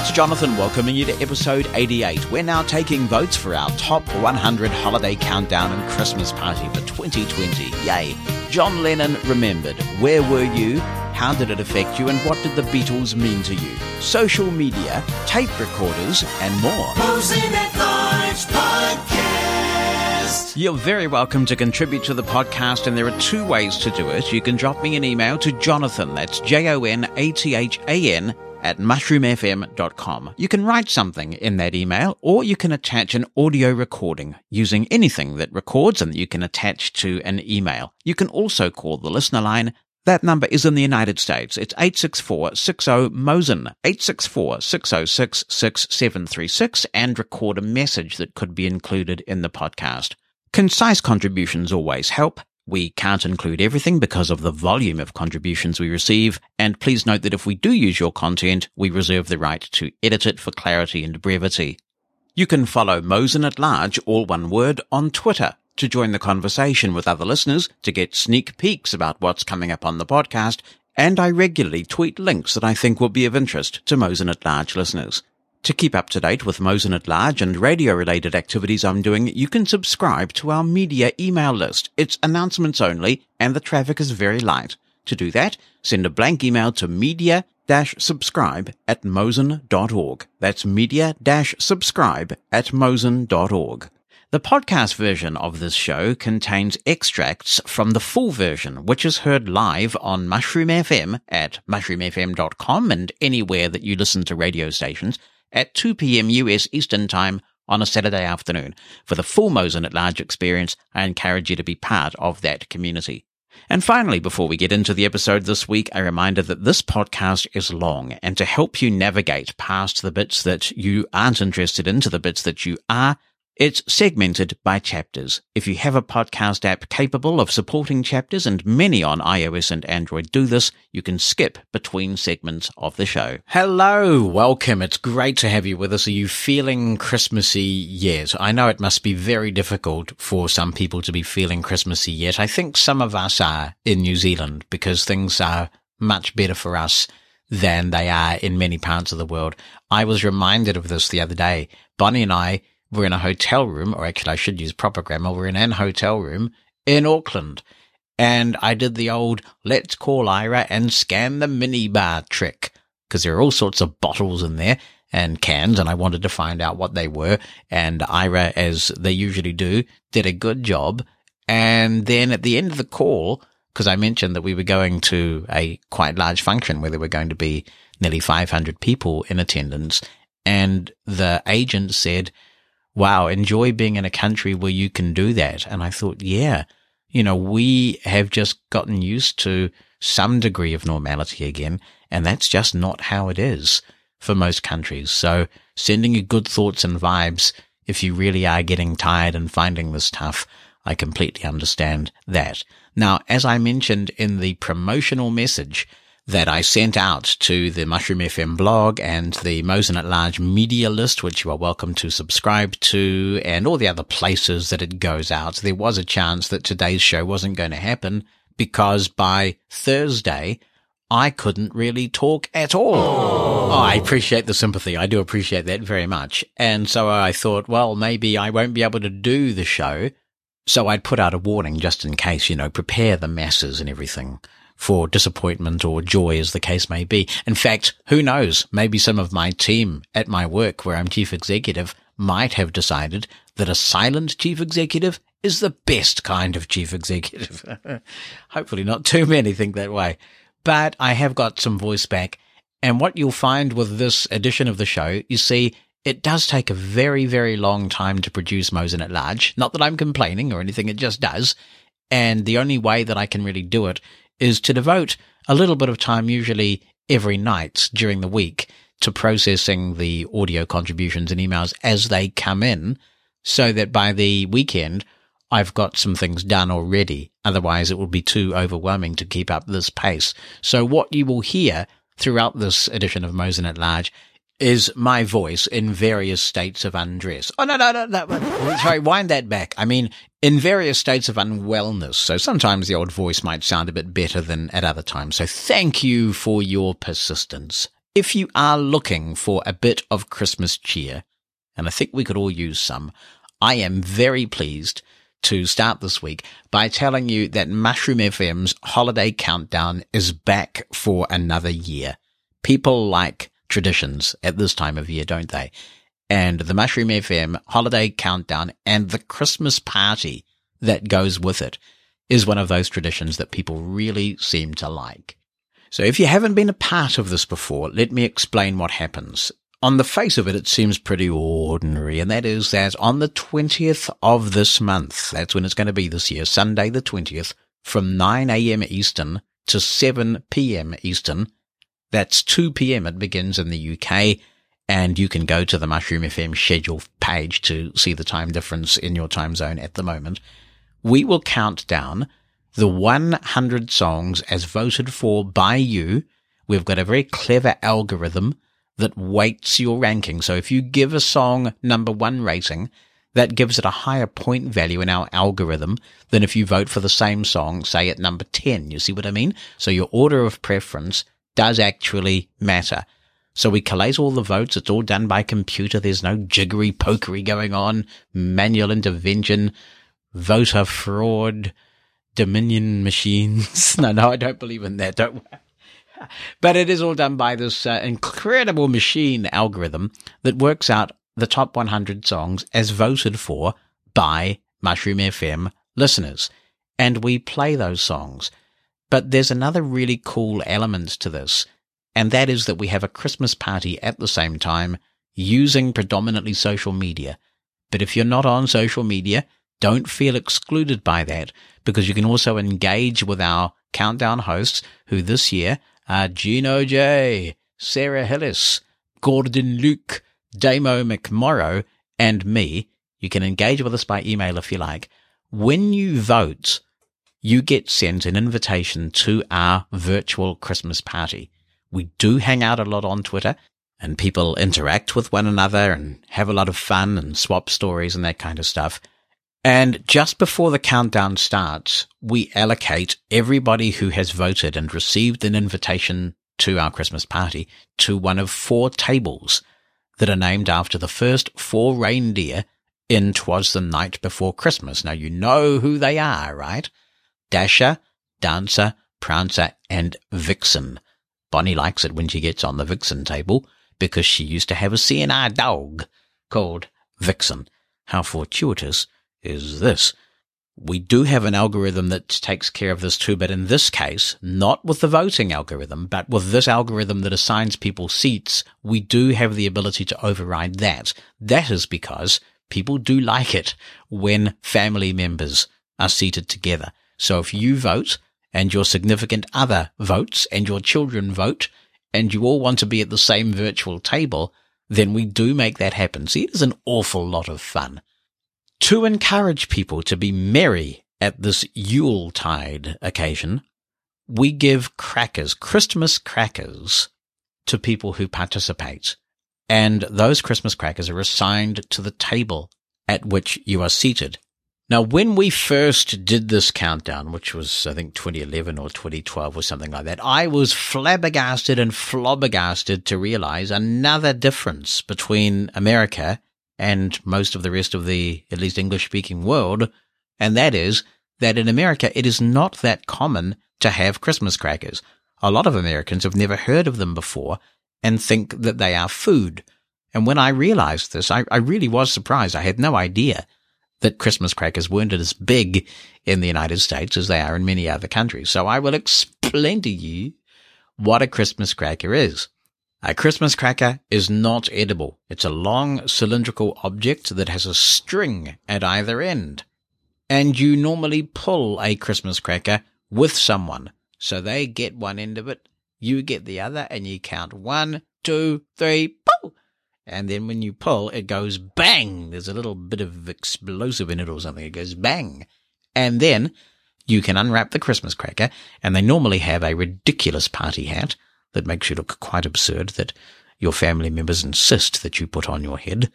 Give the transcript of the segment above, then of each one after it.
It's Jonathan welcoming you to episode 88. We're now taking votes for our top 100 holiday countdown and Christmas party for 2020. Yay. John Lennon remembered. Where were you? How did it affect you? And what did the Beatles mean to you? Social media, tape recorders, and more. You're very welcome to contribute to the podcast, and there are two ways to do it. You can drop me an email to Jonathan, that's J O N A T H A N, at mushroomfm.com. You can write something in that email, or you can attach an audio recording using anything that records and that you can attach to an email. You can also call the listener line. That number is in the United States. It's 864-60-MOSEN, 864-606-6736, and record a message that could be included in the podcast. Concise contributions always help. We can't include everything because of the volume of contributions we receive, and please note that if we do use your content, we reserve the right to edit it for clarity and brevity. You can follow Mosen at Large, all one word, on Twitter to join the conversation with other listeners, to get sneak peeks about what's coming up on the podcast, and I regularly tweet links that I think will be of interest to Mosen at Large listeners. To keep up to date with Mosen at Large and radio related activities I'm doing, you can subscribe to our media email list. It's announcements only and the traffic is very light. To do that, send a blank email to media subscribe at mosen.org. That's media subscribe at mosen.org. The podcast version of this show contains extracts from the full version, which is heard live on Mushroom FM at mushroomfm.com and anywhere that you listen to radio stations at 2 p.m. US Eastern Time on a Saturday afternoon. For the full Mosen at Large experience, I encourage you to be part of that community. And finally, before we get into the episode this week, a reminder that this podcast is long and to help you navigate past the bits that you aren't interested in to the bits that you are, it's segmented by chapters. If you have a podcast app capable of supporting chapters, and many on iOS and Android do this, you can skip between segments of the show. Hello, welcome. It's great to have you with us. Are you feeling Christmassy yet? I know it must be very difficult for some people to be feeling Christmassy yet. I think some of us are in New Zealand because things are much better for us than they are in many parts of the world. I was reminded of this the other day. Bonnie and I we're in a hotel room, or actually I should use proper grammar. We're in an hotel room in Auckland. And I did the old let's call Aira and scan the minibar trick because there are all sorts of bottles in there and cans. And I wanted to find out what they were. And Aira, as they usually do, did a good job. And then at the end of the call, because I mentioned that we were going to a quite large function where there were going to be nearly 500 people in attendance. And the agent said, wow, enjoy being in a country where you can do that. And I thought, yeah, you know, we have just gotten used to some degree of normality again. And that's just not how it is for most countries. So sending you good thoughts and vibes if you really are getting tired and finding this tough. I completely understand that. Now, as I mentioned in the promotional message, that I sent out to the Mushroom FM blog and the Mosen at Large media list, which you are welcome to subscribe to, and all the other places that it goes out. There was a chance that today's show wasn't going to happen because by Thursday, I couldn't really talk at all. Oh, I appreciate the sympathy. I do appreciate that very much. And so I thought, well, maybe I won't be able to do the show. So I'd put out a warning just in case, you know, prepare the masses and everything for disappointment or joy as the case may be. In fact, who knows? Maybe some of my team at my work where I'm chief executive might have decided that a silent chief executive is the best kind of chief executive. Hopefully not too many think that way, but I have got some voice back. And what you'll find with this edition of the show, you see, it does take a very, very long time to produce Mosen at Large. Not that I'm complaining or anything, it just does. And the only way that I can really do it is to devote a little bit of time, usually every night during the week, to processing the audio contributions and emails as they come in so that by the weekend, I've got some things done already. Otherwise, it would be too overwhelming to keep up this pace. So what you will hear throughout this edition of Mosen at Large is my voice in various states of undress. Oh, no, no, no, no. Sorry, wind that back. I mean, in various states of unwellness. So sometimes the old voice might sound a bit better than at other times. So thank you for your persistence. if you are looking for a bit of Christmas cheer, and I think we could all use some, I am very pleased to start this week by telling you that Mushroom FM's holiday countdown is back for another year. People like traditions at this time of year, don't they? And the Mushroom FM holiday countdown and the Christmas party that goes with it is one of those traditions that people really seem to like. So if you haven't been a part of this before, let me explain what happens. On the face of it, it seems pretty ordinary, and that is that on the 20th of this month, that's when it's going to be this year, Sunday the 20th, from 9 a.m. Eastern to 7 p.m. Eastern, that's 2 p.m. it begins in the UK, and you can go to the Mushroom FM schedule page to see the time difference in your time zone at the moment. We will count down the 100 songs as voted for by you. We've got a very clever algorithm that weights your ranking. So if you give a song number one rating, that gives it a higher point value in our algorithm than if you vote for the same song, say at number 10. You see what I mean? So your order of preference does actually matter. So we collate all the votes. It's all done by computer. There's no jiggery pokery going on, manual intervention, voter fraud, Dominion machines. no, no, I don't believe in that. Don't. worry. but it is all done by this uh, incredible machine algorithm that works out the top 100 songs as voted for by Mushroom FM listeners. And we play those songs. But there's another really cool element to this, and that is that we have a Christmas party at the same time using predominantly social media. But if you're not on social media, don't feel excluded by that because you can also engage with our countdown hosts who this year are Gino J, Sarah Hillis, Gordon Luke, Damo McMorrow, and me. You can engage with us by email if you like. When you vote, you get sent an invitation to our virtual Christmas party. We do hang out a lot on Twitter and people interact with one another and have a lot of fun and swap stories and that kind of stuff. And just before the countdown starts, we allocate everybody who has voted and received an invitation to our Christmas party to one of four tables that are named after the first four reindeer in Twas the Night Before Christmas. Now you know who they are, right? Dasher, Dancer, Prancer, and Vixen. Bonnie likes it when she gets on the Vixen table because she used to have a CNR dog called Vixen. How fortuitous is this. We do have an algorithm that takes care of this too, but in this case, not with the voting algorithm, but with this algorithm that assigns people seats, we do have the ability to override that. That is because people do like it when family members are seated together. So if you vote and your significant other votes and your children vote and you all want to be at the same virtual table, then we do make that happen. See, it is an awful lot of fun. To encourage people to be merry at this Yuletide occasion, we give crackers, Christmas crackers, to people who participate. And those Christmas crackers are assigned to the table at which you are seated. Now, when we first did this countdown, which was, I think, 2011 or 2012 or something like that, I was flabbergasted and flobbergasted to realize another difference between America and most of the rest of the, at least English speaking world. And that is that in America, it is not that common to have Christmas crackers. A lot of Americans have never heard of them before and think that they are food. And when I realized this, I, I really was surprised. I had no idea that Christmas crackers weren't as big in the United States as they are in many other countries. So I will explain to you what a Christmas cracker is. A Christmas cracker is not edible. It's a long cylindrical object that has a string at either end. And you normally pull a Christmas cracker with someone. So they get one end of it, you get the other, and you count one, two, three, pull! And then when you pull, it goes bang! There's a little bit of explosive in it or something. It goes bang. And then you can unwrap the Christmas cracker, and they normally have a ridiculous party hat that makes you look quite absurd that your family members insist that you put on your head.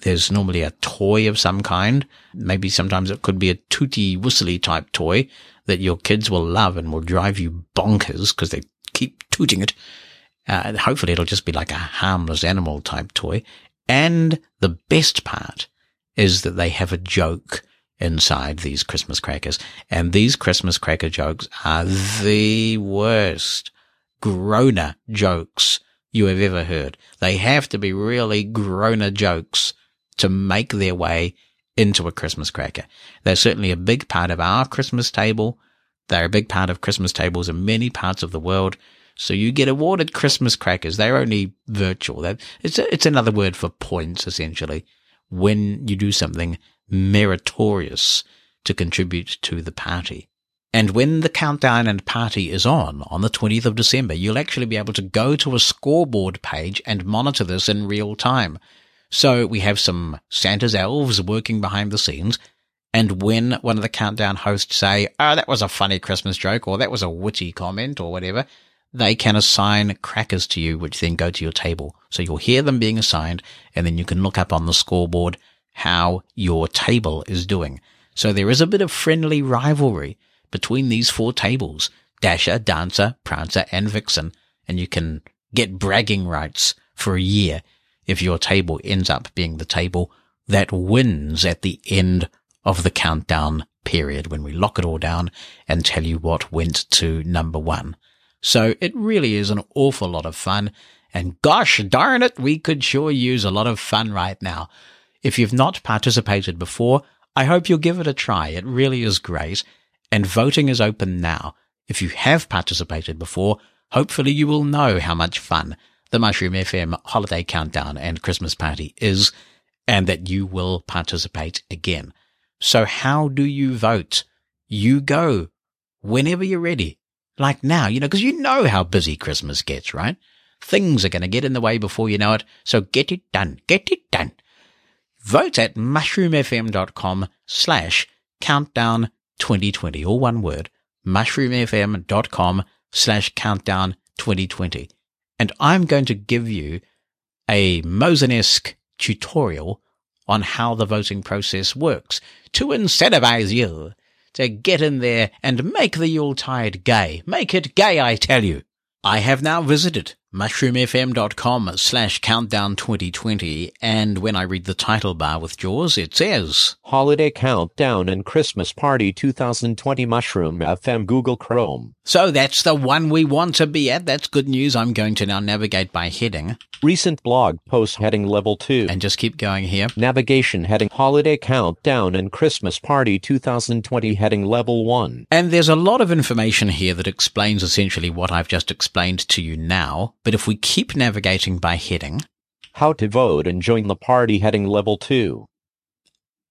There's normally a toy of some kind. Maybe sometimes it could be a tooty whistly type toy that your kids will love and will drive you bonkers because they keep tooting it. Uh, hopefully it'll just be like a harmless animal type toy. And the best part is that they have a joke inside these Christmas crackers. And these Christmas cracker jokes are the worst groaner jokes you have ever heard. They have to be really groaner jokes to make their way into a Christmas cracker. They're certainly a big part of our Christmas table. They're a big part of Christmas tables in many parts of the world. So you get awarded Christmas crackers. They're only virtual. That It's, a, it's another word for points, essentially, when you do something meritorious to contribute to the party. And when the countdown and party is on, on the 20th of December, you'll actually be able to go to a scoreboard page and monitor this in real time. So we have some Santa's elves working behind the scenes. And when one of the countdown hosts say, oh, that was a funny Christmas joke, or that was a witty comment, or whatever, they can assign crackers to you, which then go to your table. So you'll hear them being assigned, and then you can look up on the scoreboard how your table is doing. So there is a bit of friendly rivalry between these four tables, Dasher, Dancer, Prancer, and Vixen, and you can get bragging rights for a year if your table ends up being the table that wins at the end of the countdown period when we lock it all down and tell you what went to number one. So it really is an awful lot of fun. And gosh darn it, we could sure use a lot of fun right now. If you've not participated before, I hope you'll give it a try. It really is great. And voting is open now. If you have participated before, hopefully you will know how much fun the Mushroom FM holiday countdown and Christmas party is, and that you will participate again. So how do you vote? You go whenever you're ready. Like now, you know, because you know how busy Christmas gets, right? Things are going to get in the way before you know it. So get it done. Get it done. Vote at mushroomfm.com slash countdown 2020, all one word, mushroomfm.com slash countdown 2020. And I'm going to give you a Mosenesque tutorial on how the voting process works to incentivize you to get in there and make the Yuletide gay. Make it gay, I tell you. I have now visited mushroomfm.com slash countdown 2020 and when I read the title bar with Jaws it says Holiday Countdown and Christmas Party 2020 Mushroom FM Google Chrome. So that's the one we want to be at. That's good news. I'm going to now navigate by heading. Recent blog post heading level 2. And just keep going here. Navigation heading Holiday Countdown and Christmas Party 2020 heading level 1. And there's a lot of information here that explains essentially what I've just explained to you now. But if we keep navigating by heading. How to vote and join the party heading level 2.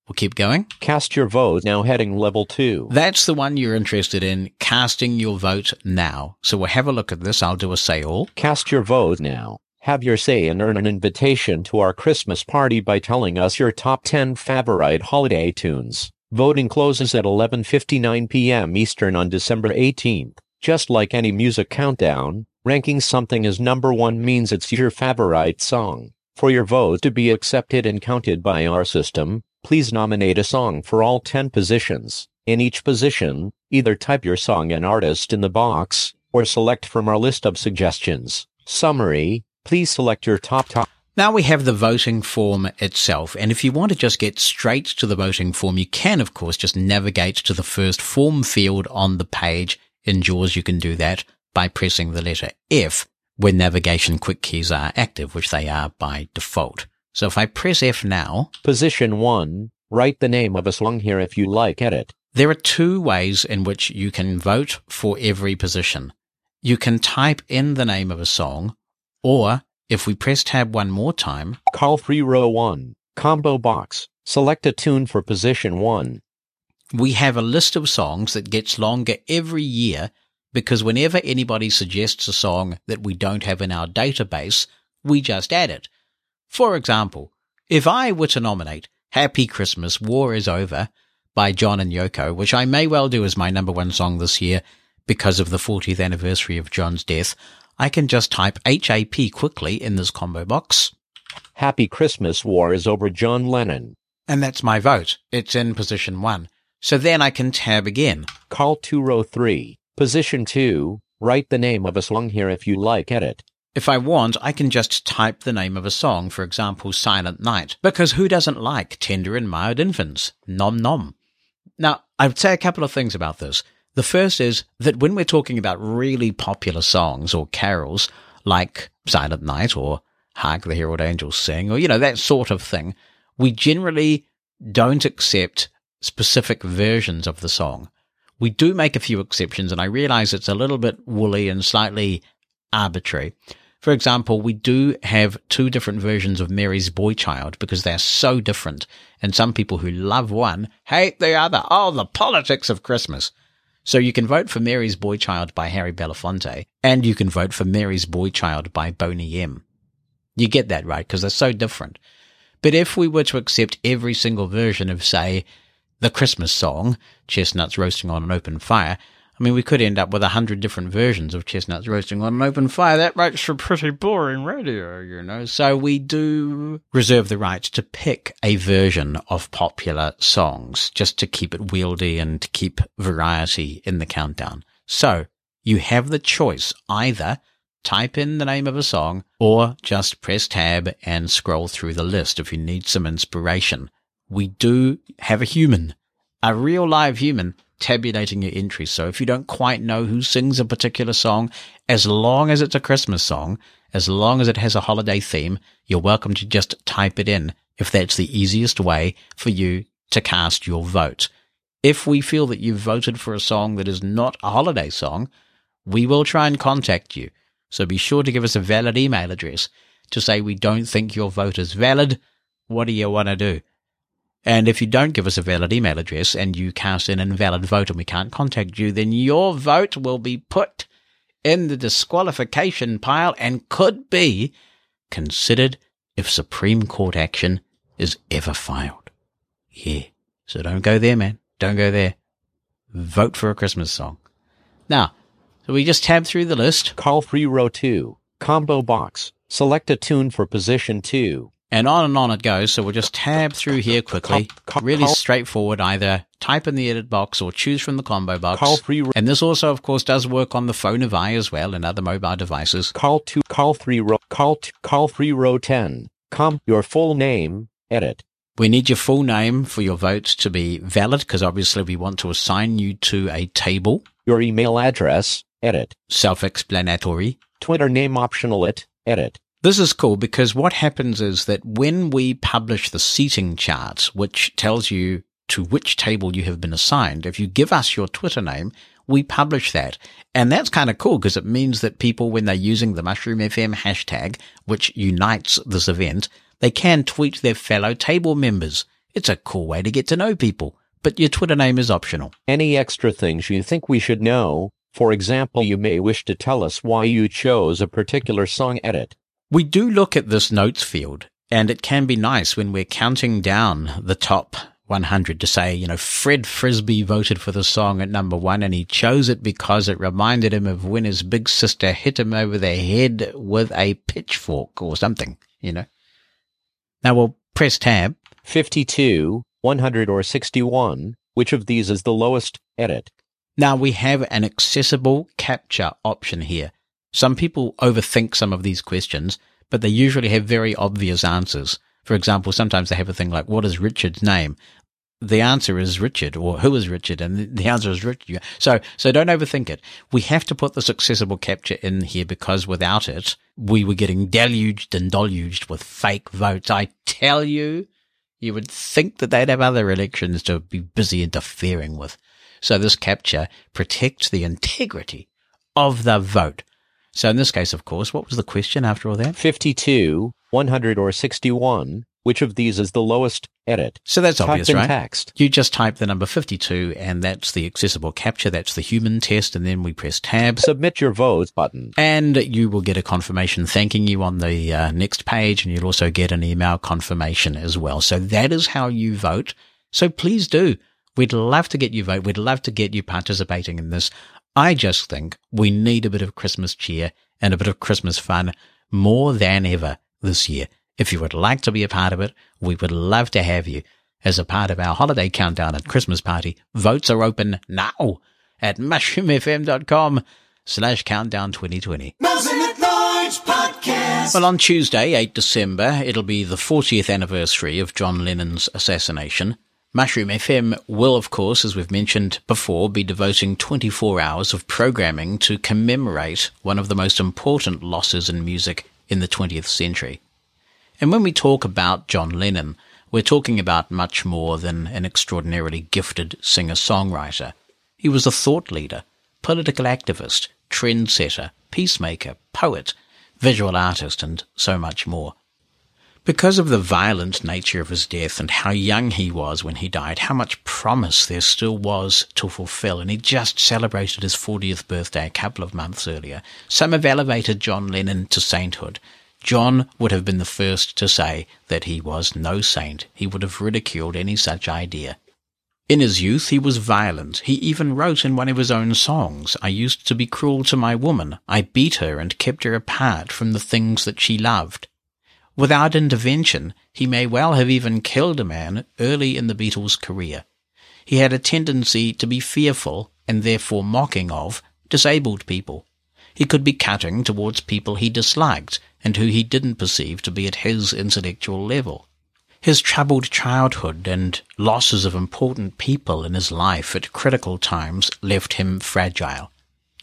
We'll keep going. Cast your vote now heading level 2. That's the one you're interested in, casting your vote now. So we'll have a look at this. I'll do a say all. Cast your vote now. Have your say and earn an invitation to our Christmas party by telling us your top 10 favorite holiday tunes. Voting closes at 11:59 p.m. Eastern on December 18th. Just like any music countdown, ranking something as number 1 means it's your favorite song. For your vote to be accepted and counted by our system, please nominate a song for all 10 positions. In each position, either type your song and artist in the box, or select from our list of suggestions. Summary, please select your top top. Now we have the voting form itself, and if you want to just get straight to the voting form, you can of course just navigate to the first form field on the page. In JAWS you can do that by pressing the letter F when navigation quick keys are active, which they are by default. So if I press F now. Position 1. Write the name of a song here if you like edit. There are two ways in which you can vote for every position. You can type in the name of a song, or if we press tab one more time. Call free row 1. Combo box. Select a tune for position 1. We have a list of songs that gets longer every year because whenever anybody suggests a song that we don't have in our database, we just add it. For example, if I were to nominate Happy Christmas, War is Over by John and Yoko, which I may well do as my number one song this year because of the 40th anniversary of John's death, I can just type HAP quickly in this combo box. Happy Christmas, War is Over, John Lennon. And that's my vote. It's in position one. So then I can tab again. Call to row 3. Position 2. Write the name of a song here if you like edit. If I want, I can just type the name of a song, for example, Silent Night, because who doesn't like tender and mild infants? Nom nom. Now, I would say a couple of things about this. The first is that when we're talking about really popular songs or carols, like Silent Night or Hark the Herald Angels Sing, or, you know, that sort of thing, we generally don't accept specific versions of the song. We do make a few exceptions, and I realize it's a little bit woolly and slightly arbitrary. For example, we do have two different versions of Mary's Boy Child because they're so different. And some people who love one hate the other. Oh, the politics of Christmas. So you can vote for Mary's Boy Child by Harry Belafonte and you can vote for Mary's Boy Child by Boney M. You get that right because they're so different. But if we were to accept every single version of, say, the Christmas song, Chestnuts Roasting on an Open Fire, I mean, we could end up with a hundred different versions of chestnuts roasting on an open fire. That makes for pretty boring radio, you know. So we do reserve the right to pick a version of popular songs just to keep it wieldy and to keep variety in the countdown. So you have the choice either type in the name of a song or just press tab and scroll through the list if you need some inspiration. We do have a human, a real live human tabulating your entries. So if you don't quite know who sings a particular song, as long as it's a Christmas song, as long as it has a holiday theme, you're welcome to just type it in if that's the easiest way for you to cast your vote. If we feel that you've voted for a song that is not a holiday song, we will try and contact you. So be sure to give us a valid email address to say we don't think your vote is valid. What do you want to do? And if you don't give us a valid email address and you cast an invalid vote and we can't contact you, then your vote will be put in the disqualification pile and could be considered if Supreme Court action is ever filed. Yeah. So don't go there, man. Don't go there. Vote for a Christmas song. Now, so we just tab through the list. Call free row 2. Combo box. Select a tune for position 2. And on and on it goes. So we'll just tab through here quickly. Really straightforward. Either type in the edit box or choose from the combo box. And this also, of course, does work on the phone of I as well and other mobile devices. Call to call three row. Call to call free row 10. Com your full name. Edit. We need your full name for your vote to be valid because obviously we want to assign you to a table. Your email address. Edit. Self-explanatory. Twitter name optional. It. Edit. This is cool because what happens is that when we publish the seating chart, which tells you to which table you have been assigned, if you give us your Twitter name, we publish that. And that's kind of cool because it means that people, when they're using the Mushroom FM hashtag, which unites this event, they can tweet their fellow table members. It's a cool way to get to know people, but your Twitter name is optional. Any extra things you think we should know? For example, you may wish to tell us why you chose a particular song edit. We do look at this notes field and it can be nice when we're counting down the top 100 to say, you know, Fred Frisbee voted for the song at number one and he chose it because it reminded him of when his big sister hit him over the head with a pitchfork or something, you know. Now we'll press tab. 52, 100 or 61. Which of these is the lowest? Edit. Now we have an accessible CAPTCHA option here. Some people overthink some of these questions, but they usually have very obvious answers. For example, sometimes they have a thing like, what is Richard's name? The answer is Richard, or who is Richard? And the answer is Richard. So, so don't overthink it. We have to put this accessible CAPTCHA in here because without it, we were getting deluged and deluged with fake votes. I tell you, you would think that they'd have other elections to be busy interfering with. So this CAPTCHA protects the integrity of the vote. So in this case, of course, what was the question after all that? 52, 100 or 61. Which of these is the lowest? Edit. So that's Type obvious, right? text. You just type the number 52 and that's the accessible CAPTCHA. That's the human test. And then we press tab Submit your votes button. and you will get a confirmation thanking you on the uh, next page. And you'll also get an email confirmation as well. So that is how you vote. So please do. We'd love to get you vote. We'd love to get you participating in this. I just think we need a bit of Christmas cheer and a bit of Christmas fun more than ever this year. If you would like to be a part of it, we would love to have you as a part of our holiday countdown and Christmas party. Votes are open now at mushroomfm.com slash countdown 2020. Mouse in the Large Podcast. Well, on Tuesday, 8 December, it'll be the 40th anniversary of John Lennon's assassination. Mushroom FM will, of course, as we've mentioned before, be devoting 24 hours of programming to commemorate one of the most important losses in music in the 20th century. And when we talk about John Lennon, we're talking about much more than an extraordinarily gifted singer-songwriter. He was a thought leader, political activist, trendsetter, peacemaker, poet, visual artist, and so much more. Because of the violent nature of his death and how young he was when he died, how much promise there still was to fulfill, and he just celebrated his 40th birthday a couple of months earlier, some have elevated John Lennon to sainthood. John would have been the first to say that he was no saint. He would have ridiculed any such idea. In his youth, he was violent. He even wrote in one of his own songs, I used to be cruel to my woman. I beat her and kept her apart from the things that she loved. Without intervention, he may well have even killed a man early in the Beatles' career. He had a tendency to be fearful and therefore mocking of disabled people. He could be cutting towards people he disliked and who he didn't perceive to be at his intellectual level. His troubled childhood and losses of important people in his life at critical times left him fragile.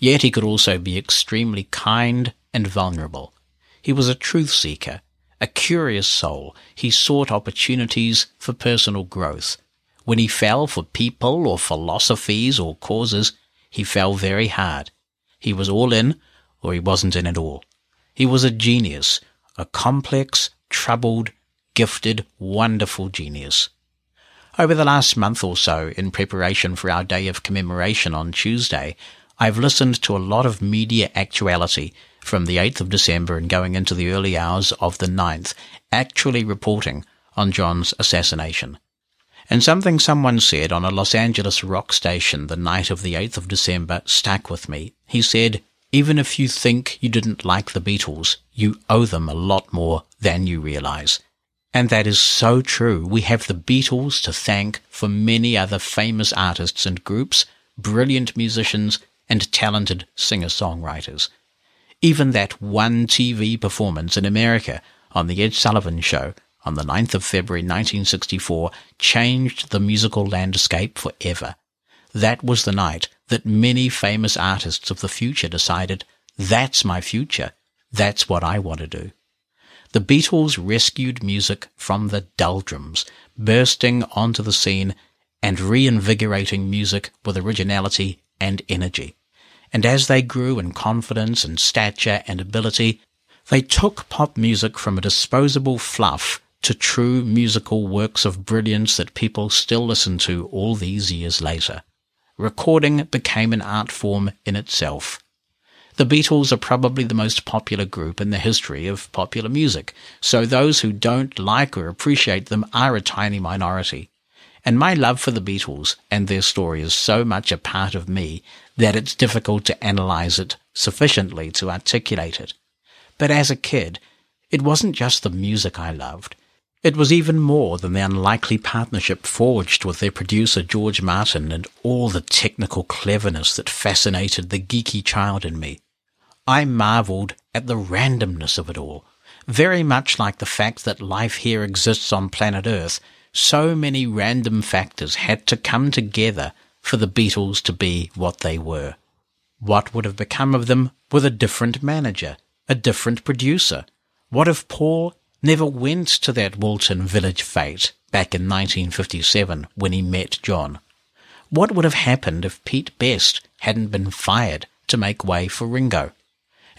Yet he could also be extremely kind and vulnerable. He was a truth seeker a curious soul, he sought opportunities for personal growth. When he fell for people or philosophies or causes, he fell very hard. He was all in, or he wasn't in at all. He was a genius, a complex, troubled, gifted, wonderful genius. Over the last month or so, in preparation for our day of commemoration on Tuesday, I've listened to a lot of media actuality from the 8th of December and going into the early hours of the 9th, actually reporting on John's assassination. And something someone said on a Los Angeles rock station the night of the 8th of December stuck with me. He said, even if you think you didn't like the Beatles, you owe them a lot more than you realize. And that is so true. We have the Beatles to thank for many other famous artists and groups, brilliant musicians, and talented singer-songwriters. Even that one TV performance in America on The Ed Sullivan Show on the 9th of February 1964 changed the musical landscape forever. That was the night that many famous artists of the future decided, that's my future. That's what I want to do. The Beatles rescued music from the doldrums, bursting onto the scene and reinvigorating music with originality and energy and as they grew in confidence and stature and ability, they took pop music from a disposable fluff to true musical works of brilliance that people still listen to all these years later. Recording became an art form in itself. The Beatles are probably the most popular group in the history of popular music, so those who don't like or appreciate them are a tiny minority. And my love for the Beatles and their story is so much a part of me that it's difficult to analyze it sufficiently to articulate it. But as a kid, it wasn't just the music I loved. It was even more than the unlikely partnership forged with their producer George Martin and all the technical cleverness that fascinated the geeky child in me. I marveled at the randomness of it all, very much like the fact that life here exists on planet Earth so many random factors had to come together for the Beatles to be what they were. What would have become of them with a different manager, a different producer? What if Paul never went to that Woolton Village fete back in 1957 when he met John? What would have happened if Pete Best hadn't been fired to make way for Ringo?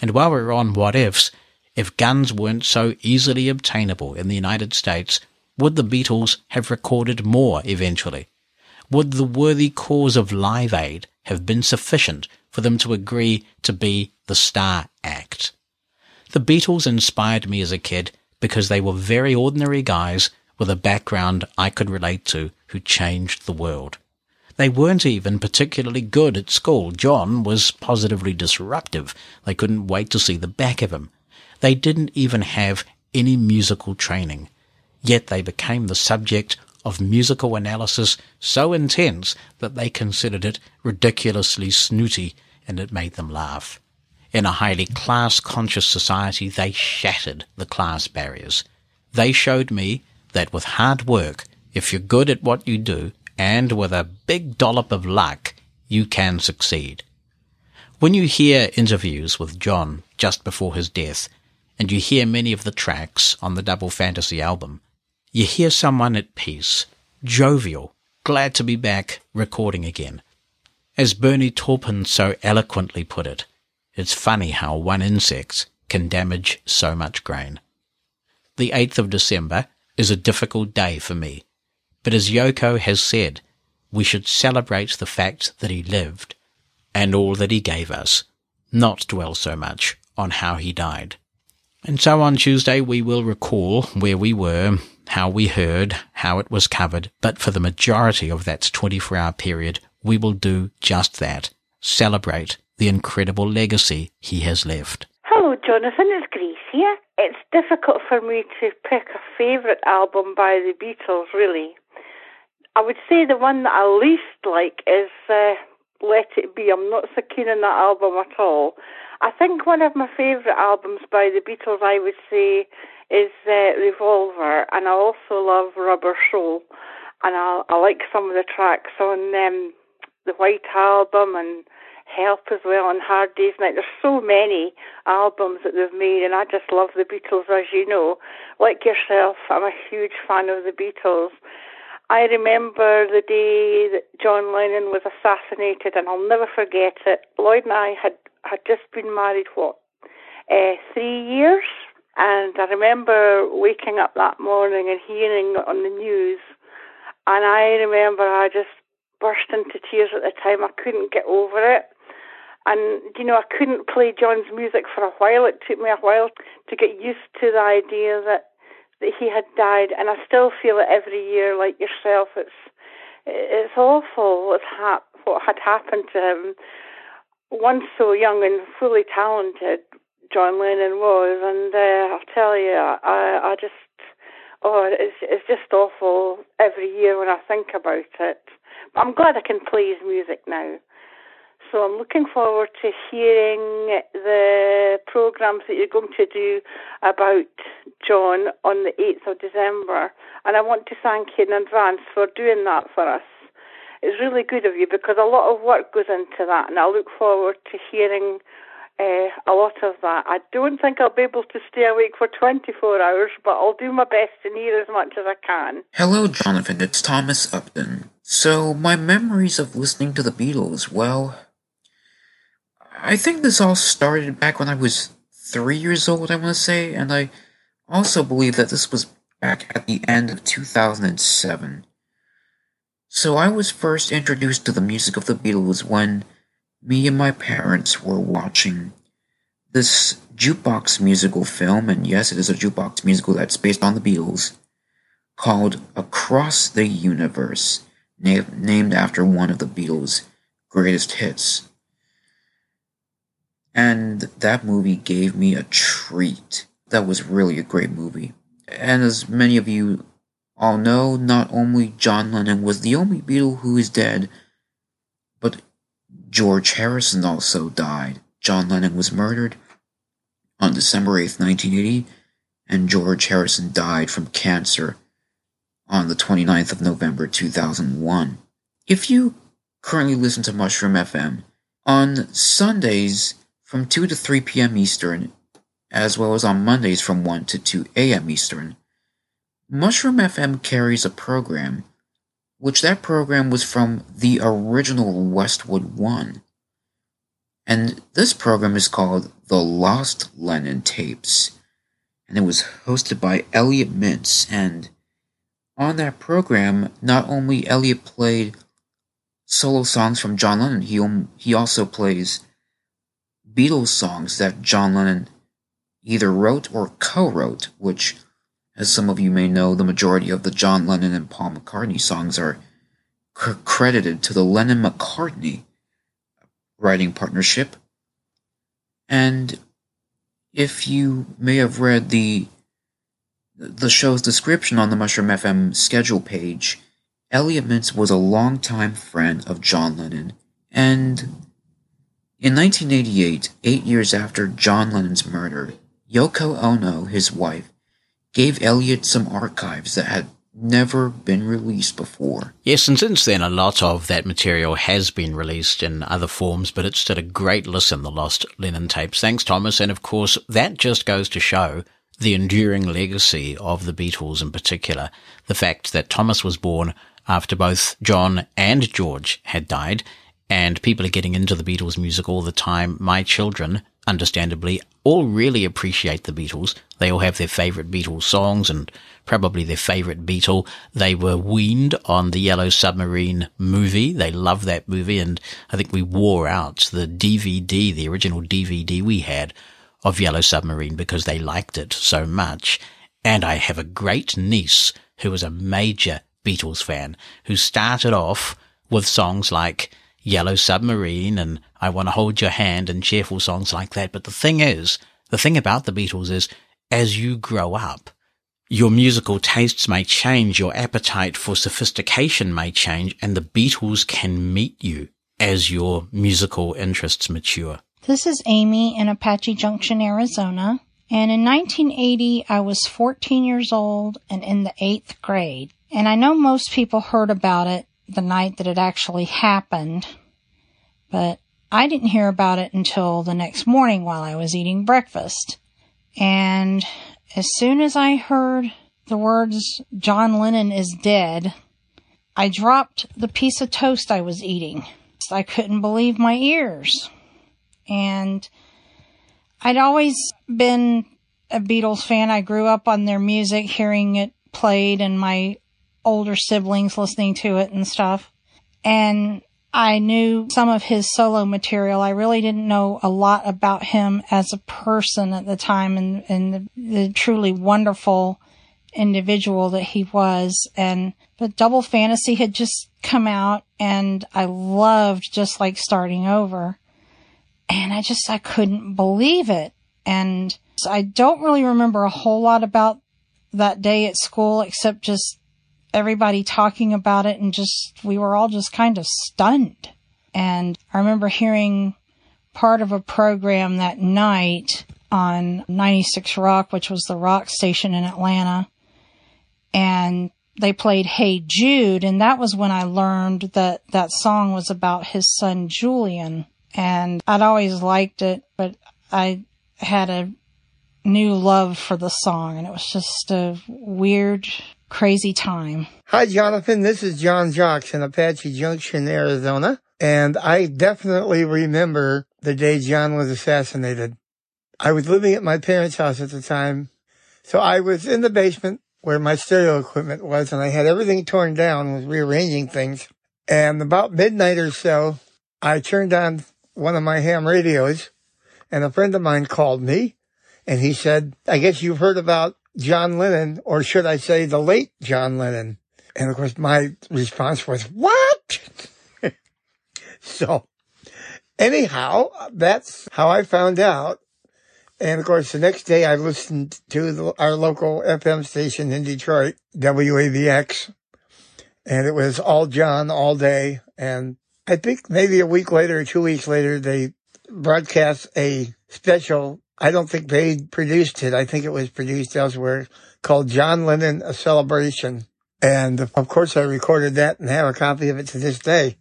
And while we're on what ifs, if guns weren't so easily obtainable in the United States, would the Beatles have recorded more eventually? Would the worthy cause of Live Aid have been sufficient for them to agree to be the star act? The Beatles inspired me as a kid because they were very ordinary guys with a background I could relate to who changed the world. They weren't even particularly good at school. John was positively disruptive. They couldn't wait to see the back of him. They didn't even have any musical training yet they became the subject of musical analysis so intense that they considered it ridiculously snooty and it made them laugh. In a highly class conscious society, they shattered the class barriers. They showed me that with hard work, if you're good at what you do, and with a big dollop of luck, you can succeed. When you hear interviews with John just before his death, and you hear many of the tracks on the Double Fantasy album, you hear someone at peace, jovial, glad to be back recording again. As Bernie Taupin so eloquently put it, it's funny how one insect can damage so much grain. The 8th of December is a difficult day for me, but as Yoko has said, we should celebrate the fact that he lived and all that he gave us, not dwell so much on how he died. And so on Tuesday we will recall where we were, how we heard, how it was covered, but for the majority of that 24 hour period, we will do just that. Celebrate the incredible legacy he has left. Hello, Jonathan. It's Grace here. It's difficult for me to pick a favourite album by the Beatles, really. I would say the one that I least like is uh, Let It Be. I'm not so keen on that album at all. I think one of my favourite albums by the Beatles, I would say, is uh, Revolver, and I also love Rubber Soul, and I, I like some of the tracks on um, the White Album and Help as well, and Hard Day's Night. There's so many albums that they've made, and I just love the Beatles, as you know. Like yourself, I'm a huge fan of the Beatles. I remember the day that John Lennon was assassinated, and I'll never forget it. Lloyd and I had had just been married, what, uh, three years? And I remember waking up that morning and hearing on the news. And I remember I just burst into tears at the time. I couldn't get over it. And, you know, I couldn't play John's music for a while. It took me a while to get used to the idea that, that he had died. And I still feel it every year, like yourself. It's, it's awful what's hap- what had happened to him once so young and fully talented, John Lennon was, and uh, I'll tell you, I, I just, oh, it's it's just awful every year when I think about it. But I'm glad I can play his music now. So I'm looking forward to hearing the programs that you're going to do about John on the 8th of December. And I want to thank you in advance for doing that for us it's really good of you because a lot of work goes into that, and I look forward to hearing uh, a lot of that. I don't think I'll be able to stay awake for 24 hours, but I'll do my best to hear as much as I can. Hello, Jonathan. It's Thomas Upton. So, my memories of listening to the Beatles, well, I think this all started back when I was three years old, I want to say, and I also believe that this was back at the end of 2007. So I was first introduced to the music of the Beatles when me and my parents were watching this jukebox musical film, and yes, it is a jukebox musical that's based on the Beatles, called Across the Universe, na- named after one of the Beatles' greatest hits. And that movie gave me a treat. That was really a great movie. And as many of you all know, not only John Lennon was the only Beatle who is dead, George Harrison also died. John Lennon was murdered on December 8th, 1980, and George Harrison died from cancer on the 29th of November 2001. If you currently listen to Mushroom FM, on Sundays from 2 to 3 p.m. Eastern, as well as on Mondays from 1 to 2 a.m. Eastern, Mushroom FM carries a program, which that program was from the original Westwood One. And this program is called The Lost Lennon Tapes. And it was hosted by Elliot Mintz. And on that program, not only Elliot played solo songs from John Lennon, he, he also plays Beatles songs that John Lennon either wrote or co wrote, which as some of you may know, the majority of the John Lennon and Paul McCartney songs are c- credited to the Lennon McCartney writing partnership. And if you may have read the the show's description on the Mushroom FM schedule page, Elliot Mintz was a longtime friend of John Lennon, and In 1988, eight years after John Lennon's murder, Yoko Ono, his wife, gave Elliot some archives that had never been released before. Yes, and since then, a lot of that material has been released in other forms, but it's still a great listen, the Lost Lennon tapes. Thanks, Thomas. And of course, that just goes to show the enduring legacy of the Beatles in particular. The fact that Thomas was born after both John and George had died, and people are getting into the Beatles music all the time. My children, understandably, all really appreciate the Beatles. They all have their favorite Beatles songs and probably their favorite Beatle. They were weaned on the Yellow Submarine movie. They love that movie. And I think we wore out the DVD, the original DVD we had of Yellow Submarine because they liked it so much. And I have a great niece who was a major Beatles fan who started off with songs like Yellow Submarine and I Want to Hold Your Hand and cheerful songs like that. But the thing is, the thing about the Beatles is as you grow up, your musical tastes may change, your appetite for sophistication may change, and the Beatles can meet you as your musical interests mature. This is Amy in Apache Junction, Arizona. And in 1980, I was 14 years old and in the eighth grade. And I know most people heard about it the night that it actually happened, but I didn't hear about it until the next morning while I was eating breakfast. And as soon as I heard the words, John Lennon is dead, I dropped the piece of toast I was eating. I couldn't believe my ears. And I'd always been a Beatles fan. I grew up on their music, hearing it played, and my older siblings listening to it and stuff. And I knew some of his solo material. I really didn't know a lot about him as a person at the time and, and the, the truly wonderful individual that he was. And, but Double Fantasy had just come out and I loved just like starting over. And I just, I couldn't believe it. And so I don't really remember a whole lot about that day at school except just everybody talking about it and just, we were all just kind of stunned. And I remember hearing part of a program that night on 96 Rock, which was the rock station in Atlanta. And they played Hey Jude. And that was when I learned that that song was about his son Julian. And I'd always liked it, but I had a new love for the song and it was just a weird crazy time. Hi, Jonathan. This is John Jocks in Apache Junction, Arizona. And I definitely remember the day John was assassinated. I was living at my parents' house at the time. So I was in the basement where my stereo equipment was and I had everything torn down, was rearranging things. And about midnight or so, I turned on one of my ham radios and a friend of mine called me and he said, I guess you've heard about John Lennon, or should I say the late John Lennon? And of course, my response was, what? so anyhow, that's how I found out. And of course, the next day I listened to the, our local FM station in Detroit, WABX, and it was all John all day. And I think maybe a week later or two weeks later, they broadcast a special I don't think they produced it. I think it was produced elsewhere called John Lennon, A Celebration. And of course I recorded that and have a copy of it to this day.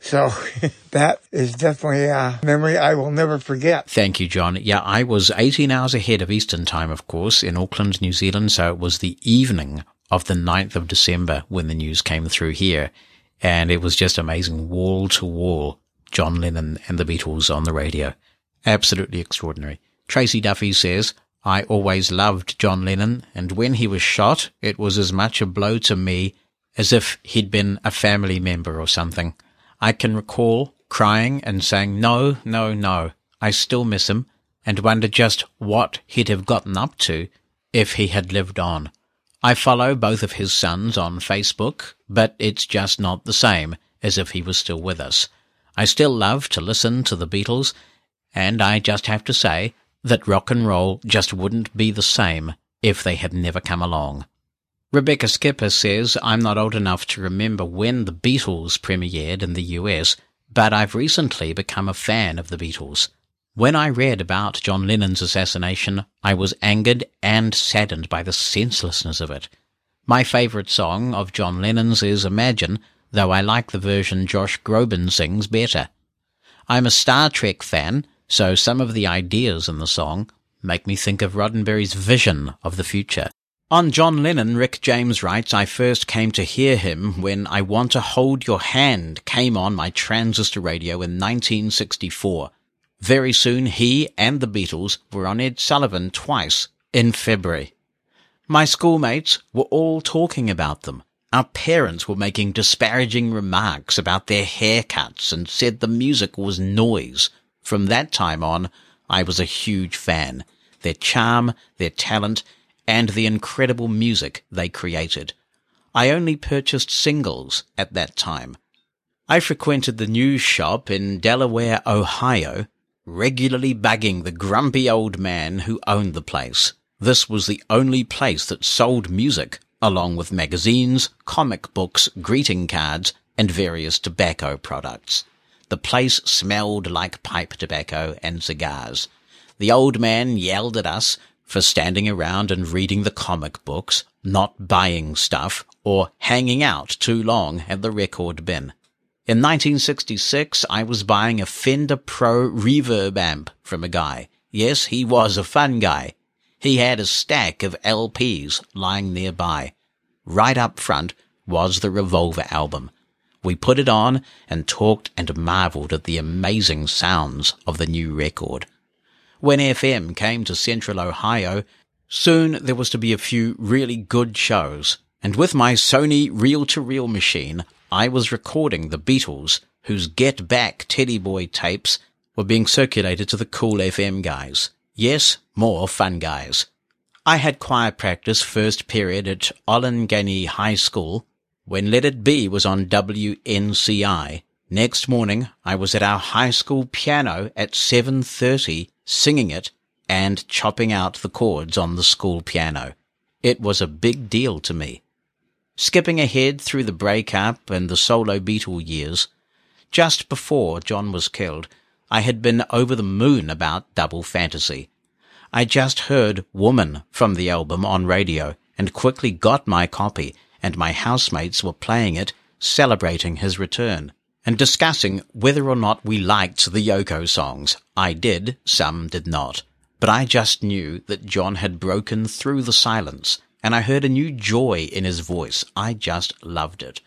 So that is definitely a memory I will never forget. Thank you, John. Yeah, I was 18 hours ahead of Eastern time, of course, in Auckland, New Zealand. So it was the evening of the 9th of December when the news came through here. And it was just amazing wall to wall John Lennon and the Beatles on the radio. Absolutely extraordinary. Tracy Duffy says, I always loved John Lennon, and when he was shot, it was as much a blow to me as if he'd been a family member or something. I can recall crying and saying, no, no, no, I still miss him, and wonder just what he'd have gotten up to if he had lived on. I follow both of his sons on Facebook, but it's just not the same as if he was still with us. I still love to listen to the Beatles, and I just have to say, that rock and roll just wouldn't be the same if they had never come along. Rebecca Skipper says, I'm not old enough to remember when the Beatles premiered in the US, but I've recently become a fan of the Beatles. When I read about John Lennon's assassination, I was angered and saddened by the senselessness of it. My favourite song of John Lennon's is Imagine, though I like the version Josh Groban sings better. I'm a Star Trek fan, so some of the ideas in the song make me think of Roddenberry's vision of the future. On John Lennon, Rick James writes, I first came to hear him when I Want to Hold Your Hand came on my transistor radio in 1964. Very soon he and the Beatles were on Ed Sullivan twice in February. My schoolmates were all talking about them. Our parents were making disparaging remarks about their haircuts and said the music was noise. From that time on, I was a huge fan. Their charm, their talent, and the incredible music they created. I only purchased singles at that time. I frequented the news shop in Delaware, Ohio, regularly bugging the grumpy old man who owned the place. This was the only place that sold music along with magazines, comic books, greeting cards, and various tobacco products. The place smelled like pipe tobacco and cigars. The old man yelled at us for standing around and reading the comic books, not buying stuff, or hanging out too long at the record bin. In 1966, I was buying a Fender Pro reverb amp from a guy. Yes, he was a fun guy. He had a stack of LPs lying nearby. Right up front was the Revolver album. We put it on and talked and marveled at the amazing sounds of the new record. When FM came to central Ohio, soon there was to be a few really good shows, and with my Sony reel-to-reel machine, I was recording the Beatles, whose Get Back Teddy Boy tapes were being circulated to the cool FM guys. Yes, more fun guys. I had choir practice first period at Olentangy High School when Let It Be was on WNCI. Next morning, I was at our high school piano at 7.30 singing it and chopping out the chords on the school piano. It was a big deal to me. Skipping ahead through the breakup and the solo Beatle years, just before John was killed, I had been over the moon about Double Fantasy. I just heard Woman from the album on radio and quickly got my copy, and my housemates were playing it, celebrating his return, and discussing whether or not we liked the Yoko songs. I did, some did not. But I just knew that John had broken through the silence, and I heard a new joy in his voice. I just loved it.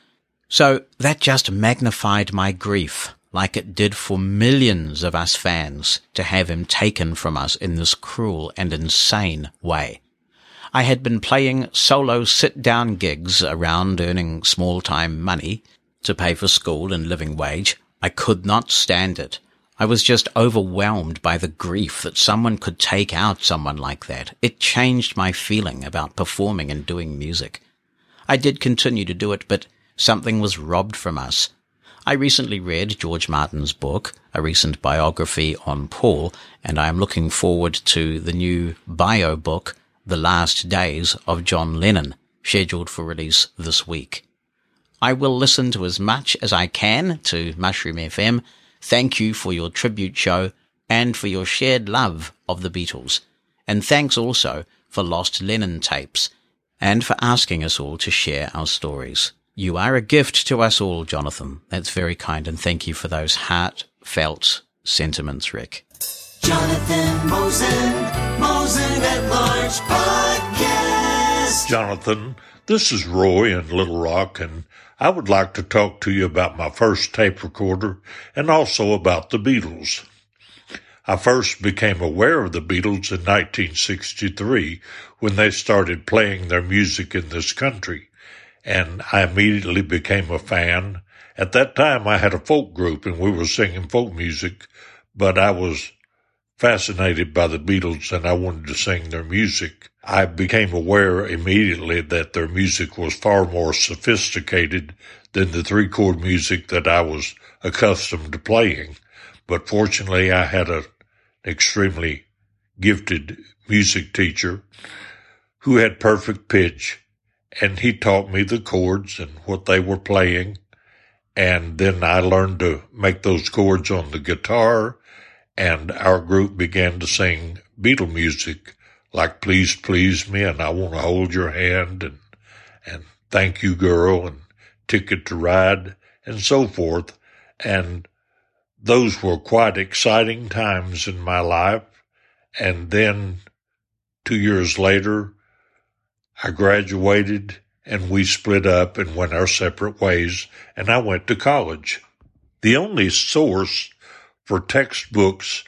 So that just magnified my grief like it did for millions of us fans to have him taken from us in this cruel and insane way. I had been playing solo sit-down gigs around earning small-time money to pay for school and living wage. I could not stand it. I was just overwhelmed by the grief that someone could take out someone like that. It changed my feeling about performing and doing music. I did continue to do it, but something was robbed from us. I recently read George Martin's book, a recent biography on Paul, and I am looking forward to the new bio book, The Last Days of John Lennon, scheduled for release this week. I will listen to as much as I can to Mushroom FM. Thank you for your tribute show and for your shared love of the Beatles. And thanks also for Lost Lennon tapes and for asking us all to share our stories. You are a gift to us all, Jonathan. That's very kind, and thank you for those heartfelt sentiments, Rick. Jonathan Mosen, Mosen at Large Podcast. Jonathan, this is Roy in Little Rock, and I would like to talk to you about my first tape recorder and also about the Beatles. I first became aware of the Beatles in 1963 when they started playing their music in this country and I immediately became a fan. At that time, I had a folk group and we were singing folk music, but I was fascinated by the Beatles and I wanted to sing their music. I became aware immediately that their music was far more sophisticated than the three chord music that I was accustomed to playing. But fortunately, I had an extremely gifted music teacher who had perfect pitch and he taught me the chords and what they were playing. And then I learned to make those chords on the guitar and our group began to sing Beatle music like Please Please Me and I Want to Hold Your Hand and, and Thank You Girl and Ticket to Ride and so forth. And those were quite exciting times in my life. And then two years later, I graduated and we split up and went our separate ways and I went to college. The only source for textbooks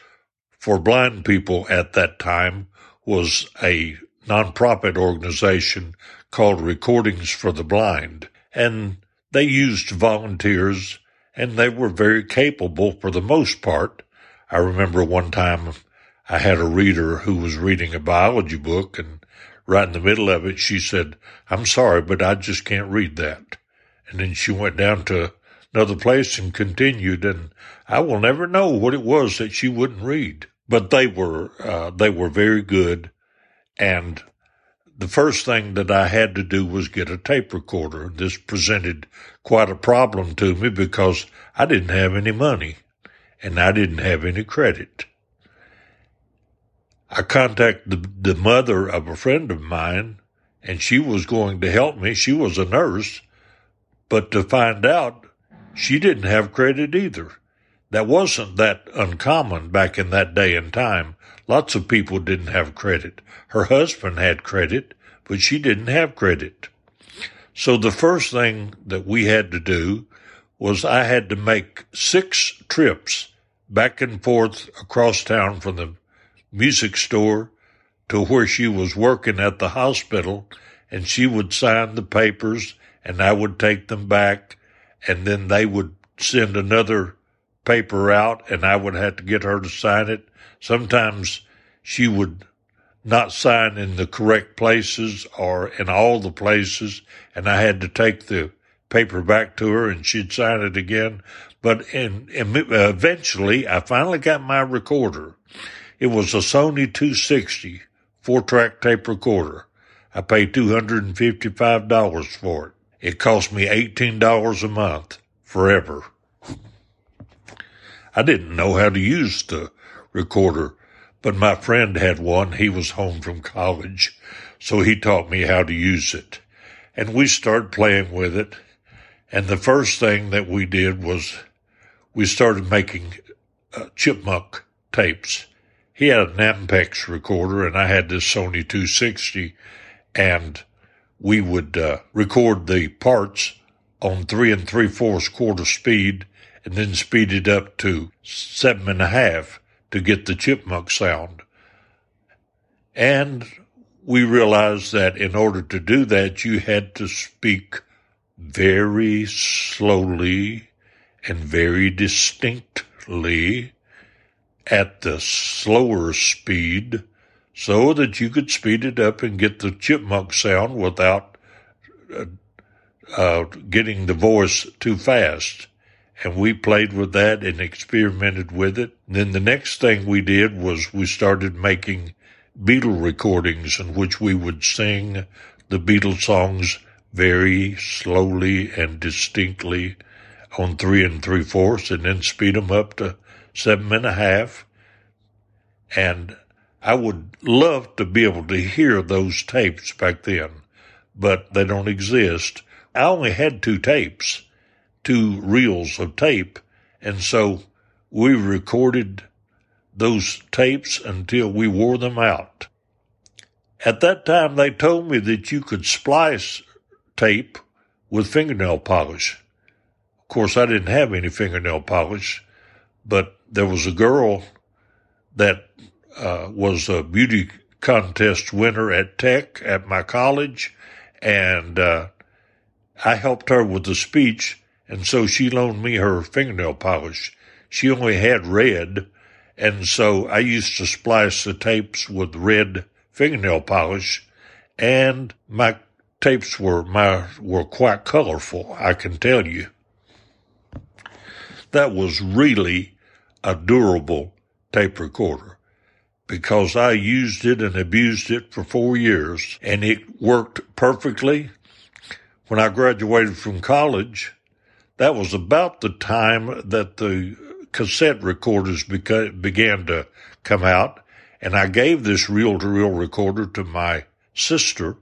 for blind people at that time was a nonprofit organization called Recordings for the Blind. And they used volunteers and they were very capable for the most part. I remember one time I had a reader who was reading a biology book and right in the middle of it, she said, I'm sorry, but I just can't read that. And then she went down to another place and continued, and I will never know what it was that she wouldn't read. But they were, uh, they were very good. And the first thing that I had to do was get a tape recorder. This presented quite a problem to me because I didn't have any money and I didn't have any credit. I contacted the, the mother of a friend of mine and she was going to help me. She was a nurse, but to find out she didn't have credit either. That wasn't that uncommon back in that day and time. Lots of people didn't have credit. Her husband had credit, but she didn't have credit. So the first thing that we had to do was I had to make six trips back and forth across town from the music store to where she was working at the hospital and she would sign the papers and I would take them back and then they would send another paper out and I would have to get her to sign it. Sometimes she would not sign in the correct places or in all the places and I had to take the paper back to her and she'd sign it again. But in, in, eventually I finally got my recorder. It was a Sony 260 four track tape recorder. I paid $255 for it. It cost me $18 a month forever. I didn't know how to use the recorder, but my friend had one. He was home from college, so he taught me how to use it. And we started playing with it. And the first thing that we did was we started making uh, chipmunk tapes. He had an Ampex recorder and I had this Sony 260 and we would uh, record the parts on three and three fourths quarter speed and then speed it up to seven and a half to get the chipmunk sound. And we realized that in order to do that, you had to speak very slowly and very distinctly at the slower speed so that you could speed it up and get the chipmunk sound without uh, uh, getting the voice too fast. And we played with that and experimented with it. And then the next thing we did was we started making Beatle recordings in which we would sing the Beatles songs very slowly and distinctly on three and three fourths and then speed them up to seven and a half. And I would love to be able to hear those tapes back then, but they don't exist. I only had two tapes, two reels of tape, and so we recorded those tapes until we wore them out. At that time, they told me that you could splice tape with fingernail polish. Of course, I didn't have any fingernail polish, but there was a girl that uh, was a beauty contest winner at Tech at my college, and uh, I helped her with the speech, and so she loaned me her fingernail polish. She only had red, and so I used to splice the tapes with red fingernail polish, and my tapes were my were quite colorful, I can tell you. That was really a durable tape recorder because I used it and abused it for four years and it worked perfectly. When I graduated from college, that was about the time that the cassette recorders beca- began to come out. And I gave this reel to reel recorder to my sister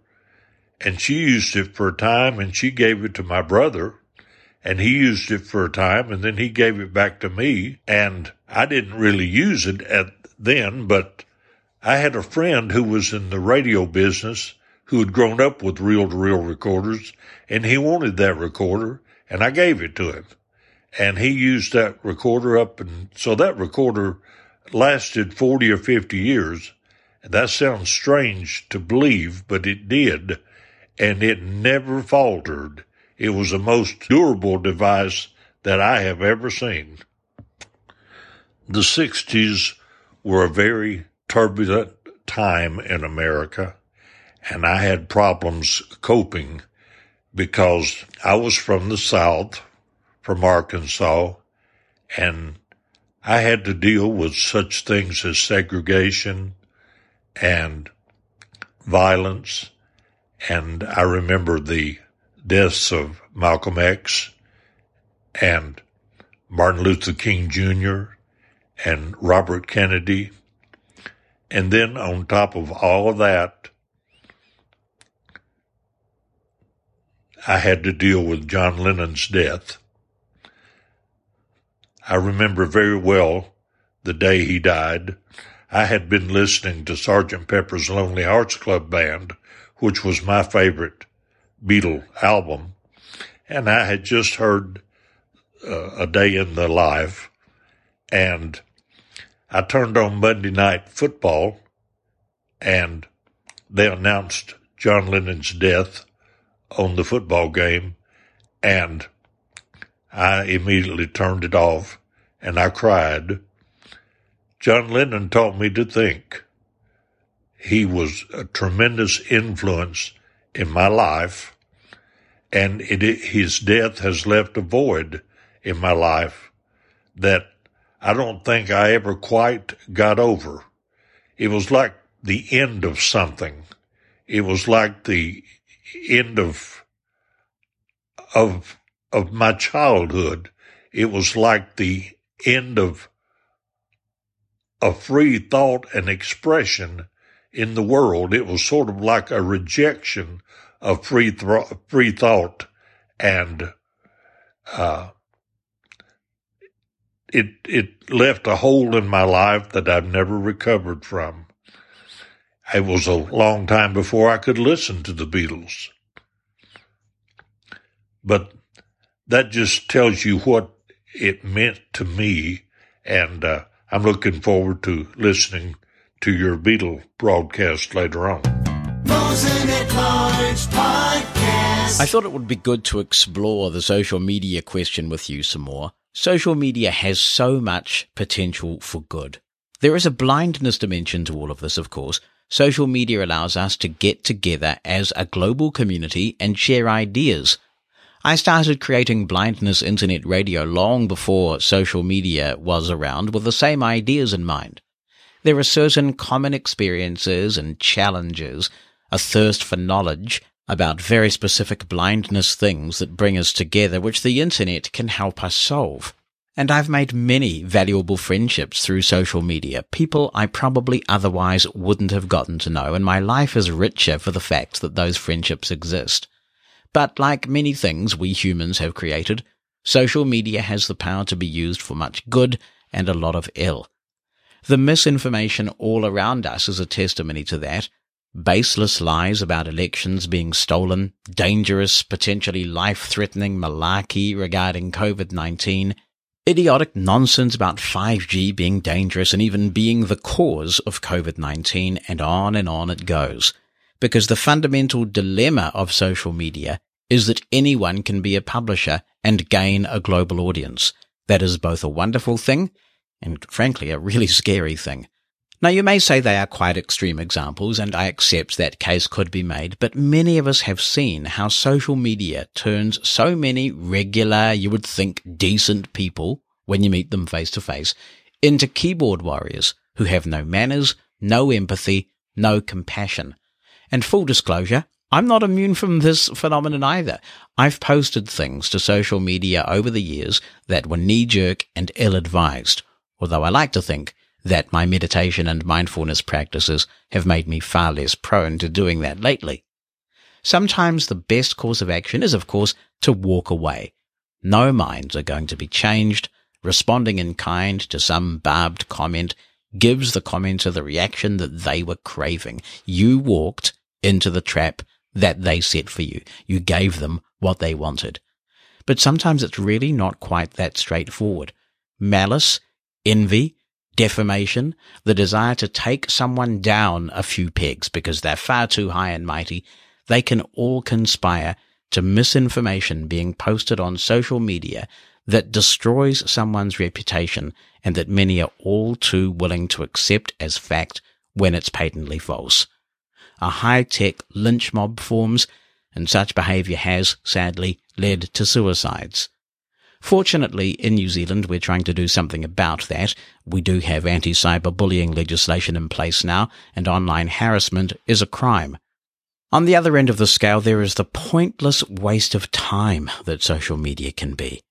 and she used it for a time and she gave it to my brother and he used it for a time and then he gave it back to me and I didn't really use it at then, but I had a friend who was in the radio business who had grown up with reel to reel recorders and he wanted that recorder and I gave it to him and he used that recorder up and so that recorder lasted 40 or 50 years. That sounds strange to believe, but it did and it never faltered. It was the most durable device that I have ever seen. The 60s were a very turbulent time in America, and I had problems coping because I was from the South, from Arkansas, and I had to deal with such things as segregation and violence. And I remember the deaths of Malcolm X and Martin Luther King Jr. and Robert Kennedy. And then on top of all of that, I had to deal with John Lennon's death. I remember very well the day he died. I had been listening to Sergeant Pepper's Lonely Hearts Club Band, which was my favorite Beatle album, and I had just heard uh, A Day in the Life, and I turned on Monday Night Football, and they announced John Lennon's death on the football game, and I immediately turned it off and I cried. John Lennon taught me to think. He was a tremendous influence in my life, and it, his death has left a void in my life that I don't think I ever quite got over. It was like the end of something. It was like the end of of of my childhood. It was like the end of a free thought and expression in the world. It was sort of like a rejection of free th- free thought, and uh, it it left a hole in my life that I've never recovered from. It was a long time before I could listen to the Beatles, but that just tells you what it meant to me, and uh, I'm looking forward to listening to your Beatle broadcast later on. I thought it would be good to explore the social media question with you some more. Social media has so much potential for good. There is a blindness dimension to all of this, of course. Social media allows us to get together as a global community and share ideas. I started creating blindness internet radio long before social media was around with the same ideas in mind. There are certain common experiences and challenges, a thirst for knowledge about very specific blindness things that bring us together, which the internet can help us solve. And I've made many valuable friendships through social media, people I probably otherwise wouldn't have gotten to know, and my life is richer for the fact that those friendships exist. But like many things we humans have created, social media has the power to be used for much good and a lot of ill. The misinformation all around us is a testimony to that. Baseless lies about elections being stolen, dangerous, potentially life-threatening malarkey regarding COVID-19, idiotic nonsense about 5G being dangerous and even being the cause of COVID-19, and on and on it goes. Because the fundamental dilemma of social media is that anyone can be a publisher and gain a global audience. That is both a wonderful thing and frankly a really scary thing. Now you may say they are quite extreme examples and I accept that case could be made, but many of us have seen how social media turns so many regular, you would think decent people when you meet them face to face into keyboard warriors who have no manners, no empathy, no compassion. And full disclosure, I'm not immune from this phenomenon either. I've posted things to social media over the years that were knee jerk and ill advised, although I like to think that my meditation and mindfulness practices have made me far less prone to doing that lately. Sometimes the best course of action is, of course, to walk away. No minds are going to be changed. Responding in kind to some barbed comment gives the commenter the reaction that they were craving. You walked into the trap that they set for you. You gave them what they wanted. But sometimes it's really not quite that straightforward. Malice, envy, defamation, the desire to take someone down a few pegs because they're far too high and mighty, they can all conspire to misinformation being posted on social media that destroys someone's reputation and that many are all too willing to accept as fact when it's patently false. A high-tech lynch mob forms, and such behaviour has, sadly, led to suicides. Fortunately, in New Zealand, we're trying to do something about that. We do have anti-cyberbullying legislation in place now, and online harassment is a crime. On the other end of the scale, there is the pointless waste of time that social media can be.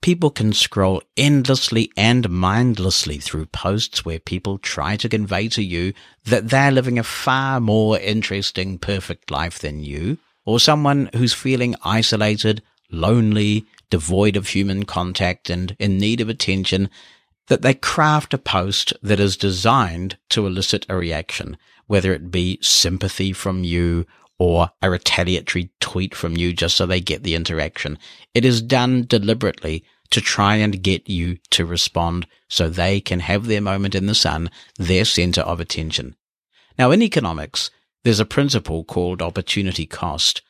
People can scroll endlessly and mindlessly through posts where people try to convey to you that they're living a far more interesting, perfect life than you, or someone who's feeling isolated, lonely, devoid of human contact and in need of attention, that they craft a post that is designed to elicit a reaction, whether it be sympathy from you or a retaliatory tweet from you just so they get the interaction. It is done deliberately to try and get you to respond so they can have their moment in the sun, their center of attention. Now, in economics, there's a principle called opportunity cost.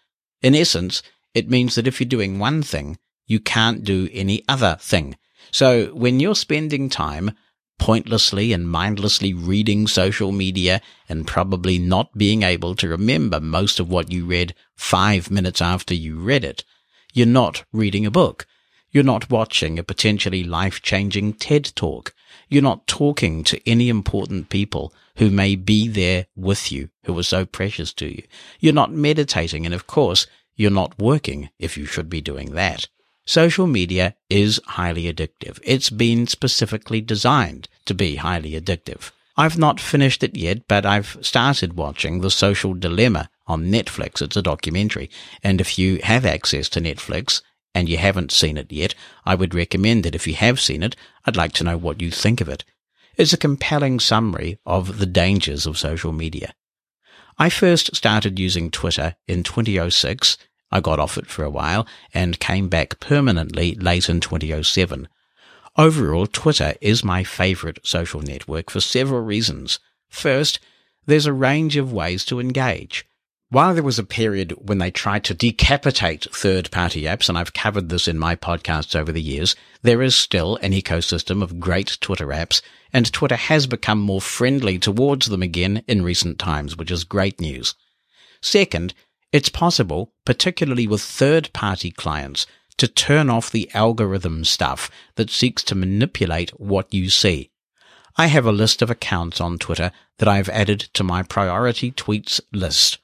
In essence, it means that if you're doing one thing, you can't do any other thing. So when you're spending time pointlessly and mindlessly reading social media and probably not being able to remember most of what you read five minutes after you read it. You're not reading a book. You're not watching a potentially life-changing TED talk. You're not talking to any important people who may be there with you, who are so precious to you. You're not meditating. And of course, you're not working if you should be doing that. Social media is highly addictive. It's been specifically designed to be highly addictive. I've not finished it yet, but I've started watching The Social Dilemma on Netflix. It's a documentary. And if you have access to Netflix and you haven't seen it yet, I would recommend it. If you have seen it, I'd like to know what you think of it. It's a compelling summary of the dangers of social media. I first started using Twitter in 2006 I got off it for a while and came back permanently late in 2007. Overall, Twitter is my favorite social network for several reasons. First, there's a range of ways to engage. While there was a period when they tried to decapitate third party apps, and I've covered this in my podcasts over the years, there is still an ecosystem of great Twitter apps, and Twitter has become more friendly towards them again in recent times, which is great news. Second, it's possible, particularly with third party clients, to turn off the algorithm stuff that seeks to manipulate what you see. I have a list of accounts on Twitter that I've added to my priority tweets list.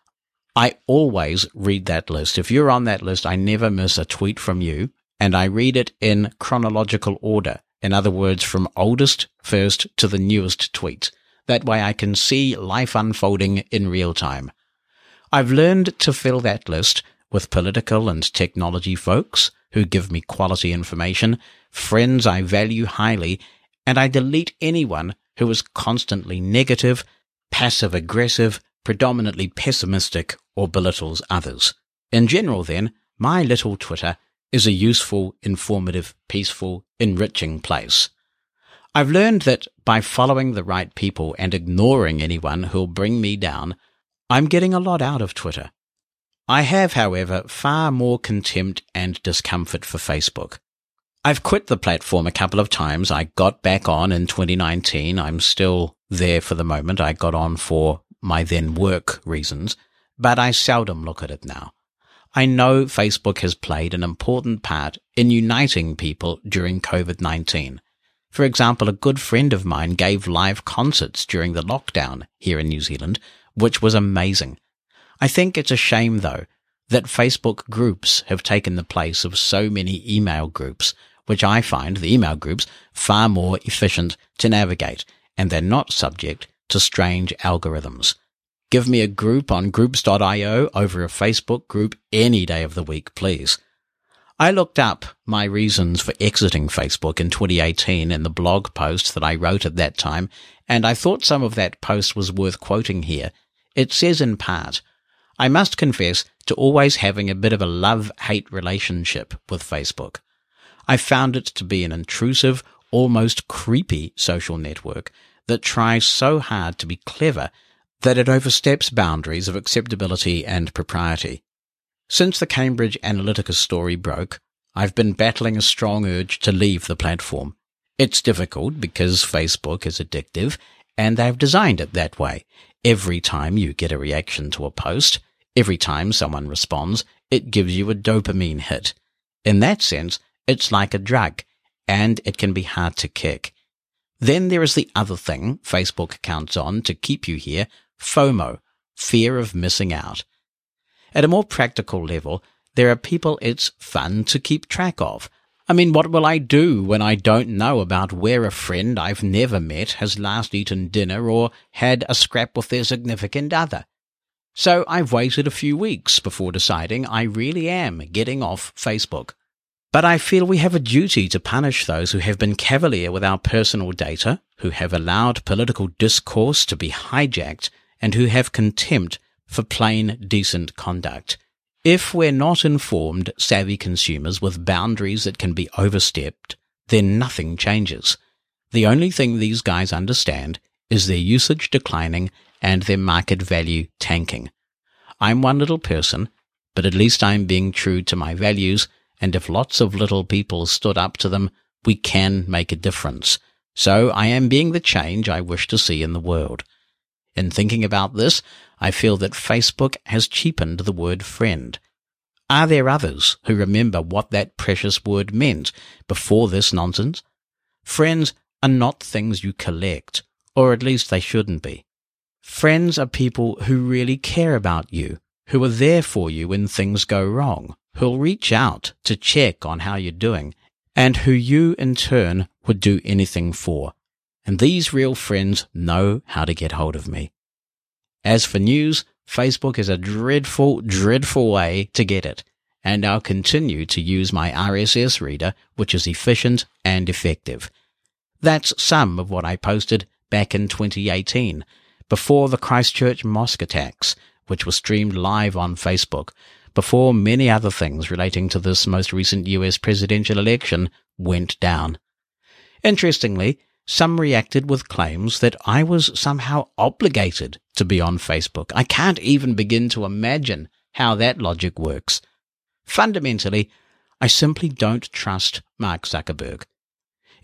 I always read that list. If you're on that list, I never miss a tweet from you and I read it in chronological order. In other words, from oldest first to the newest tweet. That way I can see life unfolding in real time. I've learned to fill that list with political and technology folks who give me quality information, friends I value highly, and I delete anyone who is constantly negative, passive aggressive, predominantly pessimistic, or belittles others. In general, then, my little Twitter is a useful, informative, peaceful, enriching place. I've learned that by following the right people and ignoring anyone who'll bring me down, I'm getting a lot out of Twitter. I have, however, far more contempt and discomfort for Facebook. I've quit the platform a couple of times. I got back on in 2019. I'm still there for the moment. I got on for my then work reasons, but I seldom look at it now. I know Facebook has played an important part in uniting people during COVID-19. For example, a good friend of mine gave live concerts during the lockdown here in New Zealand which was amazing. I think it's a shame though that Facebook groups have taken the place of so many email groups, which I find the email groups far more efficient to navigate and they're not subject to strange algorithms. Give me a group on groups.io over a Facebook group any day of the week, please. I looked up my reasons for exiting Facebook in 2018 in the blog post that I wrote at that time, and I thought some of that post was worth quoting here. It says in part, I must confess to always having a bit of a love-hate relationship with Facebook. I found it to be an intrusive, almost creepy social network that tries so hard to be clever that it oversteps boundaries of acceptability and propriety. Since the Cambridge Analytica story broke, I've been battling a strong urge to leave the platform. It's difficult because Facebook is addictive and they've designed it that way. Every time you get a reaction to a post, every time someone responds, it gives you a dopamine hit. In that sense, it's like a drug and it can be hard to kick. Then there is the other thing Facebook counts on to keep you here, FOMO, fear of missing out. At a more practical level, there are people it's fun to keep track of. I mean, what will I do when I don't know about where a friend I've never met has last eaten dinner or had a scrap with their significant other? So I've waited a few weeks before deciding I really am getting off Facebook. But I feel we have a duty to punish those who have been cavalier with our personal data, who have allowed political discourse to be hijacked, and who have contempt for plain decent conduct. If we're not informed, savvy consumers with boundaries that can be overstepped, then nothing changes. The only thing these guys understand is their usage declining and their market value tanking. I'm one little person, but at least I'm being true to my values, and if lots of little people stood up to them, we can make a difference. So I am being the change I wish to see in the world. In thinking about this, I feel that Facebook has cheapened the word friend. Are there others who remember what that precious word meant before this nonsense? Friends are not things you collect, or at least they shouldn't be. Friends are people who really care about you, who are there for you when things go wrong, who'll reach out to check on how you're doing, and who you in turn would do anything for. And these real friends know how to get hold of me. As for news, Facebook is a dreadful, dreadful way to get it, and I'll continue to use my RSS reader, which is efficient and effective. That's some of what I posted back in 2018, before the Christchurch mosque attacks, which were streamed live on Facebook, before many other things relating to this most recent US presidential election went down. Interestingly, some reacted with claims that I was somehow obligated to be on Facebook. I can't even begin to imagine how that logic works. Fundamentally, I simply don't trust Mark Zuckerberg.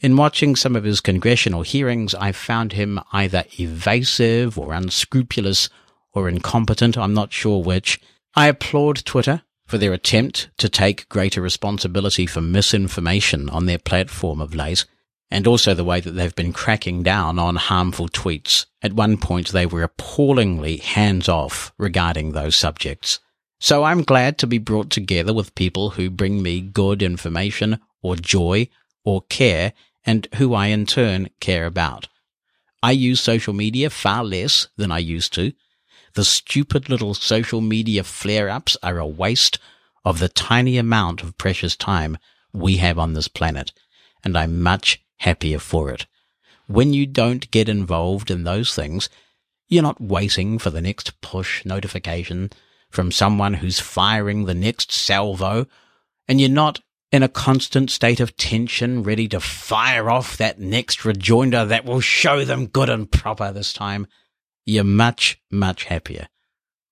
In watching some of his congressional hearings, I found him either evasive or unscrupulous or incompetent, I'm not sure which. I applaud Twitter for their attempt to take greater responsibility for misinformation on their platform of late and also the way that they've been cracking down on harmful tweets. At one point, they were appallingly hands off regarding those subjects. So I'm glad to be brought together with people who bring me good information or joy or care and who I in turn care about. I use social media far less than I used to. The stupid little social media flare ups are a waste of the tiny amount of precious time we have on this planet, and I'm much happier for it. When you don't get involved in those things, you're not waiting for the next push notification from someone who's firing the next salvo, and you're not in a constant state of tension, ready to fire off that next rejoinder that will show them good and proper this time. You're much, much happier.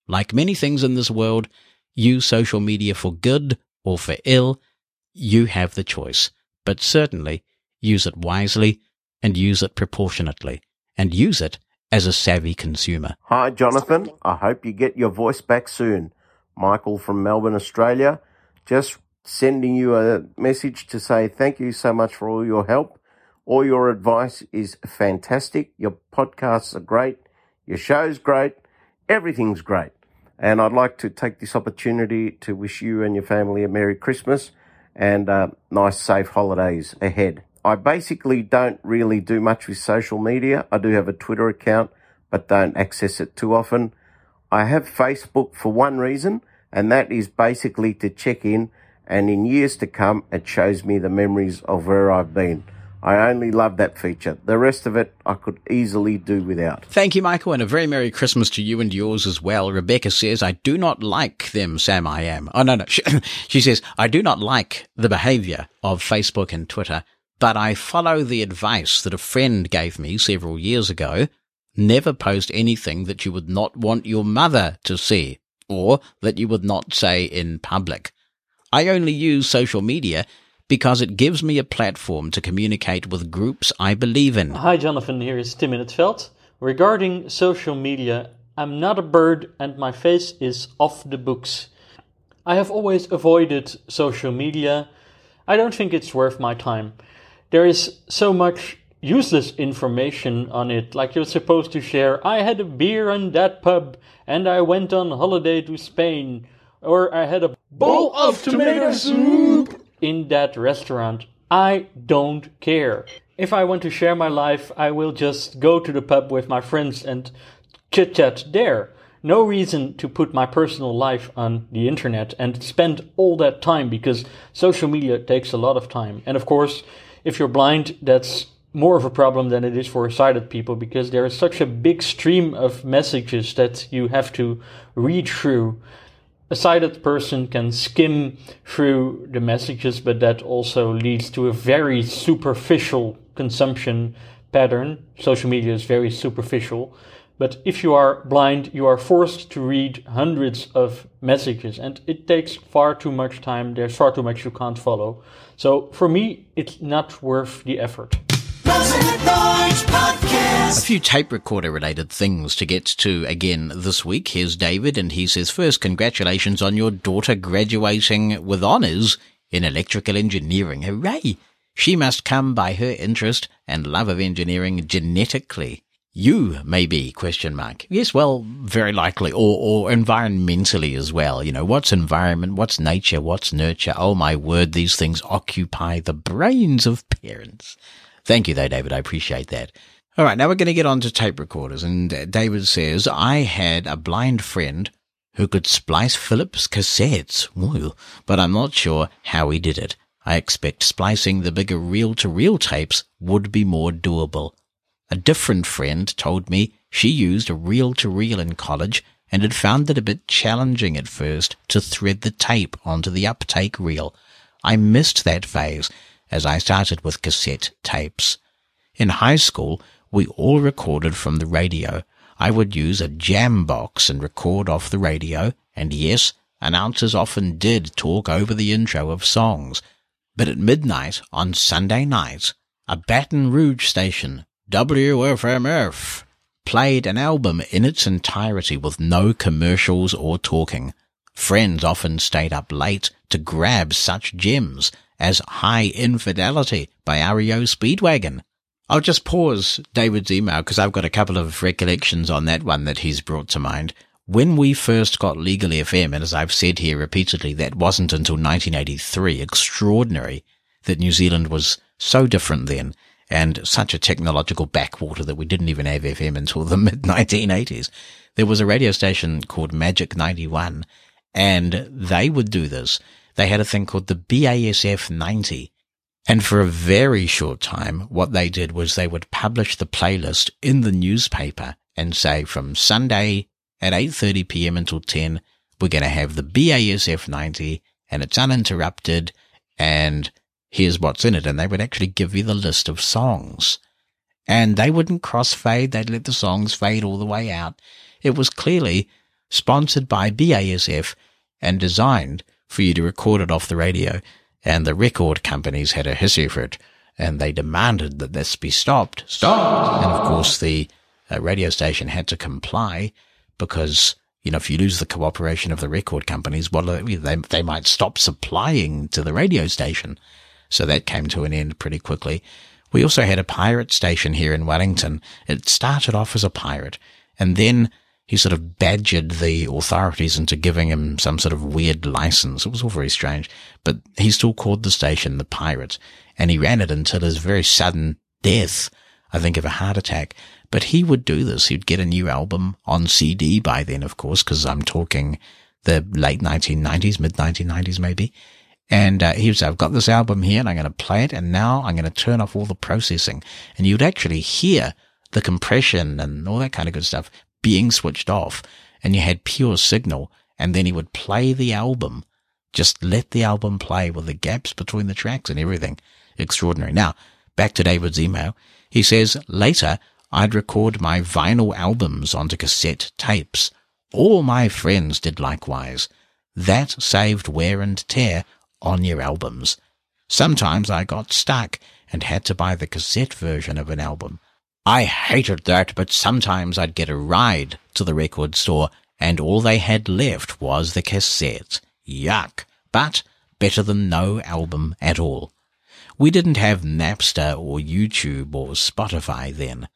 Like many things in this world, use social media for good or for ill. You have the choice, but certainly use it wisely, and use it proportionately, and use it as a savvy consumer. Hi, Jonathan. I hope you get your voice back soon. Michael from Melbourne, Australia. Just sending you a message to say thank you so much for all your help. All your advice is fantastic. Your podcasts are great. Your show's great. Everything's great. And I'd like to take this opportunity to wish you and your family a Merry Christmas and uh, nice, safe holidays ahead. I basically don't really do much with social media. I do have a Twitter account, but don't access it too often. I have Facebook for one reason, and that is basically to check in. And in years to come, it shows me the memories of where I've been. I only love that feature. The rest of it, I could easily do without. Thank you, Michael, and a very Merry Christmas to you and yours as well. Rebecca says, I do not like them, Sam I am. Oh, no, no. She, says, I do not like the behavior of Facebook and Twitter, but I follow the advice that a friend gave me several years ago. Never post anything that you would not want your mother to see or that you would not say in public. I only use social media because it gives me a platform to communicate with groups I believe in. Hi, Jonathan. Here is Tim in. Regarding social media, I'm not a bird and my face is off the books. I have always avoided social media. I don't think it's worth my time. There is so much useless information on it, like you're supposed to share. I had a beer in that pub and I went on holiday to Spain, or I had a bowl of tomato soup in that restaurant. I don't care. If I want to share my life, I will just go to the pub with my friends and chit chat there. No reason to put my personal life on the internet and spend all that time because social media takes a lot of time. And of course, if you're blind, that's more of a problem than it is for sighted people because there is such a big stream of messages that you have to read through a sighted person can skim through the messages, but that also leads to a very superficial consumption pattern. Social media is very superficial. But if you are blind, you are forced to read hundreds of messages, and it takes far too much time. There's far too much you can't follow. So for me, it's not worth the effort. A few tape recorder related things to get to again this week. Here's David, and he says, First, congratulations on your daughter graduating with honours in electrical engineering. Hooray! She must come by her interest and love of engineering genetically. You maybe question mark. Yes, well, very likely, or or environmentally as well. You know, what's environment, what's nature, what's nurture? Oh my word, these things occupy the brains of parents. Thank you though, David. I appreciate that. All right, now we're going to get on to tape recorders. And uh, David says, I had a blind friend who could splice Philips cassettes, Ooh, but I'm not sure how he did it. I expect splicing the bigger reel to reel tapes would be more doable. A different friend told me she used a reel to reel in college and had found it a bit challenging at first to thread the tape onto the uptake reel. I missed that phase as I started with cassette tapes. In high school, we all recorded from the radio. I would use a jam box and record off the radio, and yes, announcers often did talk over the intro of songs. But at midnight on Sunday nights, a Baton Rouge station, WFMF, played an album in its entirety with no commercials or talking. Friends often stayed up late to grab such gems as Hi Infidelity by REO Speedwagon. I'll just pause David's email because I've got a couple of recollections on that one that he's brought to mind. When we first got Legal FM, and as I've said here repeatedly, that wasn't until 1983, extraordinary that New Zealand was so different then and such a technological backwater that we didn't even have FM until the mid 1980s. There was a radio station called Magic 91 and they would do this. They had a thing called the BASF 90 and for a very short time, what they did was they would publish the playlist in the newspaper and say from Sunday at 8.30 p.m. until 10, we're going to have the BASF 90 and it's uninterrupted and here's what's in it. And they would actually give you the list of songs and they wouldn't crossfade. They'd let the songs fade all the way out. It was clearly sponsored by BASF and designed for you to record it off the radio and the record companies had a hissy fit, and they demanded that this be stopped. Stopped! And of course, the uh, radio station had to comply because, you know, if you lose the cooperation of the record companies, well, uh, they, they might stop supplying to the radio station. So that came to an end pretty quickly. We also had a pirate station here in Wellington. It started off as a pirate, and then he sort of badgered the authorities into giving him some sort of weird license. It was all very strange, but he still called the station the Pirate, and he ran it until his very sudden death, I think of a heart attack. But he would do this. He'd get a new album on CD by then, of course, because I'm talking the late 1990s, mid 1990s maybe. And uh, he was, I've got this album here and I'm going to play it and now I'm going to turn off all the processing. And you'd actually hear the compression and all that kind of good stuff being switched off and you had pure signal. And then he would play the album, just let the album play with the gaps between the tracks and everything. Extraordinary. Now, back to David's email. He says, later, I'd record my vinyl albums onto cassette tapes. All my friends did likewise. That saved wear and tear on your albums. Sometimes I got stuck and had to buy the cassette version of an album. I hated that, but sometimes I'd get a ride to the record store and all they had left was the cassette. Yuck. But better than no album at all. We didn't have Napster or YouTube or Spotify then.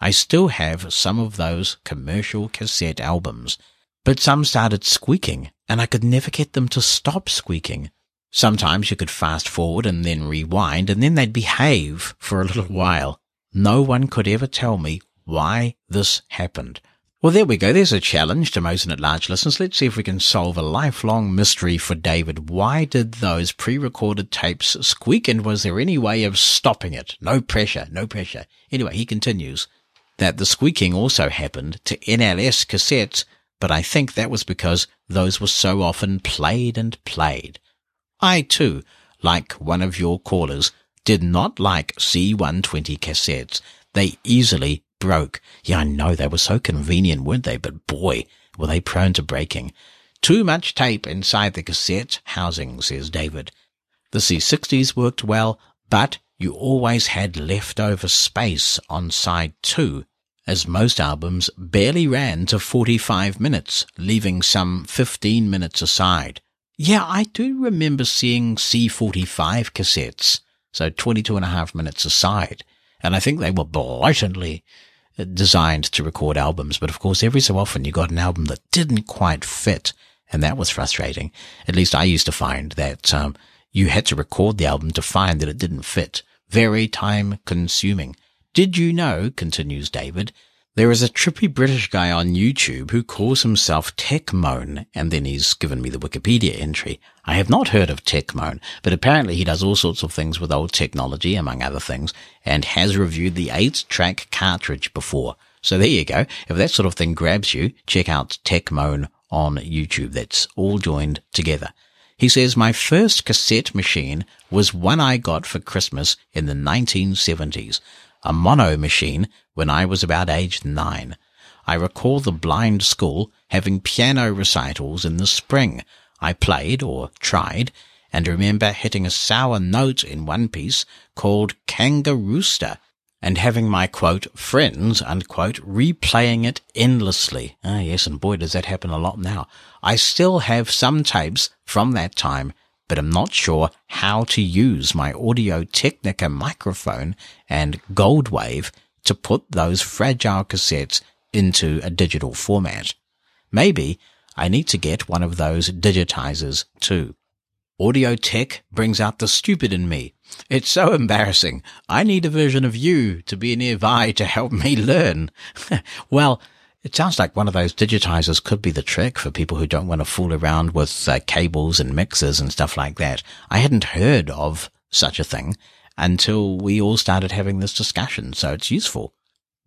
I still have some of those commercial cassette albums, but some started squeaking and I could never get them to stop squeaking. Sometimes you could fast forward and then rewind and then they'd behave for a little while. No one could ever tell me why this happened. Well, there we go. There's a challenge to Mosen at Large listeners. Let's see if we can solve a lifelong mystery for David. Why did those pre-recorded tapes squeak and was there any way of stopping it? No pressure, no pressure. Anyway, he continues that the squeaking also happened to NLS cassettes, but I think that was because those were so often played and played. I too, like one of your callers, did not like C120 cassettes. They easily broke. Yeah, I know they were so convenient, weren't they? But boy, were they prone to breaking. Too much tape inside the cassette housing, says David. The C60s worked well, but you always had leftover space on side two, as most albums barely ran to 45 minutes, leaving some 15 minutes aside. Yeah, I do remember seeing C45 cassettes, so 22 and a half minutes aside. And I think they were blatantly designed to record albums. But of course, every so often you got an album that didn't quite fit. And that was frustrating. At least I used to find that, um, you had to record the album to find that it didn't fit. Very time consuming. Did you know, continues David, there is a trippy British guy on YouTube who calls himself Techmoan, and then he's given me the Wikipedia entry. I have not heard of Techmoan, but apparently he does all sorts of things with old technology, among other things, and has reviewed the 8-track cartridge before. So there you go. If that sort of thing grabs you, check out Techmoan on YouTube. That's all joined together. He says, my first cassette machine was one I got for Christmas in the 1970s a mono machine when I was about age nine. I recall the blind school having piano recitals in the spring. I played, or tried, and remember hitting a sour note in one piece called Kangarooster, and having my quote, friends, unquote, replaying it endlessly. Ah, yes, and boy, does that happen a lot now. I still have some tapes from that time but I'm not sure how to use my Audio Technica microphone and Goldwave to put those fragile cassettes into a digital format. Maybe I need to get one of those digitizers too. Audio Tech brings out the stupid in me. It's so embarrassing. I need a version of you to be nearby to help me learn. well, it sounds like one of those digitizers could be the trick for people who don't want to fool around with uh, cables and mixers and stuff like that. I hadn't heard of such a thing until we all started having this discussion, so it's useful.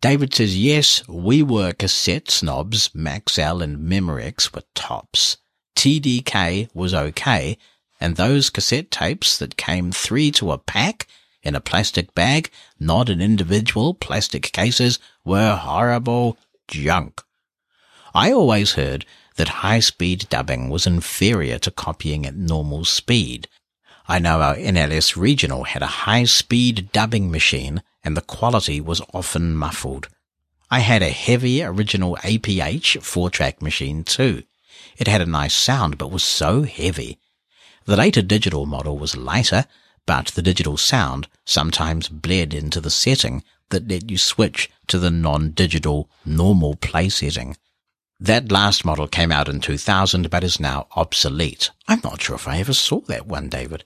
David says, yes, we were cassette snobs. Maxell and Memorex were tops. TDK was okay. And those cassette tapes that came three to a pack in a plastic bag, not in individual plastic cases, were horrible junk. I always heard that high-speed dubbing was inferior to copying at normal speed. I know our NLS regional had a high-speed dubbing machine and the quality was often muffled. I had a heavy original APH four-track machine too. It had a nice sound but was so heavy. The later digital model was lighter, but the digital sound sometimes bled into the setting that let you switch to the non-digital normal play setting. That last model came out in 2000 but is now obsolete. I'm not sure if I ever saw that one, David.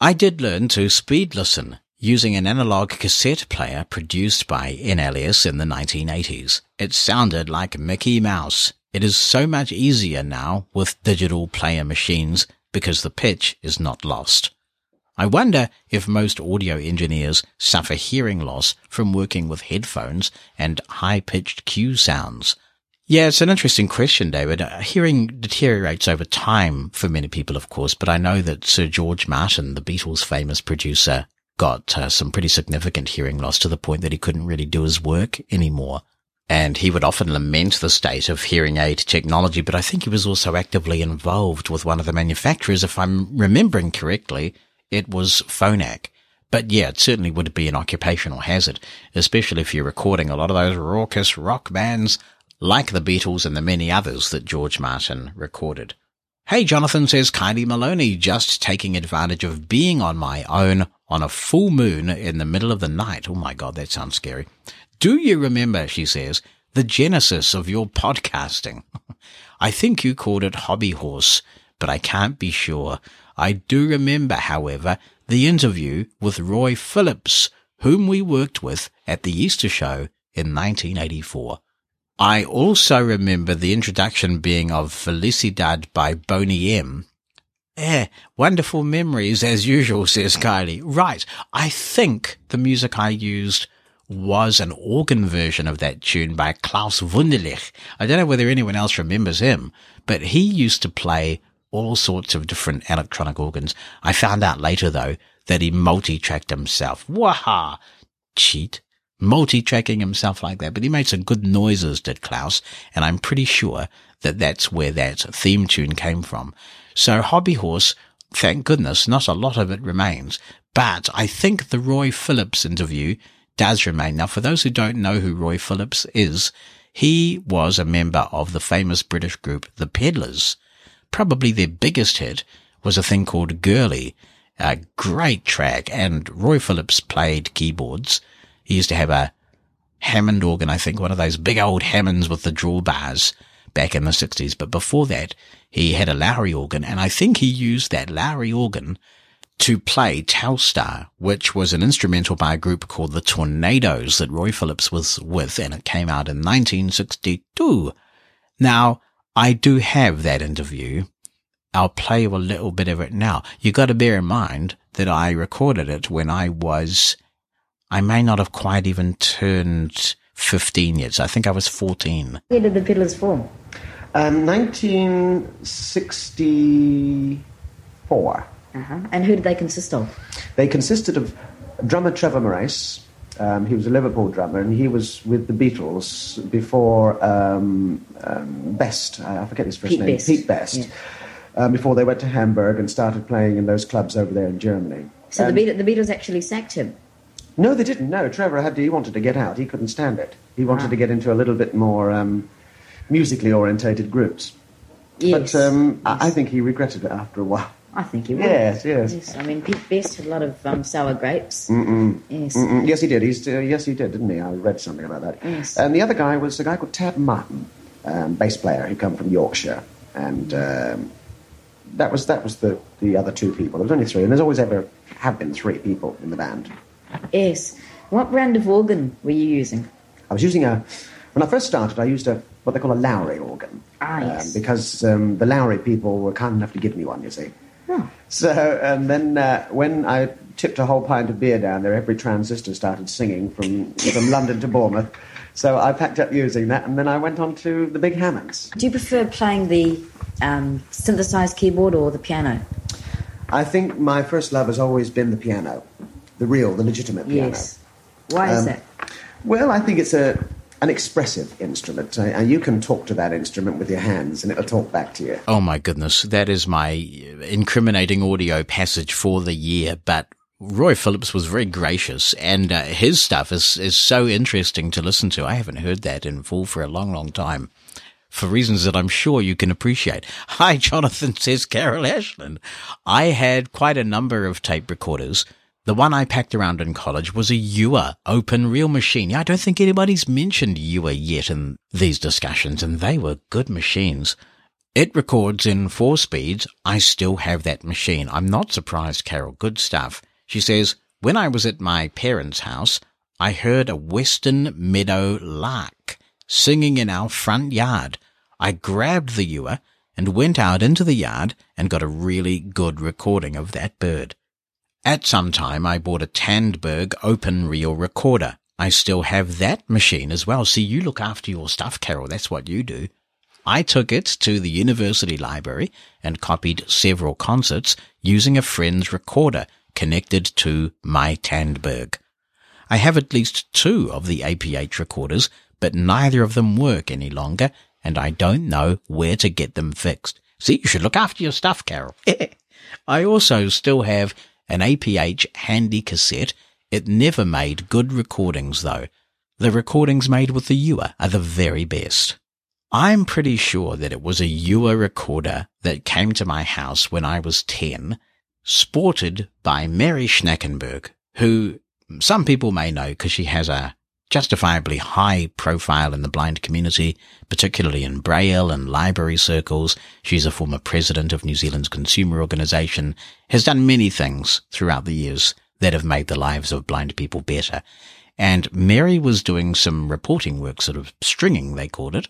I did learn to speed listen using an analog cassette player produced by NLS in the 1980s. It sounded like Mickey Mouse. It is so much easier now with digital player machines because the pitch is not lost. I wonder if most audio engineers suffer hearing loss from working with headphones and high-pitched cue sounds. Yeah, it's an interesting question, David. Uh, hearing deteriorates over time for many people, of course, but I know that Sir George Martin, the Beatles' famous producer, got uh, some pretty significant hearing loss to the point that he couldn't really do his work anymore. And he would often lament the state of hearing aid technology, but I think he was also actively involved with one of the manufacturers. If I'm remembering correctly, it was Phonak. But yeah, it certainly would be an occupational hazard, especially if you're recording a lot of those raucous rock bands like the Beatles and the many others that George Martin recorded. Hey, Jonathan says Kylie Maloney, just taking advantage of being on my own on a full moon in the middle of the night. Oh my God, that sounds scary. Do you remember, she says, the genesis of your podcasting? I think you called it Hobby Horse, but I can't be sure. I do remember, however, the interview with Roy Phillips, whom we worked with at the Easter show in 1984. I also remember the introduction being of Felicidad by Boney M. Eh, wonderful memories as usual, says Kylie. Right. I think the music I used was an organ version of that tune by Klaus Wunderlich. I don't know whether anyone else remembers him, but he used to play all sorts of different electronic organs. I found out later though that he multi-tracked himself. Waha! Cheat multi-tracking himself like that, but he made some good noises, did Klaus, and I'm pretty sure that that's where that theme tune came from. So Hobby Horse, thank goodness, not a lot of it remains, but I think the Roy Phillips interview does remain. Now, for those who don't know who Roy Phillips is, he was a member of the famous British group The Peddlers. Probably their biggest hit was a thing called Girly, a great track, and Roy Phillips played keyboards he used to have a Hammond organ, I think, one of those big old Hammonds with the drawbars back in the 60s. But before that, he had a Lowrey organ, and I think he used that Lowrey organ to play Telstar, which was an instrumental by a group called the Tornados that Roy Phillips was with, and it came out in 1962. Now, I do have that interview. I'll play you a little bit of it now. You've got to bear in mind that I recorded it when I was I may not have quite even turned 15 yet. So I think I was 14. Where did the Peddlers form? Um, 1964. Uh-huh. And who did they consist of? They consisted of drummer Trevor Morais. Um, he was a Liverpool drummer, and he was with the Beatles before um, um, Best. I forget his first Pete name. Best. Pete Best. Yeah. Um, before they went to Hamburg and started playing in those clubs over there in Germany. So the, Beatles, the Beatles actually sacked him. No, they didn't. No, Trevor had to, he wanted to get out. He couldn't stand it. He wanted Ah. to get into a little bit more um, musically orientated groups. Yes. But um, I, I think he regretted it after a while. I think he would. Yes, yes. I mean, Pete Best had a lot of um, sour grapes. Mm-mm. Yes. Mm-mm. Yes, he did. He's, uh, yes, he did, didn't he? I read something about that. Yes. And the other guy was a guy called Tab Martin, um, bass player. He come from Yorkshire, and um, that was that was the, the other two people. There was only three, and there's always ever have been three people in the band. Yes. What brand of organ were you using? I was using a when I first started. I used a what they call a Lowrey organ. Ah, yes. Um, because um, the Lowrey people were kind enough to give me one. You see. Oh. So, and then uh, when I tipped a whole pint of beer down there, every transistor started singing from, from London to Bournemouth. So I packed up using that, and then I went on to the big Hammonds. Do you prefer playing the um, synthesized keyboard or the piano? I think my first love has always been the piano, the real, the legitimate piano. Yes. Why is Um, that? Well, I think it's a an expressive instrument, uh, and you can talk to that instrument with your hands, and it'll talk back to you. Oh my goodness, that is my incriminating audio passage for the year, but Roy Phillips was very gracious and uh, his stuff is, is so interesting to listen to. I haven't heard that in full for a long, long time for reasons that I'm sure you can appreciate. Hi, Jonathan, says Carol Ashland. I had quite a number of tape recorders, The one I packed around in college was a Uher open reel machine. Yeah, I don't think anybody's mentioned Uher yet in these discussions, and they were good machines. It records in four speeds. I still have that machine. I'm not surprised, Carol. Good stuff. She says, When I was at my parents' house, I heard a western meadow lark singing in our front yard. I grabbed the Uher and went out into the yard and got a really good recording of that bird. At some time, I bought a Tandberg open reel recorder. I still have that machine as well. See, you look after your stuff, Carol. That's what you do. I took it to the university library and copied several concerts using a friend's recorder connected to my Tandberg. I have at least two of the APH recorders, but neither of them work any longer, and I don't know where to get them fixed. See, you should look after your stuff, Carol. I also still have an APH handy cassette. It never made good recordings though. The recordings made with the Uher are the very best. I'm pretty sure that it was a Uher recorder that came to my house when I was 10, sported by Mary Schnackenberg, who some people may know because she has a justifiably high profile in the blind community, particularly in Braille and library circles. She's a former president of New Zealand's consumer organisation, has done many things throughout the years that have made the lives of blind people better. And Mary was doing some reporting work, sort of stringing, they called it,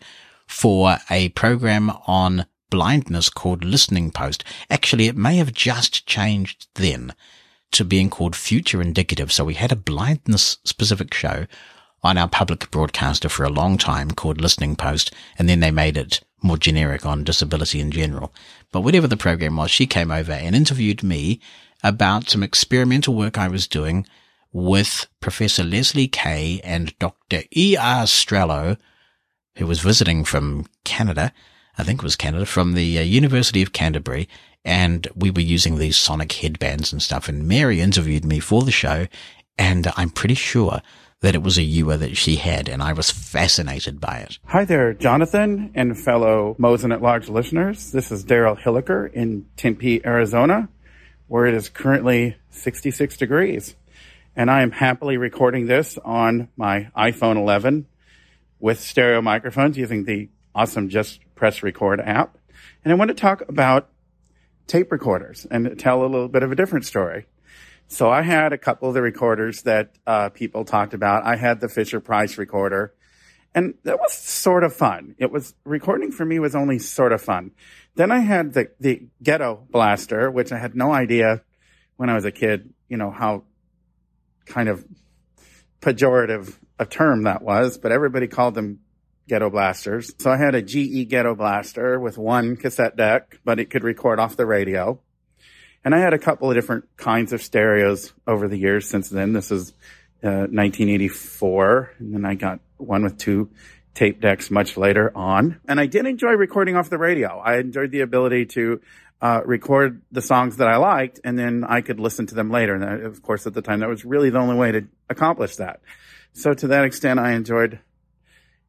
for a program on blindness called Listening Post. Actually, it may have just changed then to being called Future Indicative. So we had a blindness specific show on our public broadcaster for a long time called Listening Post, and then they made it more generic on disability in general. But whatever the program was, she came over and interviewed me about some experimental work I was doing with Professor Leslie Kay and Dr. E.R. Strelow, who was visiting from Canada. I think it was Canada, from the uh, University of Canterbury, and we were using these sonic headbands and stuff. And Mary interviewed me for the show, and I'm pretty sure that it was a Uher that she had, and I was fascinated by it. Hi there, Jonathan and fellow Mosen at Large listeners. This is Daryl Hilliker in Tempe, Arizona, where it is currently 66 degrees. And I am happily recording this on my iPhone 11 with stereo microphones using the awesome Just Press Record app. And I want to talk about tape recorders and tell a little bit of a different story. So I had a couple of the recorders that uh, people talked about. I had the Fisher Price recorder, and that was sort of fun. It was recording for me was only sort of fun. Then I had the the Ghetto Blaster, which I had no idea when I was a kid. You know how kind of pejorative a term that was, but everybody called them Ghetto Blasters. So I had a GE Ghetto Blaster with one cassette deck, but it could record off the radio. And I had a couple of different kinds of stereos over the years since then. This is uh, 1984. And then I got one with two tape decks much later on. And I did enjoy recording off the radio. I enjoyed the ability to uh, record the songs that I liked and then I could listen to them later. And that, of course, at the time, that was really the only way to accomplish that. So to that extent, I enjoyed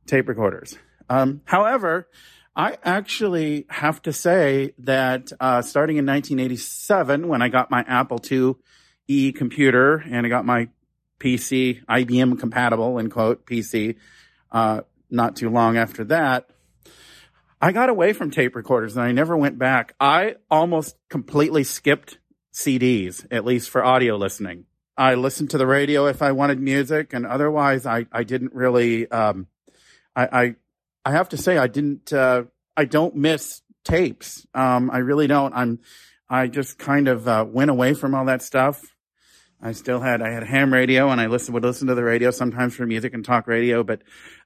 tape recorders. Um, however, I actually have to say that uh, starting in 1987, when I got my Apple IIe computer and I got my PC, IBM compatible, in quote, PC, uh, not too long after that, I got away from tape recorders and I never went back. I almost completely skipped CDs, at least for audio listening. I listened to the radio if I wanted music, and otherwise, I, I didn't really. Um, I, I I have to say I didn't uh, I don't miss tapes. Um, I really don't. I'm I just kind of uh, went away from all that stuff. I still had I had ham radio and I listened would listen to the radio sometimes for music and talk radio, but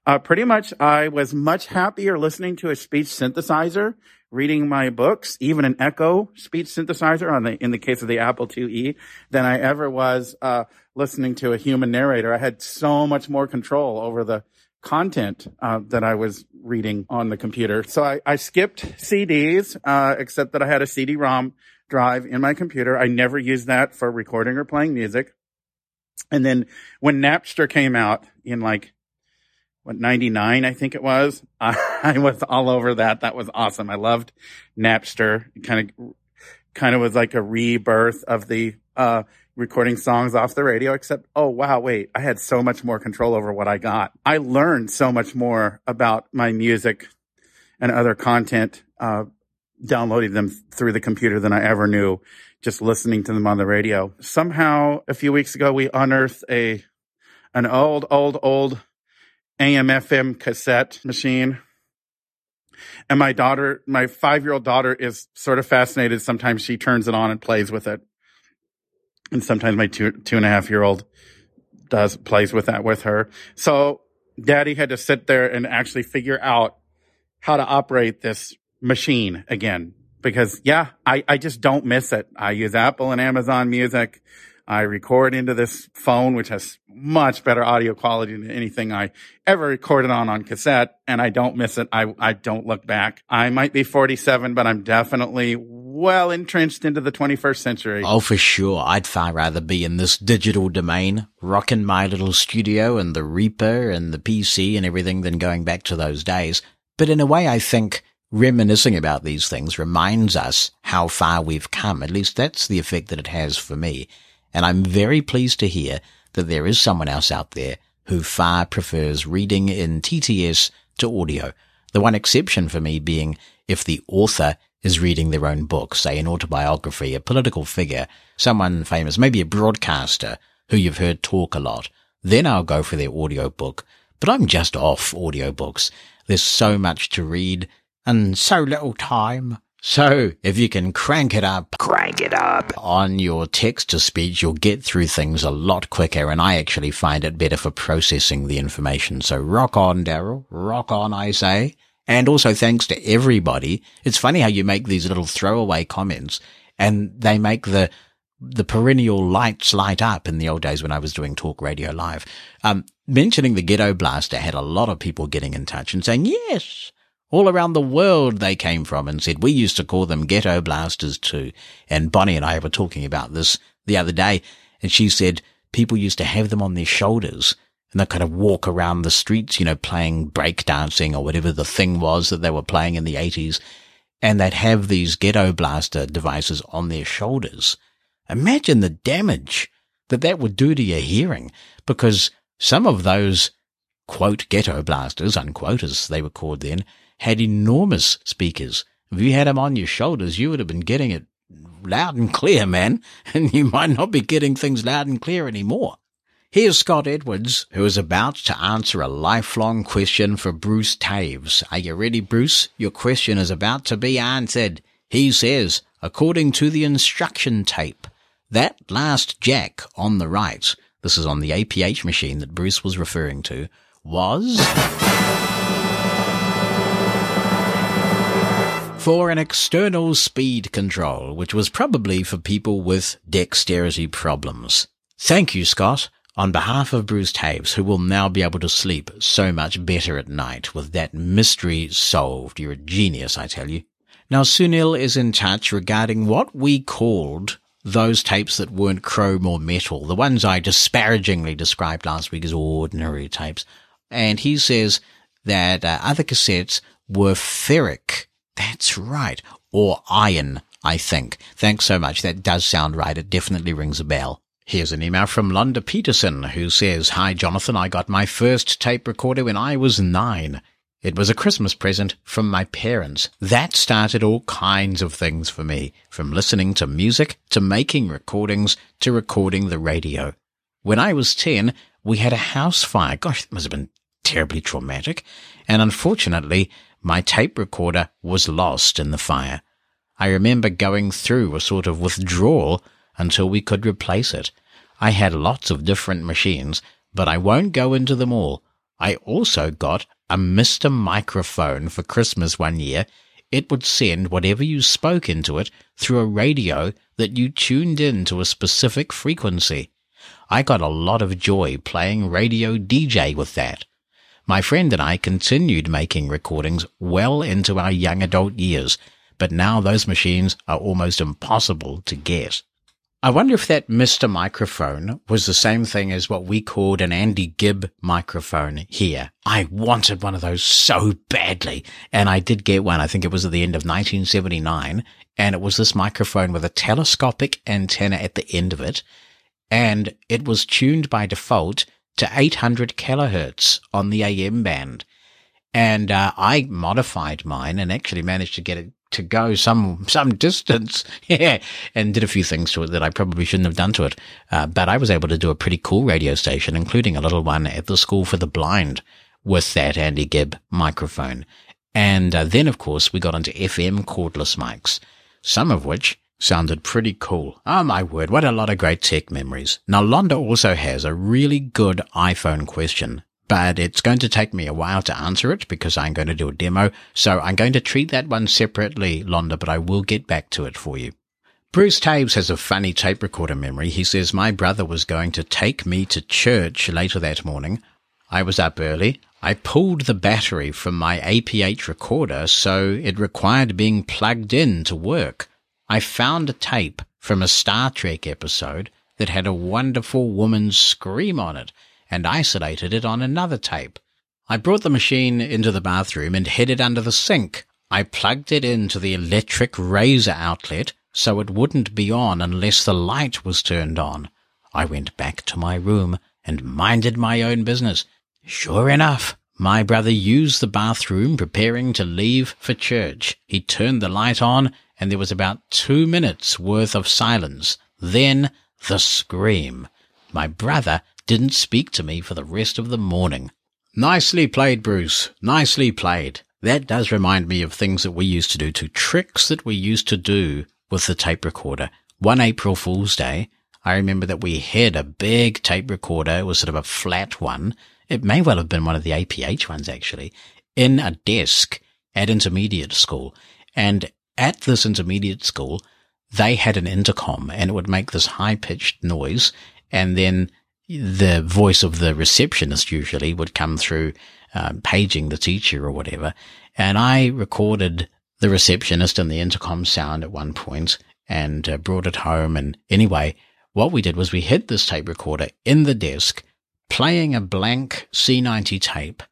uh, pretty much I was much happier listening to a speech synthesizer, reading my books, even an Echo speech synthesizer on the in the case of the Apple IIe, than I ever was uh, listening to a human narrator. I had so much more control over the content uh, that I was reading on the computer. So I, I skipped CDs, uh, except that I had a CD-ROM drive in my computer. I never used that for recording or playing music. And then when Napster came out in like what 99 I think it was, I, I was all over that. That was awesome. I loved Napster. It kind of kind of was like a rebirth of the uh, recording songs off the radio, except, oh, wow, wait, I had so much more control over what I got. I learned so much more about my music and other content, uh, downloading them through the computer than I ever knew just listening to them on the radio. Somehow a few weeks ago, we unearthed a, an old, old, old AM FM cassette machine. And my daughter, my five year old daughter is sort of fascinated. Sometimes she turns it on and plays with it. And sometimes my two, two and a half year old does plays with that with her. So daddy had to sit there and actually figure out how to operate this machine again because yeah, I, I just don't miss it. I use Apple and Amazon music. I record into this phone, which has much better audio quality than anything I ever recorded on on cassette. And I don't miss it. I, I don't look back. I might be 47, but I'm definitely well entrenched into the 21st century. Oh, for sure. I'd far rather be in this digital domain, rocking my little studio and the Reaper and the PC and everything than going back to those days. But in a way, I think reminiscing about these things reminds us how far we've come. At least that's the effect that it has for me. And I'm very pleased to hear that there is someone else out there who far prefers reading in TTS to audio. The one exception for me being if the author is reading their own book, say an autobiography, a political figure, someone famous, maybe a broadcaster who you've heard talk a lot, then I'll go for their audio book. But I'm just off audiobooks. There's so much to read and so little time. So if you can crank it up, crank it up on your text to speech, you'll get through things a lot quicker. And I actually find it better for processing the information. So rock on, Daryl. Rock on, I say. And also thanks to everybody. It's funny how you make these little throwaway comments and they make the, the perennial lights light up in the old days when I was doing talk radio live. Um, mentioning the ghetto blaster had a lot of people getting in touch and saying, yes, all around the world they came from and said, we used to call them ghetto blasters too. And Bonnie and I were talking about this the other day and she said people used to have them on their shoulders and they kind of walk around the streets, you know, playing breakdancing or whatever the thing was that they were playing in the eighties. And they'd have these ghetto blaster devices on their shoulders. Imagine the damage that that would do to your hearing because some of those quote ghetto blasters, unquote, as they were called then, had enormous speakers. If you had them on your shoulders, you would have been getting it loud and clear, man, and you might not be getting things loud and clear anymore. Here's Scott Edwards, who is about to answer a lifelong question for Bruce Taves. Are you ready, Bruce? Your question is about to be answered. He says, according to the instruction tape, that last jack on the right, this is on the APH machine that Bruce was referring to, was for an external speed control, which was probably for people with dexterity problems. Thank you, Scott, on behalf of Bruce Taves, who will now be able to sleep so much better at night with that mystery solved. You're a genius, I tell you. Now, Sunil is in touch regarding what we called those tapes that weren't chrome or metal, the ones I disparagingly described last week as ordinary tapes. And he says that uh, other cassettes were ferric that's right. Or iron, I think. Thanks so much. That does sound right. It definitely rings a bell. Here's an email from Londa Peterson who says, Hi Jonathan, I got my first tape recorder when I was nine. It was a Christmas present from my parents. That started all kinds of things for me, from listening to music to making recordings to recording the radio. When I was 10, we had a house fire. Gosh, it must have been terribly traumatic. And unfortunately, my tape recorder was lost in the fire. I remember going through a sort of withdrawal until we could replace it. I had lots of different machines, but I won't go into them all. I also got a Mr. Microphone for Christmas one year. It would send whatever you spoke into it through a radio that you tuned in to a specific frequency. I got a lot of joy playing radio DJ with that. My friend and I continued making recordings well into our young adult years, but now those machines are almost impossible to get. I wonder if that Mr. Microphone was the same thing as what we called an Andy Gibb microphone here. I wanted one of those so badly. And I did get one. I think it was at the end of 1979. And it was this microphone with a telescopic antenna at the end of it. And it was tuned by default to 800 kilohertz on the AM band. And uh, I modified mine and actually managed to get it to go some some distance, yeah, and did a few things to it that I probably shouldn't have done to it. Uh, but I was able to do a pretty cool radio station, including a little one at the School for the Blind with that Andy Gibb microphone. And uh, then, of course, we got into FM cordless mics, some of which sounded pretty cool. Oh my word, what a lot of great tech memories. Now, Londa also has a really good iPhone question but it's going to take me a while to answer it because I'm going to do a demo. So I'm going to treat that one separately, Londa, but I will get back to it for you. Bruce Taves has a funny tape recorder memory. He says, my brother was going to take me to church later that morning. I was up early. I pulled the battery from my APH recorder, so it required being plugged in to work. I found a tape from a Star Trek episode that had a wonderful woman's scream on it and isolated it on another tape. I brought the machine into the bathroom and hid it under the sink. I plugged it into the electric razor outlet so it wouldn't be on unless the light was turned on. I went back to my room and minded my own business. Sure enough, my brother used the bathroom preparing to leave for church. He turned the light on and there was about two minutes worth of silence. Then the scream. My brother didn't speak to me for the rest of the morning. Nicely played, Bruce. Nicely played. That does remind me of things that we used to do, to tricks that we used to do with the tape recorder. One April Fool's Day, I remember that we had a big tape recorder. It was sort of a flat one. It may well have been one of the APH ones actually, in a desk at intermediate school. And at this intermediate school, they had an intercom and it would make this high pitched noise. And then the voice of the receptionist usually would come through um, paging the teacher or whatever. And I recorded the receptionist and the intercom sound at one point and uh, brought it home. And anyway, what we did was we hid this tape recorder in the desk, playing a blank C90 tape.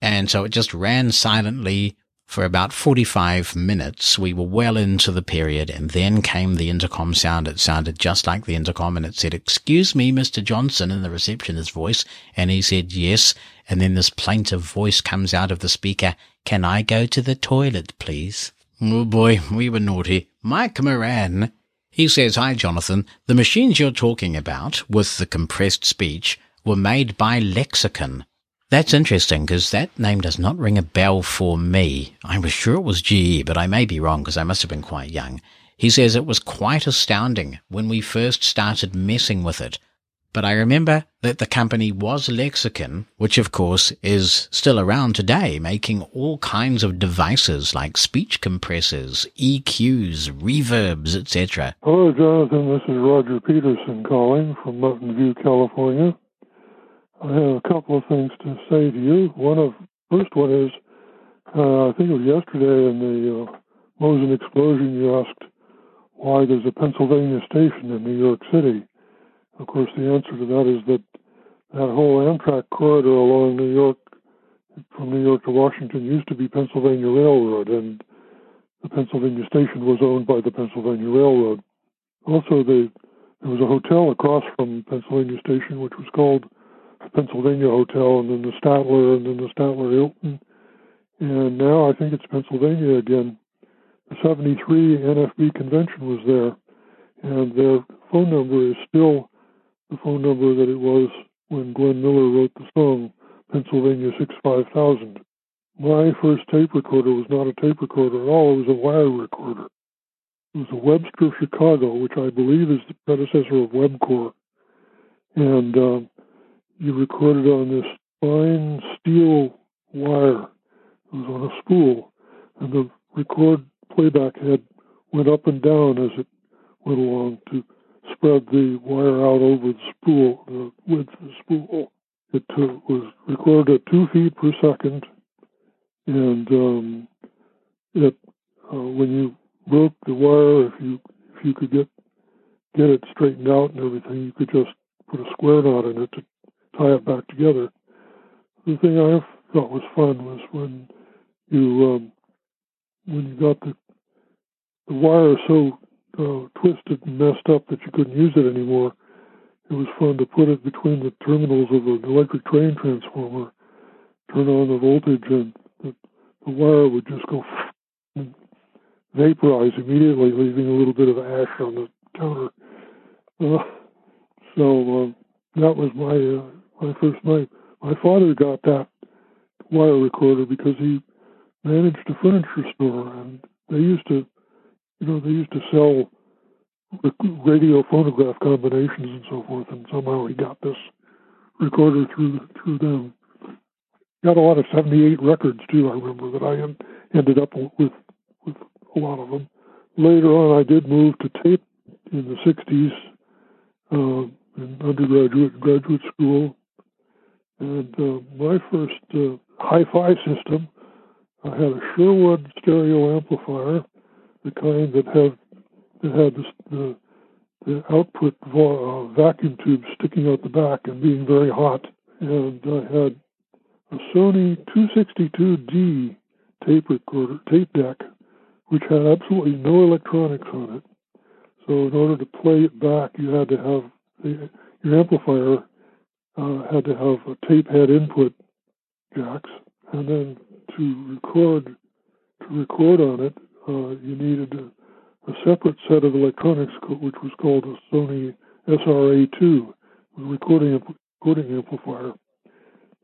And so it just ran silently for about 45 minutes, we were well into the period, and then came the intercom sound. It sounded just like the intercom, and it said, Excuse me, Mr. Johnson, in the receptionist's voice. And he said, Yes. And then this plaintive voice comes out of the speaker, Can I go to the toilet, please? Oh boy, we were naughty. Mike Moran. He says, Hi, Jonathan. The machines you're talking about, with the compressed speech, were made by Lexicon. That's interesting because that name does not ring a bell for me. I was sure it was GE, but I may be wrong because I must have been quite young. He says it was quite astounding when we first started messing with it. But I remember that the company was Lexicon, which of course is still around today, making all kinds of devices like speech compressors, EQs, reverbs, etc. Hello, Jonathan. This is Roger Peterson calling from Mountain View, California. I have a couple of things to say to you. One of first one is, uh, I think it was yesterday in the uh, Mosen explosion. You asked why there's a Pennsylvania station in New York City. Of course, the answer to that is that that whole Amtrak corridor along New York, from New York to Washington, used to be Pennsylvania Railroad, and the Pennsylvania station was owned by the Pennsylvania Railroad. Also, the, there was a hotel across from Pennsylvania Station, which was called Pennsylvania Hotel, and then the Statler, and then the Statler Hilton. And now I think it's Pennsylvania again. The 73 NFB convention was there, and their phone number is still the phone number that it was when Glenn Miller wrote the song Pennsylvania 65000. My first tape recorder was not a tape recorder at all, it was a wire recorder. It was a Webster Chicago, which I believe is the predecessor of Webcor. And uh, you recorded on this fine steel wire. It was on a spool, and the record playback head went up and down as it went along to spread the wire out over the spool, the width of the spool. It uh, was recorded at two feet per second, and um, it uh, when you broke the wire, if you if you could get get it straightened out and everything, you could just put a square knot in it to tie it back together. The thing I thought was fun was when you um, when you got the the wire so uh, twisted and messed up that you couldn't use it anymore. It was fun to put it between the terminals of an electric train transformer, turn on the voltage, and the, the wire would just go vaporize immediately, leaving a little bit of ash on the counter. Uh, so uh, that was my uh, my first night. My father got that wire recorder because he managed a furniture store, and they used to, you know, they used to sell radio phonograph combinations and so forth, and somehow he got this recorder through through them. Got a lot of '78 records too. I remember that I en- ended up with with a lot of them. Later on, I did move to tape in the '60s uh, in undergraduate graduate school, and uh, my first uh, hi-fi system. I had a Sherwood stereo amplifier, the kind that had that had the, the, the output uh, vacuum tube sticking out the back and being very hot. And I had a Sony 262D tape recorder, tape deck, which had absolutely no electronics on it. So in order to play it back, you had to have the, your amplifier uh, had to have a tape head input jacks, and then to record to record on it, uh, you needed a, a, separate set of electronics, which was called a Sony SRA2, recording recording amplifier.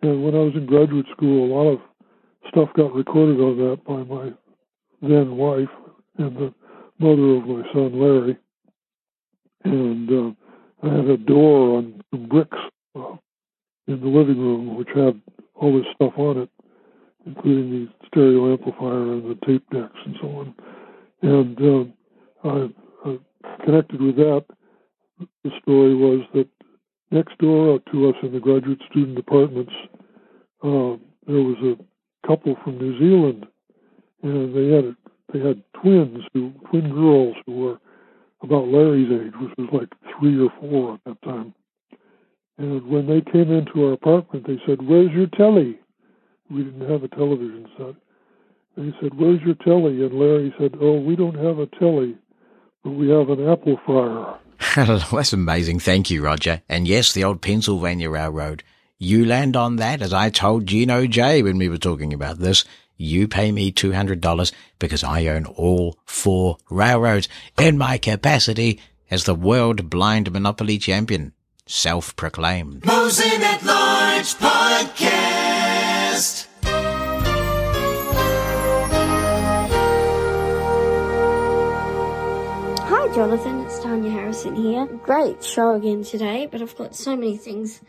And when I was in graduate school, a lot of stuff got recorded on that by my then wife and the mother of my son Larry. And uh, I had a door on some bricks uh, in the living room, which had all this stuff on it, including the stereo amplifier and the tape decks and so on. And uh, I, I connected with that. The story was that next door to us in the graduate student apartments, uh, there was a couple from New Zealand, and they had they had twins who twin girls who were about Larry's age, which was like three or four at that time. And when they came into our apartment, they said, "Where's your telly?" We didn't have a television set. They said, "Where's your telly?" And Larry said, "Oh, we don't have a telly, but we have an apple fryer." That's amazing. Thank you, Roger. And yes, the old Pennsylvania Railroad. You land on that, as I told Gino J when we were talking about this. You pay me $200 because I own all four railroads in my capacity as the world blind monopoly champion. Self-proclaimed. Mosen at Large Podcast. Hi, Jonathan. It's Tanya Harrison here. Great show again today, but I've got so many things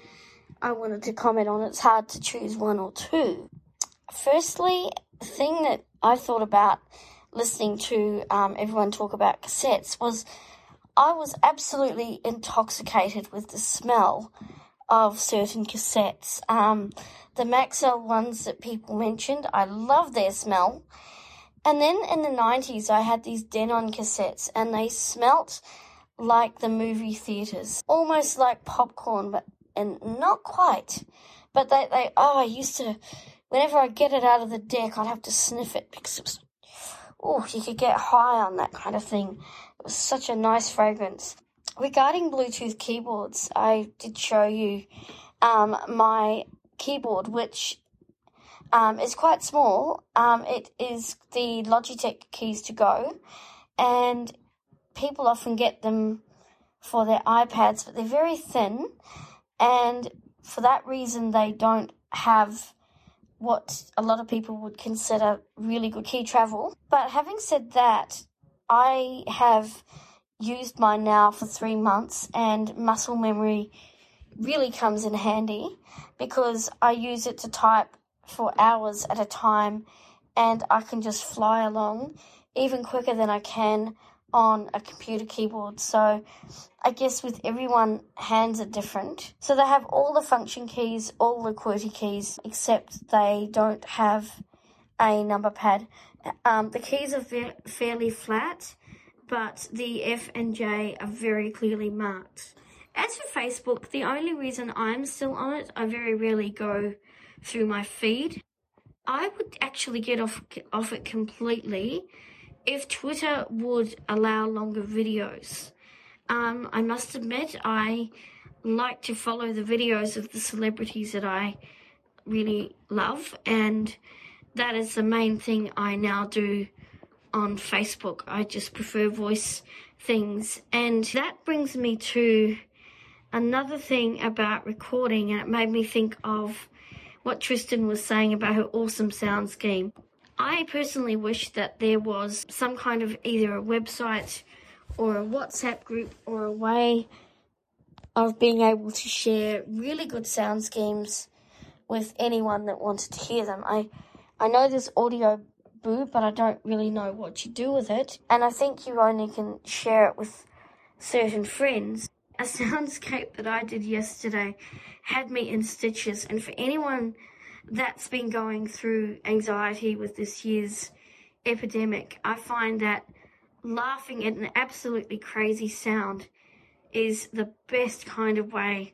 I wanted to comment on. It's hard to choose one or two. Firstly, the thing that I thought about listening to um, everyone talk about cassettes was I was absolutely intoxicated with the smell of certain cassettes. Um, the Maxell ones that people mentioned, I love their smell. And then in the 90s, I had these Denon cassettes, and they smelt like the movie theaters, almost like popcorn, but and not quite. But they, they, oh, I used to, whenever I get it out of the deck, I'd have to sniff it because it was, oh, you could get high on that kind of thing. It was such a nice fragrance. Regarding Bluetooth keyboards, I did show you um, my keyboard, which um, is quite small. Um, it is the Logitech Keys-To-Go, and people often get them for their iPads, but they're very thin, and for that reason, they don't have what a lot of people would consider really good key travel. But having said that, I have used mine now for three months, and muscle memory really comes in handy because I use it to type for hours at a time and I can just fly along even quicker than I can on a computer keyboard. So I guess with everyone, hands are different. So they have all the function keys, all the QWERTY keys, except they don't have a number pad. Um, the keys are fairly flat but the F and J are very clearly marked. As for Facebook, the only reason I'm still on it, I very rarely go through my feed. I would actually get off off it completely if Twitter would allow longer videos. Um, I must admit, I like to follow the videos of the celebrities that I really love, and that is the main thing I now do on Facebook. I just prefer voice things, and that brings me to another thing about recording, and it made me think of what Tristan was saying about her awesome sound scheme. I personally wish that there was some kind of either a website or a WhatsApp group or a way of being able to share really good sound schemes with anyone that wanted to hear them. I I know there's audio boo, but I don't really know what you do with it. And I think you only can share it with certain friends. A soundscape that I did yesterday had me in stitches, and for anyone that's been going through anxiety with this year's epidemic, I find that laughing at an absolutely crazy sound is the best kind of way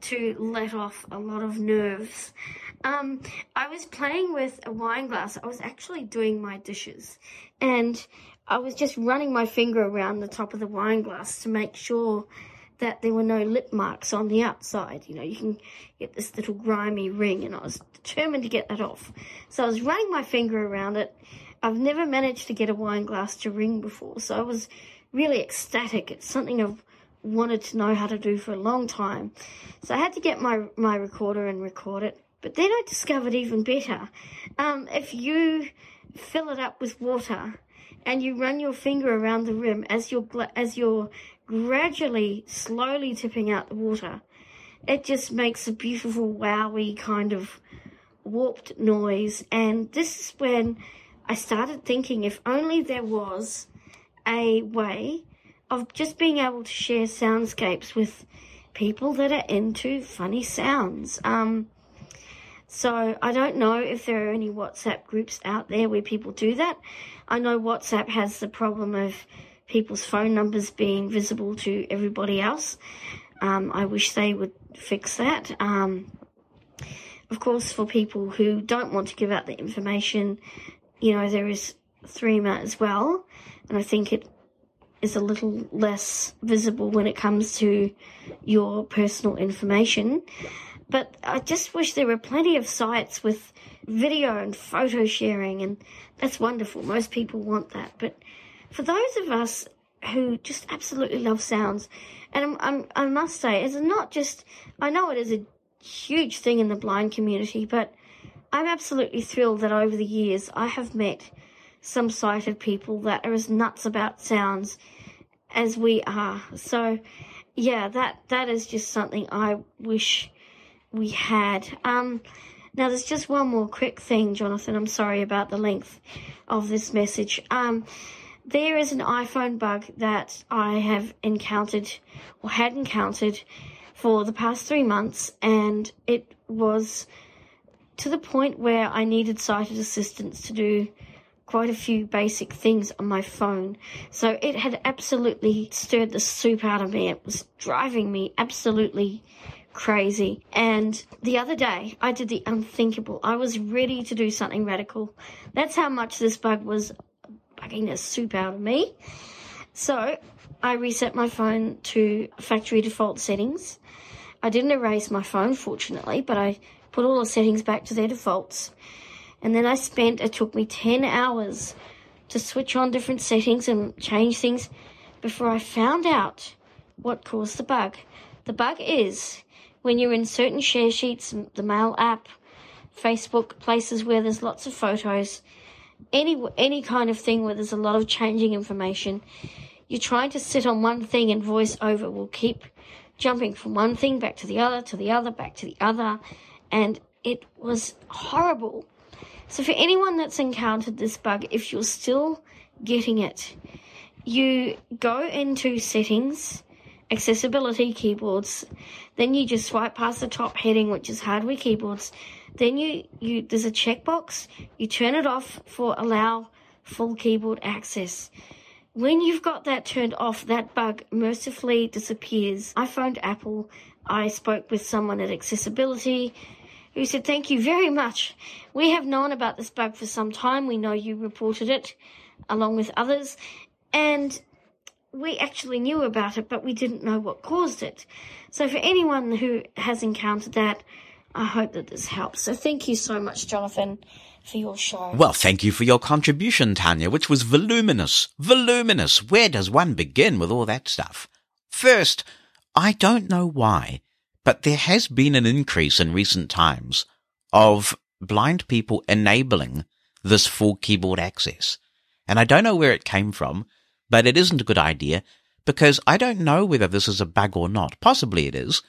to let off a lot of nerves. Um, I was playing with a wine glass. I was actually doing my dishes and I was just running my finger around the top of the wine glass to make sure that there were no lip marks on the outside. You know, you can get this little grimy ring and I was determined to get that off. So I was running my finger around it. I've never managed to get a wine glass to ring before, so I was really ecstatic. It's something I've wanted to know how to do for a long time. So I had to get my, my recorder and record it. But then I discovered even better. Um, if you fill it up with water and you run your finger around the rim as you're, as you're gradually, slowly tipping out the water, it just makes a beautiful wowie kind of warped noise. And this is when I started thinking if only there was a way of just being able to share soundscapes with people that are into funny sounds. Um, so I don't know if there are any WhatsApp groups out there where people do that. I know WhatsApp has the problem of people's phone numbers being visible to everybody else. Um, I wish they would fix that. Um, of course, for people who don't want to give out the information, you know, there is Threema as well. And I think it is a little less visible when it comes to your personal information. But I just wish there were plenty of sites with video and photo sharing, and that's wonderful. Most people want that. But for those of us who just absolutely love sounds, and I'm, I'm, i must say, it's not just, I know it is a huge thing in the blind community, but I'm absolutely thrilled that over the years I have met some sighted people that are as nuts about sounds as we are. So, yeah, that that is just something I wish we had. Um, now there's just one more quick thing, Jonathan. I'm sorry about the length of this message. Um, there is an iPhone bug that I have encountered or had encountered for the past three months, and it was to the point where I needed sighted assistance to do quite a few basic things on my phone. So it had absolutely stirred the soup out of me. It was driving me absolutely crazy. And the other day, I did the unthinkable. I was ready to do something radical. That's how much this bug was bugging the soup out of me. So I reset my phone to factory default settings. I didn't erase my phone, fortunately, but I put all the settings back to their defaults. And then I spent, it took me 10 hours to switch on different settings and change things before I found out what caused the bug. The bug is when you're in certain share sheets, the mail app, Facebook, places where there's lots of photos, any, any kind of thing where there's a lot of changing information, you're trying to sit on one thing and voice over will keep jumping from one thing back to the other, to the other, back to the other, and it was horrible. So for anyone that's encountered this bug, if you're still getting it, you go into settings, accessibility keyboards, then you just swipe past the top heading, which is hardware keyboards. Then you, you, there's a checkbox. You turn it off for allow full keyboard access. When you've got that turned off, that bug mercifully disappears. I phoned Apple. I spoke with someone at Accessibility who said, Thank you very much. We have known about this bug for some time. We know you reported it along with others. And we actually knew about it, but we didn't know what caused it. So for anyone who has encountered that, I hope that this helps. So thank you so much, Jonathan, for your show. Well, thank you for your contribution, Tanya, which was voluminous. Voluminous. Where does one begin with all that stuff? First, I don't know why, but there has been an increase in recent times of blind people enabling this full keyboard access. And I don't know where it came from, but it isn't a good idea because I don't know whether this is a bug or not. Possibly it is,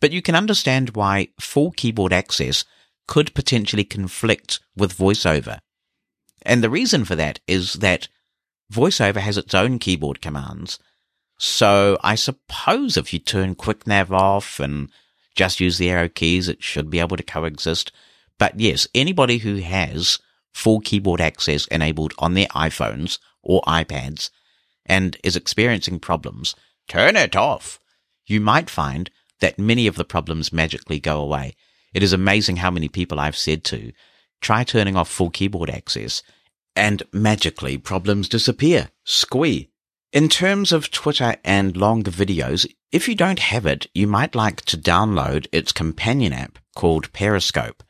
but you can understand why full keyboard access could potentially conflict with VoiceOver. And the reason for that is that VoiceOver has its own keyboard commands. So I suppose if you turn QuickNav off and just use the arrow keys, it should be able to coexist. But yes, anybody who has full keyboard access enabled on their iPhones or iPads and is experiencing problems, turn it off. You might find that many of the problems magically go away. It is amazing how many people I've said to try turning off full keyboard access and magically problems disappear. Squee. In terms of Twitter and longer videos, if you don't have it, you might like to download its companion app called Periscope.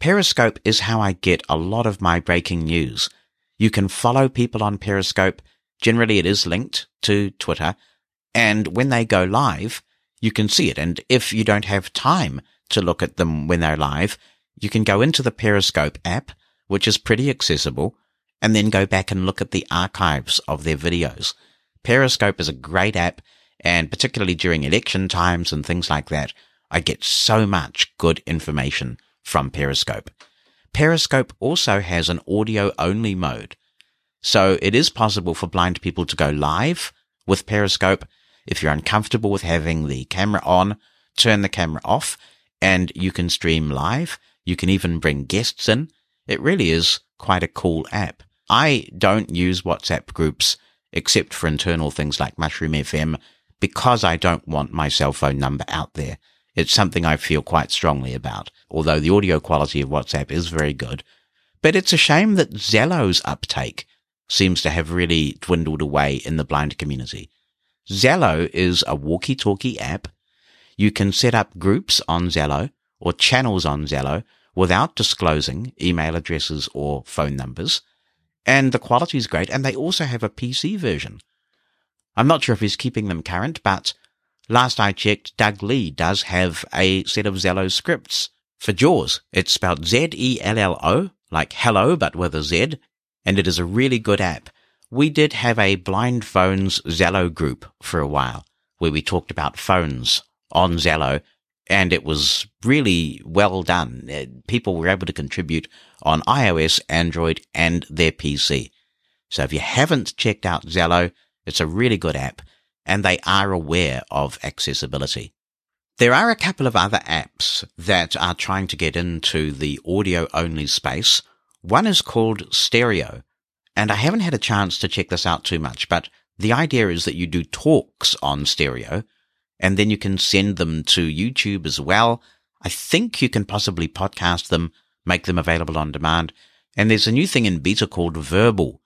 Periscope is how I get a lot of my breaking news. You can follow people on Periscope Generally, it is linked to Twitter. And when they go live, you can see it. And if you don't have time to look at them when they're live, you can go into the Periscope app, which is pretty accessible, and then go back and look at the archives of their videos. Periscope is a great app, and particularly during election times and things like that, I get so much good information from Periscope. Periscope also has an audio only mode. So it is possible for blind people to go live with Periscope. If you're uncomfortable with having the camera on, turn the camera off and you can stream live. You can even bring guests in. It really is quite a cool app. I don't use WhatsApp groups except for internal things like Mushroom FM because I don't want my cell phone number out there. It's something I feel quite strongly about, although the audio quality of WhatsApp is very good. But it's a shame that Zello's uptake seems to have really dwindled away in the blind community. Zello is a walkie-talkie app. You can set up groups on Zello or channels on Zello without disclosing email addresses or phone numbers. And the quality is great. And they also have a PC version. I'm not sure if he's keeping them current, but last I checked, Doug Lee does have a set of Zello scripts for JAWS. It's spelled Z-E-L-L-O, like hello, but with a Z, and it is a really good app. We did have a blind phones Zello group for a while where we talked about phones on Zello and it was really well done. Uh, people were able to contribute on iOS, Android and their PC. So if you haven't checked out Zello, it's a really good app and they are aware of accessibility. There are a couple of other apps that are trying to get into the audio only space. One is called Stereo, and I haven't had a chance to check this out too much, but the idea is that you do talks on stereo, and then you can send them to YouTube as well. I think you can possibly podcast them, make them available on demand. And there's a new thing in beta called Vurbl,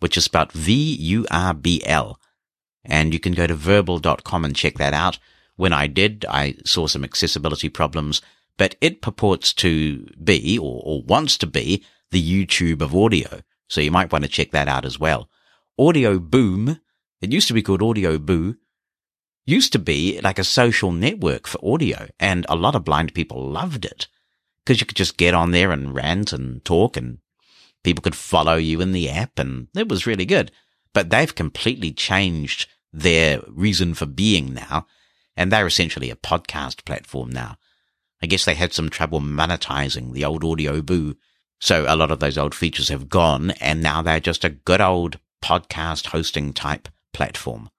which is spelled V-U-R-B-L. And you can go to vurbl.com and check that out. When I did, I saw some accessibility problems but it purports to be or, or wants to be the YouTube of audio. So you might want to check that out as well. Audio Boom, it used to be called Audioboo, used to be like a social network for audio and a lot of blind people loved it because you could just get on there and rant and talk and people could follow you in the app and it was really good. But they've completely changed their reason for being now and they're essentially a podcast platform now. I guess they had some trouble monetizing the old Audioboo. So a lot of those old features have gone and now they're just a good old podcast hosting type platform.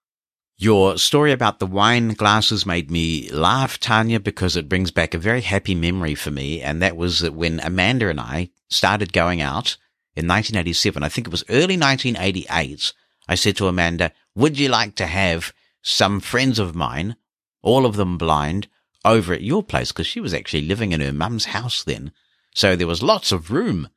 Your story about the wine glasses made me laugh, Tanya, because it brings back a very happy memory for me. And that was that when Amanda and I started going out in 1987, I think it was early 1988, I said to Amanda, would you like to have some friends of mine, all of them blind, over at your place? Because she was actually living in her mum's house then. So there was lots of room.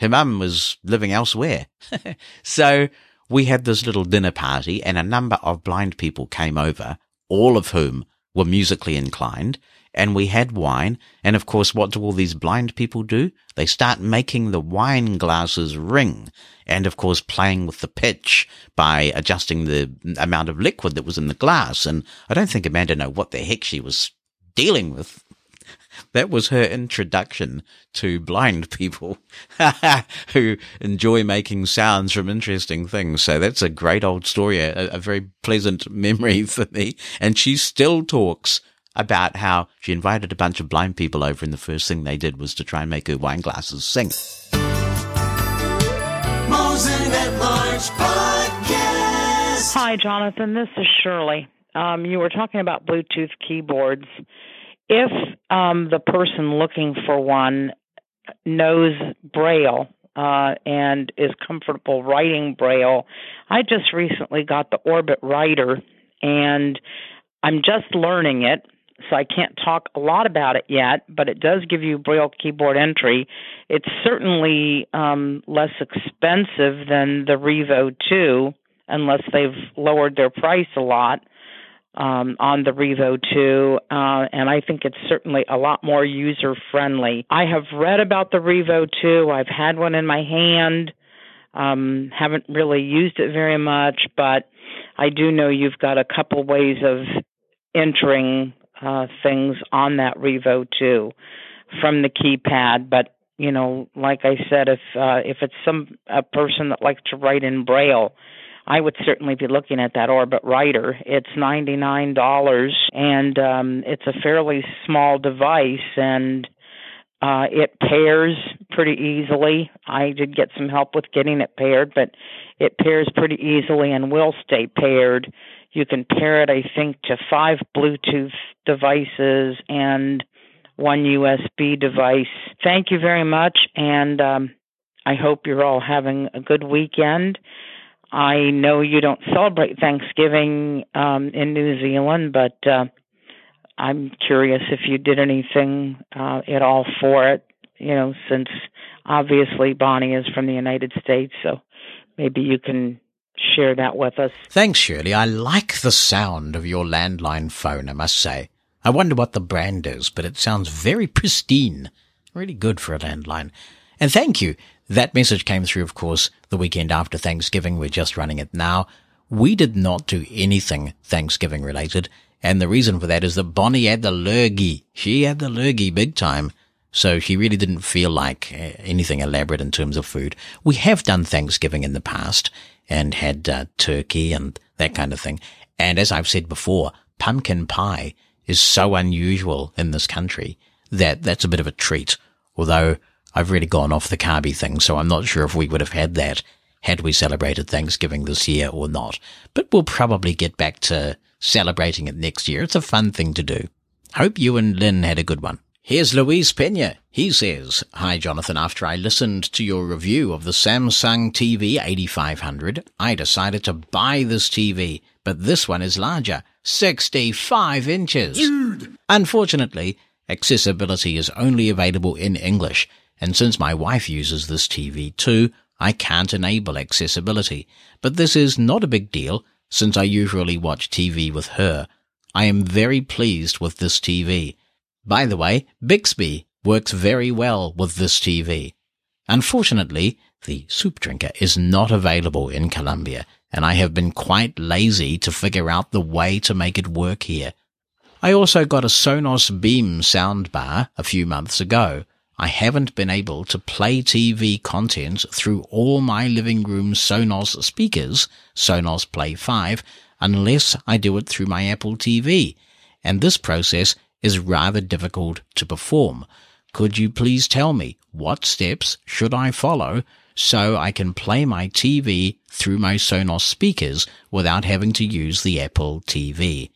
Her mum was living elsewhere. so we had this little dinner party and a number of blind people came over, all of whom were musically inclined and we had wine. And of course, what do all these blind people do? They start making the wine glasses ring. And of course, playing with the pitch by adjusting the amount of liquid that was in the glass. And I don't think Amanda knew what the heck she was dealing with. That was her introduction to blind people who enjoy making sounds from interesting things. So that's a great old story, a, a very pleasant memory for me. And she still talks about how she invited a bunch of blind people over and the first thing they did was to try and make her wine glasses sing. Hi, Jonathan. This is Shirley. Um, you were talking about Bluetooth keyboards. If um, the person looking for one knows Braille uh, and is comfortable writing Braille, I just recently got the Orbit Writer, and I'm just learning it so I can't talk a lot about it yet, but it does give you Braille keyboard entry. It's certainly um, less expensive than the Rivo 2, unless they've lowered their price a lot um, on the Rivo 2, uh, and I think it's certainly a lot more user friendly. I have read about the Rivo 2. I've had one in my hand. Um, haven't really used it very much, but I do know you've got a couple ways of entering uh, things on that Rivo 2 from the keypad. But you know, like I said, if uh, if it's some a person that likes to write in Braille, I would certainly be looking at that Orbit Writer. It's ninety nine dollars, and um, it's a fairly small device, and uh, it pairs pretty easily. I did get some help with getting it paired, but it pairs pretty easily and will stay paired you can pair it, I think, to five Bluetooth devices and one USB device. Thank you very much, and um, I hope you're all having a good weekend. I know you don't celebrate Thanksgiving um, in New Zealand, but uh, I'm curious if you did anything uh, at all for it. You know, since obviously Bonnie is from the United States, so maybe you can share that with us. Thanks, Shirley. I like the sound of your landline phone, I must say. I wonder what the brand is, but it sounds very pristine. Really good for a landline. And thank you. That message came through, of course, the weekend after Thanksgiving. We're just running it now. We did not do anything Thanksgiving related. And the reason for that is that Bonnie had the lurgy. She had the lurgy big time. So she really didn't feel like eh, anything elaborate in terms of food. We have done Thanksgiving in the past and had uh, turkey and that kind of thing. And as I've said before, pumpkin pie is so unusual in this country that that's a bit of a treat. Although I've really gone off the carby thing, so I'm not sure if we would have had that had we celebrated Thanksgiving this year or not. But we'll probably get back to celebrating it next year. It's a fun thing to do. Hope you and Lynn had a good one. Here's Luis Pena. He says, Hi Jonathan, after I listened to your review of the Samsung TV 8500, I decided to buy this TV, but this one is larger, 65 inches. Dude! Unfortunately, accessibility is only available in English, and since my wife uses this TV too, I can't enable accessibility. But this is not a big deal, since I usually watch TV with her. I am very pleased with this TV. By the way, Bixby works very well with this TV. Unfortunately, the soup drinker is not available in Colombia, and I have been quite lazy to figure out the way to make it work here. I also got a Sonos Beam soundbar a few months ago. I haven't been able to play TV content through all my living room Sonos speakers, Sonos Play 5, unless I do it through my Apple TV. And this process is rather difficult to perform. Could you please tell me what steps should I follow so I can play my TV through my Sonos speakers without having to use the Apple TV?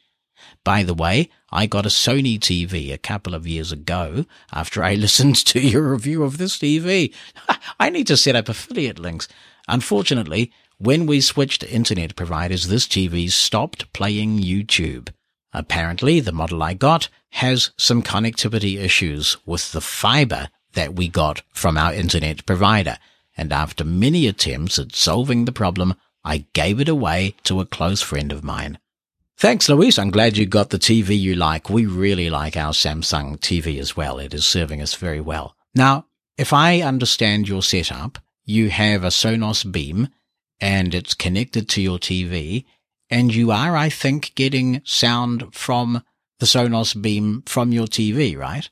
By the way, I got a Sony TV a couple of years ago after I listened to your review of this TV. I need to set up affiliate links. Unfortunately, When we switched internet providers, this TV stopped playing YouTube. Apparently, the model I got has some connectivity issues with the fiber that we got from our internet provider. And after many attempts at solving the problem, I gave it away to a close friend of mine. Thanks, Louise. I'm glad you got the TV you like. We really like our Samsung TV as well. It is serving us very well. Now, if I understand your setup, you have a Sonos Beam and it's connected to your TV and you are, I think, getting sound from the Sonos Beam from your TV, right?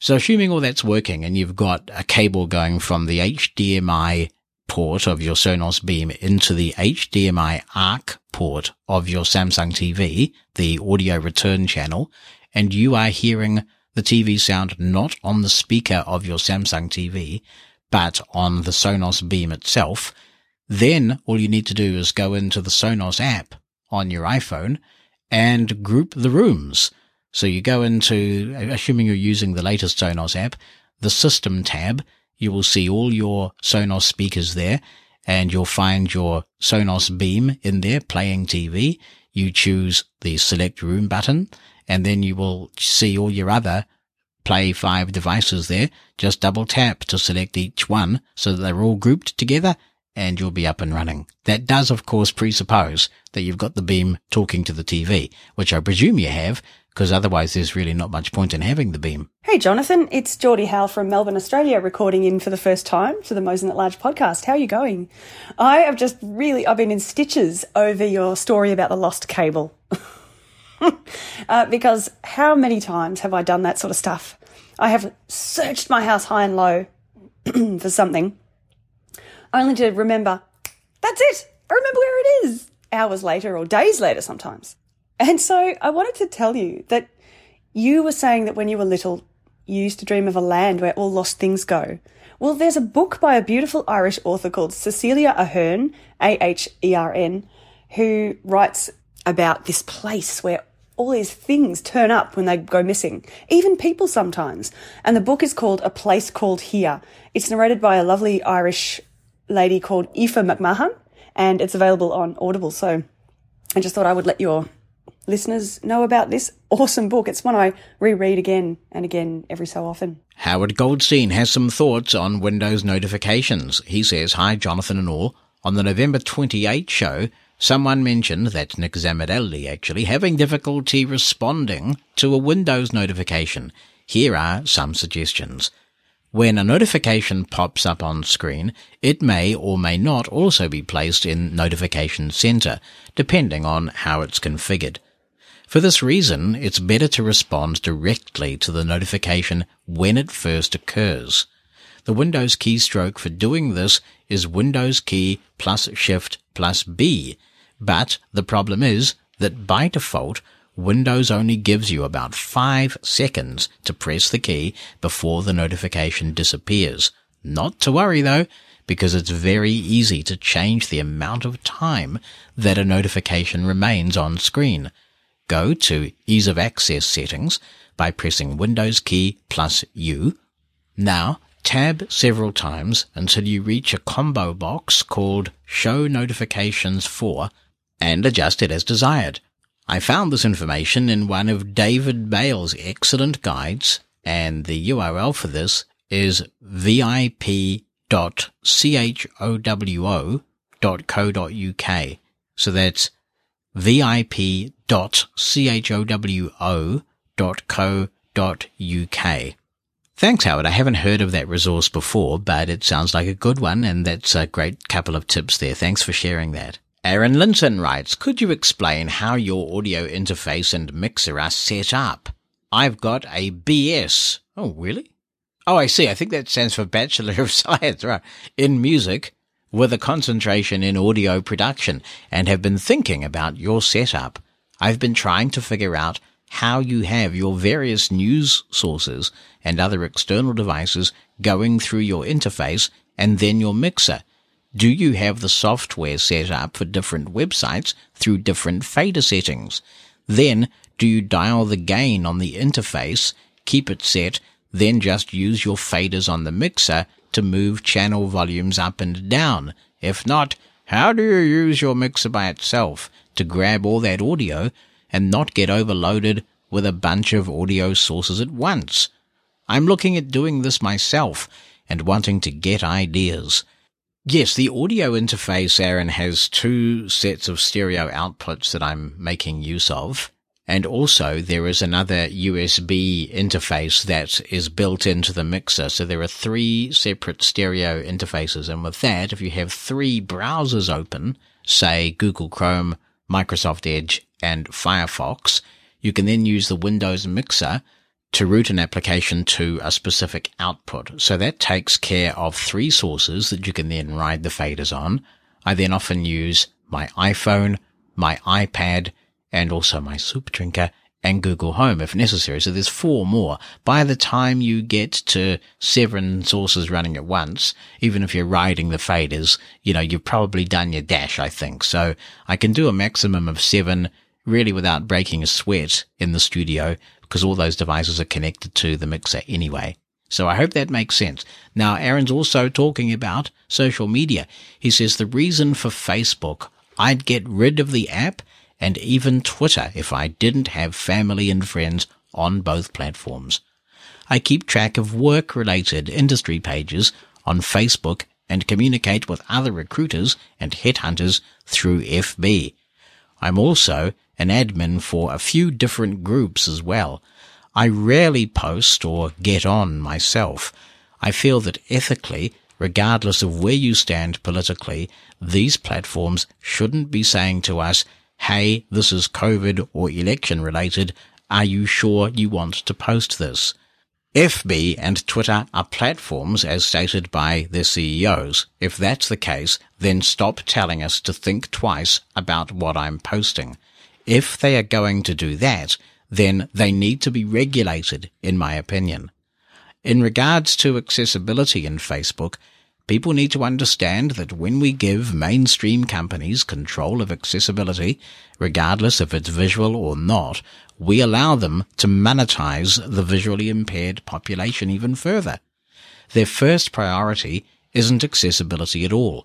So assuming all that's working and you've got a cable going from the HDMI port of your Sonos Beam into the HDMI ARC port of your Samsung TV, the audio return channel, and you are hearing the TV sound not on the speaker of your Samsung TV, but on the Sonos Beam itself, then all you need to do is go into the Sonos app on your iPhone and group the rooms. So you go into, assuming you're using the latest Sonos app, the system tab, you will see all your Sonos speakers there and you'll find your Sonos Beam in there playing TV. You choose the select room button and then you will see all your other Play 5 devices there. Just double tap to select each one so that they're all grouped together and you'll be up and running. That does, of course, presuppose that you've got the beam talking to the TV, which I presume you have, because otherwise there's really not much point in having the beam. Hey, Jonathan, it's Geordie Howe from Melbourne, Australia, recording in for the first time to the Mosen at Large podcast. How are you going? I have just really, I've been in stitches over your story about the lost cable. uh, because how many times have I done that sort of stuff? I have searched my house high and low for something, only to remember, that's it. I remember where it is hours later or days later sometimes. And so I wanted to tell you that you were saying that when you were little, you used to dream of a land where all lost things go. Well, there's a book by a beautiful Irish author called Cecilia Ahern, A H E R N, who writes about this place where all these things turn up when they go missing, even people sometimes. And the book is called A Place Called Here. It's narrated by a lovely Irish lady called Aoife McMahon, and it's available on Audible. So I just thought I would let your listeners know about this awesome book. It's one I reread again and again every so often. Howard Goldstein has some thoughts on Windows notifications. He says, Hi, Jonathan and all. On the November 28 show, Someone mentioned that Nick Zammarelli actually having difficulty responding to a Windows notification. Here are some suggestions. When a notification pops up on screen, it may or may not also be placed in Notification Center, depending on how it's configured. For this reason, it's better to respond directly to the notification when it first occurs. The Windows keystroke for doing this is Windows key plus Shift plus B, but the problem is that by default, Windows only gives you about five seconds to press the key before the notification disappears. Not to worry though, because it's very easy to change the amount of time that a notification remains on screen. Go to Ease of Access settings by pressing Windows key plus U. Now, tab several times until you reach a combo box called Show Notifications for and adjust it as desired. I found this information in one of David Bale's excellent guides, and the URL for this is vip.chowo.co.uk. So that's vip.chowo.co.uk. Thanks, Howard. I haven't heard of that resource before, but it sounds like a good one, and that's a great couple of tips there. Thanks for sharing that. Aaron Linton writes, could you explain how your audio interface and mixer are set up? I've got a BS. Oh, really? Oh, I see. I think that stands for Bachelor of Science, right? In music with a concentration in audio production and have been thinking about your setup. I've been trying to figure out how you have your various news sources and other external devices going through your interface and then your mixer do you have the software set up for different websites through different fader settings? Then, do you dial the gain on the interface, keep it set, then just use your faders on the mixer to move channel volumes up and down? If not, How do you use your mixer by itself to grab all that audio and not get overloaded with a bunch of audio sources at once? I'm looking at doing this myself and wanting to get ideas. Yes, the audio interface, Aaron, has two sets of stereo outputs that I'm making use of. And also there is another USB interface that is built into the mixer. So there are three separate stereo interfaces. And with that, if you have three browsers open, say Google Chrome, Microsoft Edge, and Firefox, you can then use the Windows mixer to route an application to a specific output. So that takes care of three sources that you can then ride the faders on. I then often use my iPhone, my iPad, and also my soup drinker and Google Home if necessary. So there's four more. By the time you get to seven sources running at once, even if you're riding the faders, you know, you've probably done your dash, I think. So I can do a maximum of seven really without breaking a sweat in the studio because all those devices are connected to the mixer anyway. So I hope that makes sense. Now, Aaron's also talking about social media. He says the reason for Facebook, I'd get rid of the app and even Twitter if I didn't have family and friends on both platforms. I keep track of work related industry pages on Facebook and communicate with other recruiters and headhunters through FB. I'm also an admin for a few different groups as well. I rarely post or get on myself. I feel that ethically, regardless of where you stand politically, these platforms shouldn't be saying to us, hey, this is COVID or election related. Are you sure you want to post this? FB and Twitter are platforms as stated by their CEOs. If that's the case, then stop telling us to think twice about what I'm posting. If they are going to do that, then they need to be regulated, in my opinion. In regards to accessibility in Facebook, people need to understand that when we give mainstream companies control of accessibility, regardless if it's visual or not, we allow them to monetize the visually impaired population even further. Their first priority isn't accessibility at all.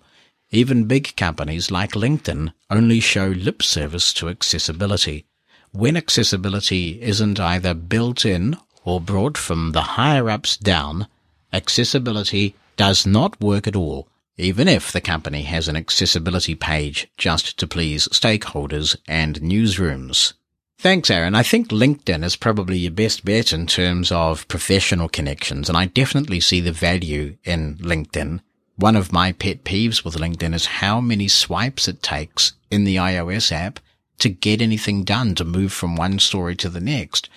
Even big companies like LinkedIn only show lip service to accessibility. When accessibility isn't either built in or brought from the higher ups down, accessibility does not work at all, even if the company has an accessibility page just to please stakeholders and newsrooms. Thanks, Aaron. I think LinkedIn is probably your best bet in terms of professional connections, and I definitely see the value in LinkedIn. One of my pet peeves with LinkedIn is how many swipes it takes in the iOS app to get anything done to move from one story to the next.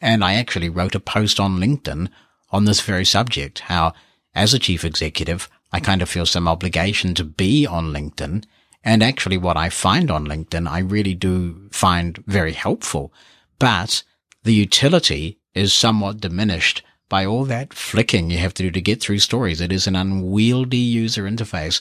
And I actually wrote a post on LinkedIn on this very subject, how as a chief executive, I kind of feel some obligation to be on LinkedIn. And actually what I find on LinkedIn, I really do find very helpful, but the utility is somewhat diminished by all that flicking you have to do to get through stories. It is an unwieldy user interface.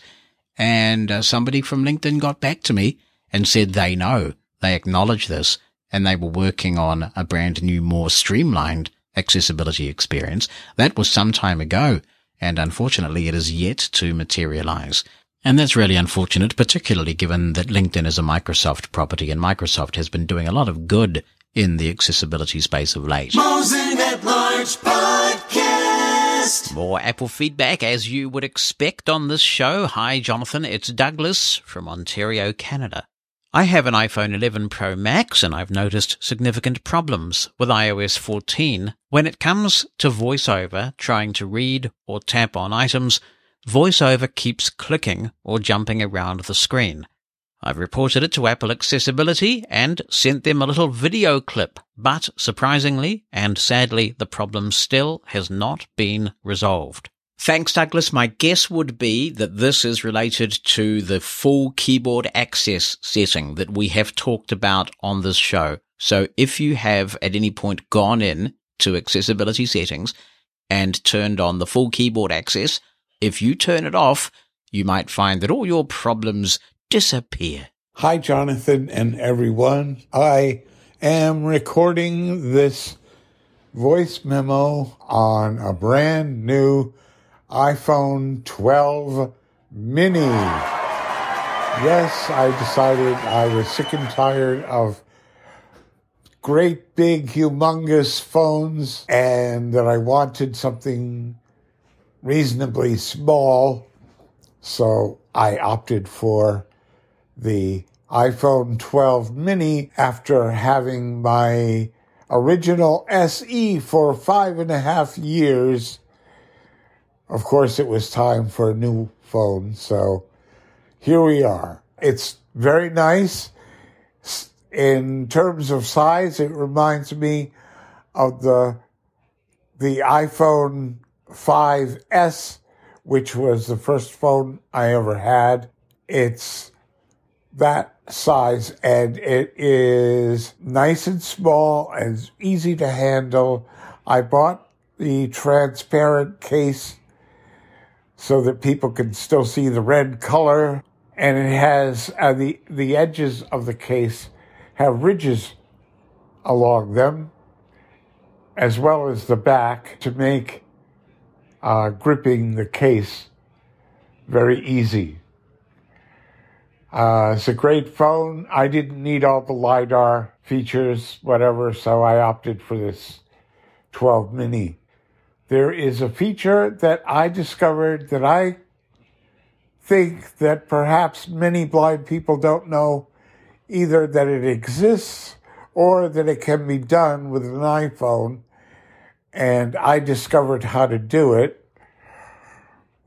And uh, somebody from LinkedIn got back to me and said they know, they acknowledge this, and they were working on a brand new, more streamlined accessibility experience. That was some time ago and unfortunately it is yet to materialize. And that's really unfortunate, particularly given that LinkedIn is a Microsoft property and Microsoft has been doing a lot of good in the accessibility space of late. Mosen at Large Podcast. More Apple feedback as you would expect on this show. Hi, Jonathan. It's Douglas from Ontario, Canada. I have an iPhone 11 Pro Max and I've noticed significant problems with iOS 14. When it comes to VoiceOver trying to read or tap on items, VoiceOver keeps clicking or jumping around the screen. I've reported it to Apple Accessibility and sent them a little video clip, but surprisingly and sadly the problem still has not been resolved. Thanks, Douglas. My guess would be that this is related to the full keyboard access setting that we have talked about on this show. So if you have at any point gone in to accessibility settings and turned on the full keyboard access, if you turn it off, you might find that all your problems disappear. Hi, Jonathan and everyone. I am recording this voice memo on a brand new iPhone 12 mini. Yes, I decided I was sick and tired of great big humongous phones and that I wanted something reasonably small. So I opted for the iPhone 12 mini after having my original SE for five and a half years. Of course, it was time for a new phone. So here we are. It's very nice in terms of size, it reminds me of the the iPhone 5S, which was the first phone I ever had. It's that size and it is nice and small and easy to handle. I bought the transparent case so that people can still see the red color and it has uh, the the edges of the case have ridges along them, as well as the back, to make uh, gripping the case very easy. Uh, it's a great phone. I didn't need all the LiDAR features, whatever, so I opted for this 12 mini. There is a feature that I discovered that I think that perhaps many blind people don't know either that it exists or that it can be done with an iPhone. And I discovered how to do it.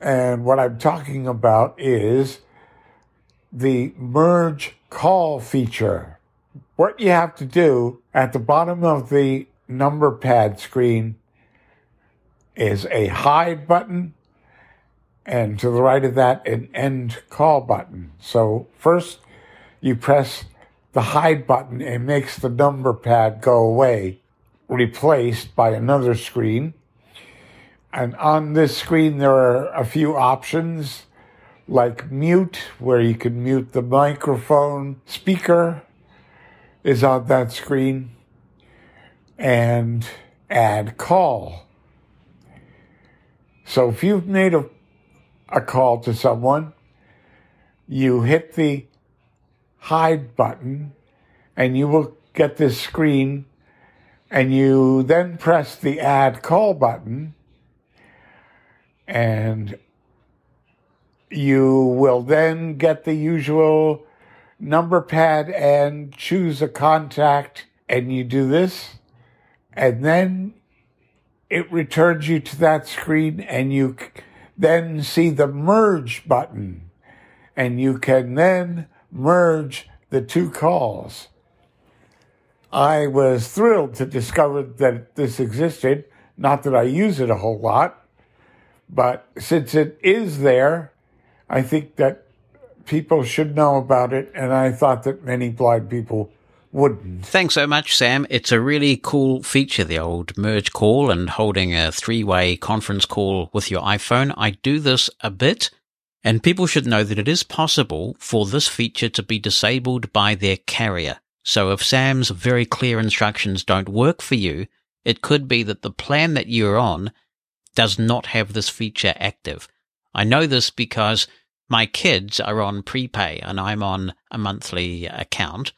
And what I'm talking about is the merge call feature. What you have to do at the bottom of the number pad screen is a hide button, and to the right of that, an end call button. So first you press the hide button, it makes the number pad go away, replaced by another screen. And on this screen, there are a few options like mute, where you can mute the microphone. Speaker is on that screen. And add call. So if you've made a, a call to someone, you hit the hide button and you will get this screen and you then press the add call button and you will then get the usual number pad and choose a contact and you do this and then it returns you to that screen and you then see the merge button and you can then merge the two calls. I was thrilled to discover that this existed. Not that I use it a whole lot, but since it is there, I think that people should know about it, and I thought that many blind people wouldn't. Thanks so much, Sam. It's a really cool feature, the old merge call and holding a three way conference call with your iPhone. I do this a bit and people should know that it is possible for this feature to be disabled by their carrier. So if Sam's very clear instructions don't work for you, it could be that the plan that you're on does not have this feature active. I know this because my kids are on prepay and I'm on a monthly account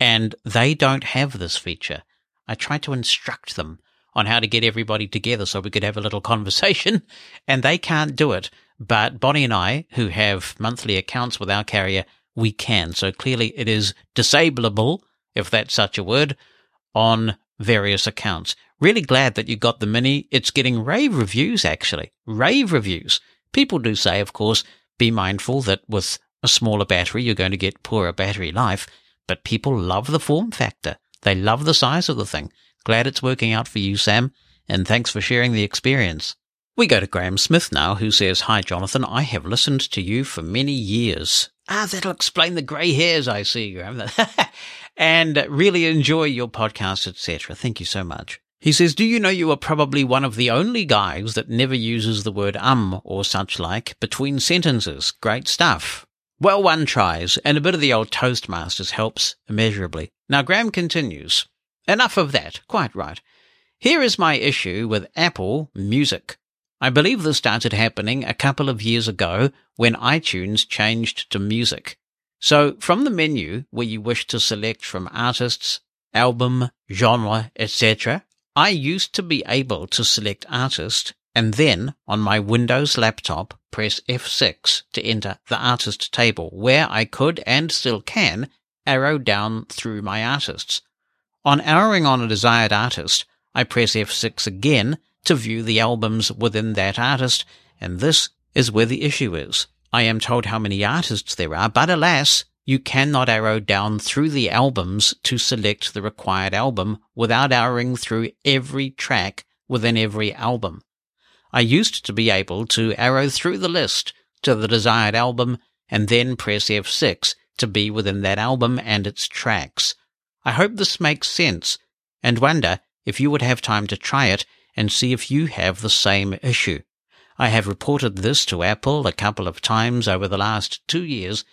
and they don't have this feature. I tried to instruct them on how to get everybody together so we could have a little conversation and they can't do it. But Bonnie and I, who have monthly accounts with our carrier, we can. So clearly it is disableable, if that's such a word, on various accounts. Really glad that you got the mini. It's getting rave reviews, actually. Rave reviews. People do say, of course, be mindful that with a smaller battery, you're going to get poorer battery life, but people love the form factor. They love the size of the thing. Glad it's working out for you, Sam, and thanks for sharing the experience. We go to Graham Smith now, who says, Hi, Jonathan. I have listened to you for many years. Ah, that'll explain the grey hairs I see, Graham. and really enjoy your podcast, etc. Thank you so much. He says, Do you know you are probably one of the only guys that never uses the word um or such like between sentences? Great stuff. Well, one tries, and a bit of the old Toastmasters helps immeasurably. Now, Graham continues. Enough of that. Quite right. Here is my issue with Apple Music. I believe this started happening a couple of years ago when iTunes changed to music. So from the menu where you wish to select from artists, album, genre, etc., I used to be able to select artist and then on my Windows laptop press F6 to enter the artist table where I could and still can arrow down through my artists. On arrowing on a desired artist, I press F6 again to view the albums within that artist, and this is where the issue is. I am told how many artists there are, but alas, you cannot arrow down through the albums to select the required album without arrowing through every track within every album. I used to be able to arrow through the list to the desired album and then press F6 to be within that album and its tracks. I hope this makes sense and wonder if you would have time to try it and see if you have the same issue. I have reported this to Apple a couple of times over the last two years,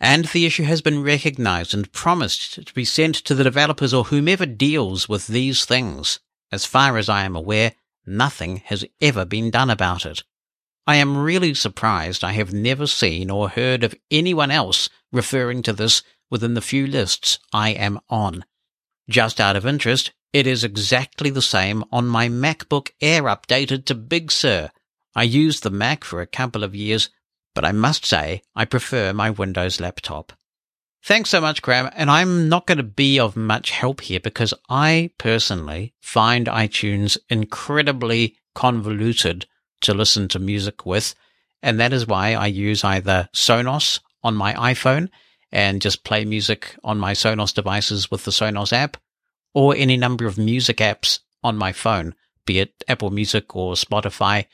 and the issue has been recognized and promised to be sent to the developers or whomever deals with these things. As far as I am aware, nothing has ever been done about it. I am really surprised I have never seen or heard of anyone else referring to this within the few lists I am on. Just out of interest, it is exactly the same on my MacBook Air updated to Big Sur, I used the Mac for a couple of years, but I must say I prefer my Windows laptop. Thanks so much, Graham. And I'm not going to be of much help here because I personally find iTunes incredibly convoluted to listen to music with. And that is why I use either Sonos on my iPhone and just play music on my Sonos devices with the Sonos app or any number of music apps on my phone, be it Apple Music or Spotify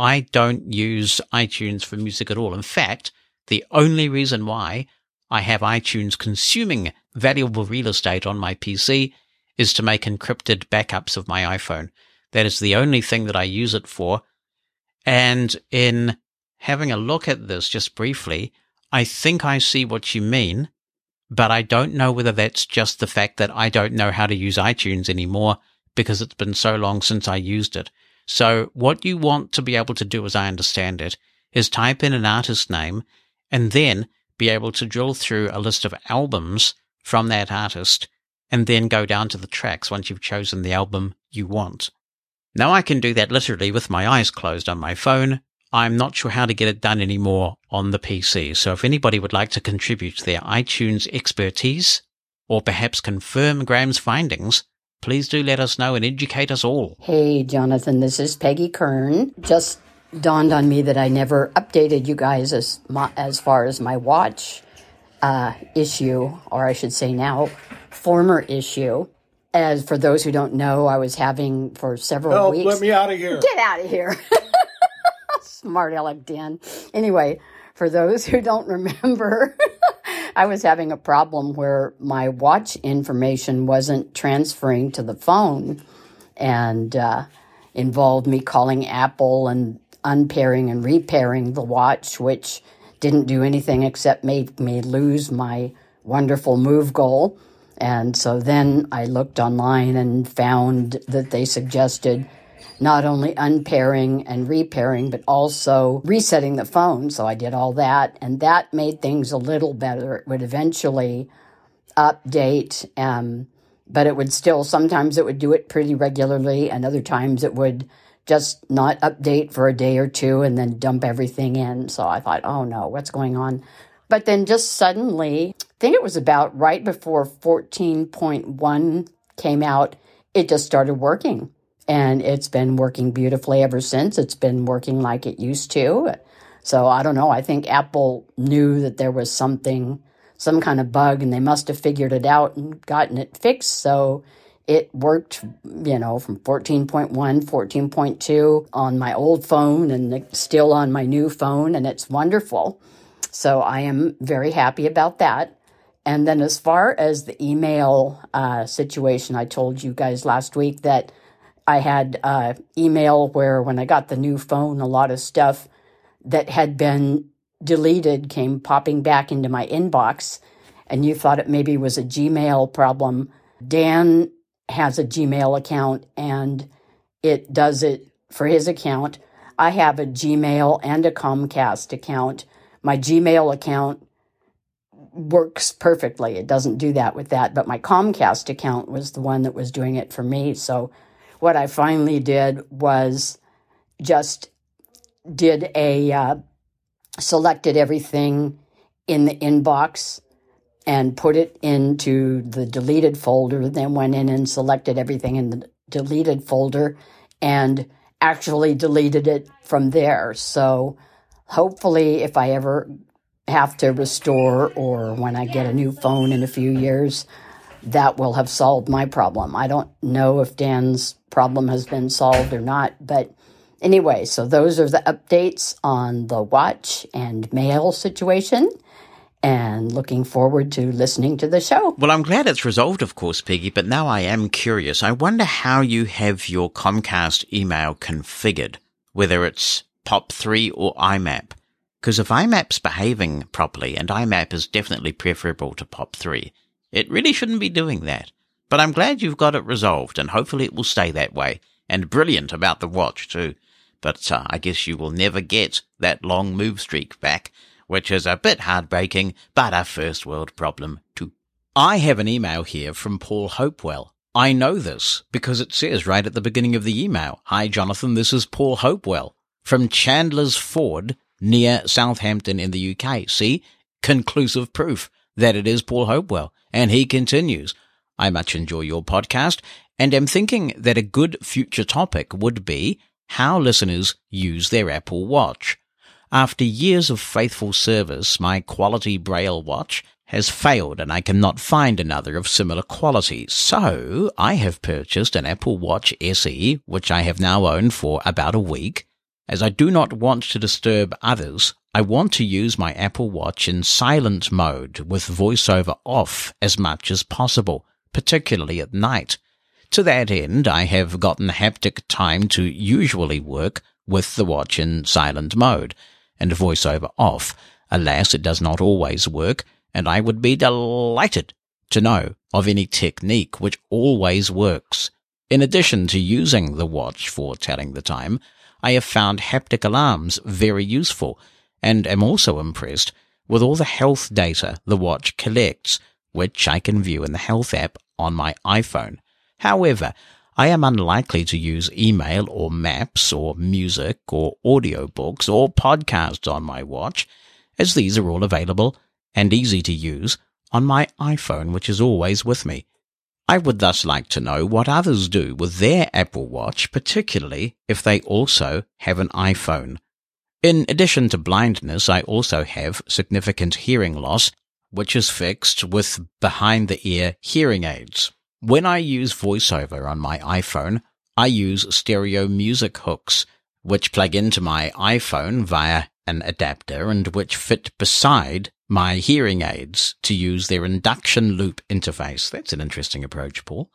I don't use iTunes for music at all. In fact, the only reason why I have iTunes consuming valuable real estate on my PC is to make encrypted backups of my iPhone. That is the only thing that I use it for. And in having a look at this just briefly, I think I see what you mean, but I don't know whether that's just the fact that I don't know how to use iTunes anymore because it's been so long since I used it. So what you want to be able to do, as I understand it, is type in an artist name and then be able to drill through a list of albums from that artist and then go down to the tracks once you've chosen the album you want. Now I can do that literally with my eyes closed on my phone. I'm not sure how to get it done anymore on the PC. So if anybody would like to contribute their iTunes expertise or perhaps confirm Graham's findings, Please do let us know and educate us all. Hey, Jonathan, this is Peggy Kern. Just dawned on me that I never updated you guys as my, as far as my watch uh, issue, or I should say now, former issue. As for those who don't know, I was having for several Help, weeks. let me out of here. Get out of here. Smart aleck Dan. Anyway, for those who don't remember, I was having a problem where my watch information wasn't transferring to the phone and uh, involved me calling Apple and unpairing and repairing the watch, which didn't do anything except make me lose my wonderful move goal. And so then I looked online and found that they suggested not only unpairing and repairing, but also resetting the phone. So I did all that, and that made things a little better. It would eventually update, um, but it would still, sometimes it would do it pretty regularly, and other times it would just not update for a day or two and then dump everything in. So I thought, oh no, what's going on? But then just suddenly, I think it was about right before 14.1 came out, it just started working and it's been working beautifully ever since. It's been working like it used to. So I don't know. I think Apple knew that there was something, some kind of bug, and they must have figured it out and gotten it fixed. So it worked, you know, from 14.1, 14.2 on my old phone and still on my new phone, and it's wonderful. So I am very happy about that. And then as far as the email uh, situation, I told you guys last week that I had uh, email where when I got the new phone, a lot of stuff that had been deleted came popping back into my inbox. And you thought it maybe was a Gmail problem. Dan has a Gmail account and it does it for his account. I have a Gmail and a Comcast account. My Gmail account works perfectly. It doesn't do that with that. But my Comcast account was the one that was doing it for me. So what I finally did was just did a uh, selected everything in the inbox and put it into the deleted folder, then went in and selected everything in the deleted folder and actually deleted it from there. So hopefully, if I ever have to restore or when I get a new phone in a few years, that will have solved my problem. I don't know if Dan's problem has been solved or not, but anyway, so those are the updates on the watch and mail situation and looking forward to listening to the show. Well, I'm glad it's resolved, of course, Peggy, but now I am curious. I wonder how you have your Comcast email configured, whether it's POP3 or IMAP. Because if IMAP's behaving properly, and IMAP is definitely preferable to POP3, it really shouldn't be doing that. But I'm glad you've got it resolved, and hopefully it will stay that way. And brilliant about the watch, too. But uh, I guess you will never get that long move streak back which is a bit heartbreaking, but a first world problem too. I have an email here from Paul Hopewell. I know this because it says right at the beginning of the email, Hi Jonathan, this is Paul Hopewell from Chandler's Ford near Southampton in the UK. See? Conclusive proof that it is Paul Hopewell. And he continues, I much enjoy your podcast and am thinking that a good future topic would be how listeners use their Apple Watch. After years of faithful service, my quality Braille watch has failed and I cannot find another of similar quality. So I have purchased an Apple Watch SE, which I have now owned for about a week. As I do not want to disturb others, I want to use my Apple Watch in silent mode with voiceover off as much as possible, particularly at night. To that end, I have gotten Taptic time to usually work with the watch in silent mode and voiceover off. Alas, it does not always work, and I would be delighted to know of any technique which always works. In addition to using the watch for telling the time, I have found haptic alarms very useful and am also impressed with all the health data the watch collects, which I can view in the health app on my iPhone. However, I am unlikely to use email or maps or music or audiobooks or podcasts on my watch, as these are all available and easy to use on my iPhone, which is always with me. I would thus like to know what others do with their Apple Watch, particularly if they also have an iPhone. In addition to blindness, I also have significant hearing loss, which is fixed with behind the ear hearing aids. When I use VoiceOver on my iPhone, I use stereo music hooks, which plug into my iPhone via an adapter and which fit beside my hearing aids to use their induction loop interface. That's an interesting approach, Paul.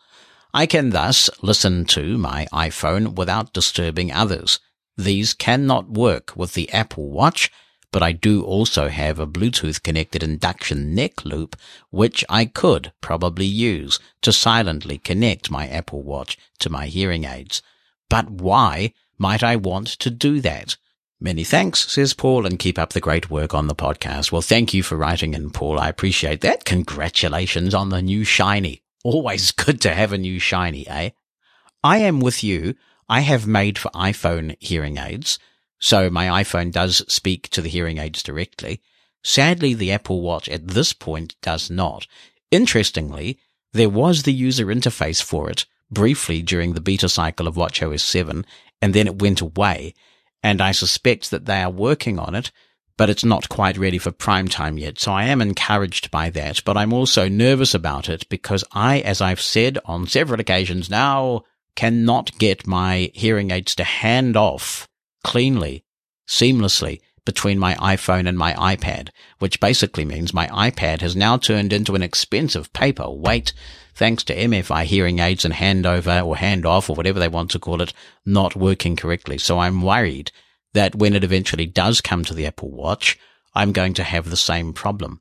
I can thus listen to my iPhone without disturbing others. These cannot work with the Apple Watch, but I do also have a Bluetooth connected induction neck loop, which I could probably use to silently connect my Apple Watch to my hearing aids. But why might I want to do that? Many thanks, says Paul, and keep up the great work on the podcast. Well, thank you for writing in, Paul. I appreciate that. Congratulations on the new shiny. Always good to have a new shiny, eh? I am with you. I have made for iPhone hearing aids. So my iPhone does speak to the hearing aids directly. Sadly, the Apple Watch at this point does not. Interestingly, there was the user interface for it briefly during the beta cycle of WatchOS 7, and then it went away. And I suspect that they are working on it, but it's not quite ready for prime time yet. So I am encouraged by that, but I'm also nervous about it because I, as I've said on several occasions now, cannot get my hearing aids to hand off cleanly, seamlessly between my iPhone and my iPad, which basically means my iPad has now turned into an expensive paper weight thanks to MFI hearing aids and handover or handoff or whatever they want to call it not working correctly. So I'm worried that when it eventually does come to the Apple Watch, I'm going to have the same problem.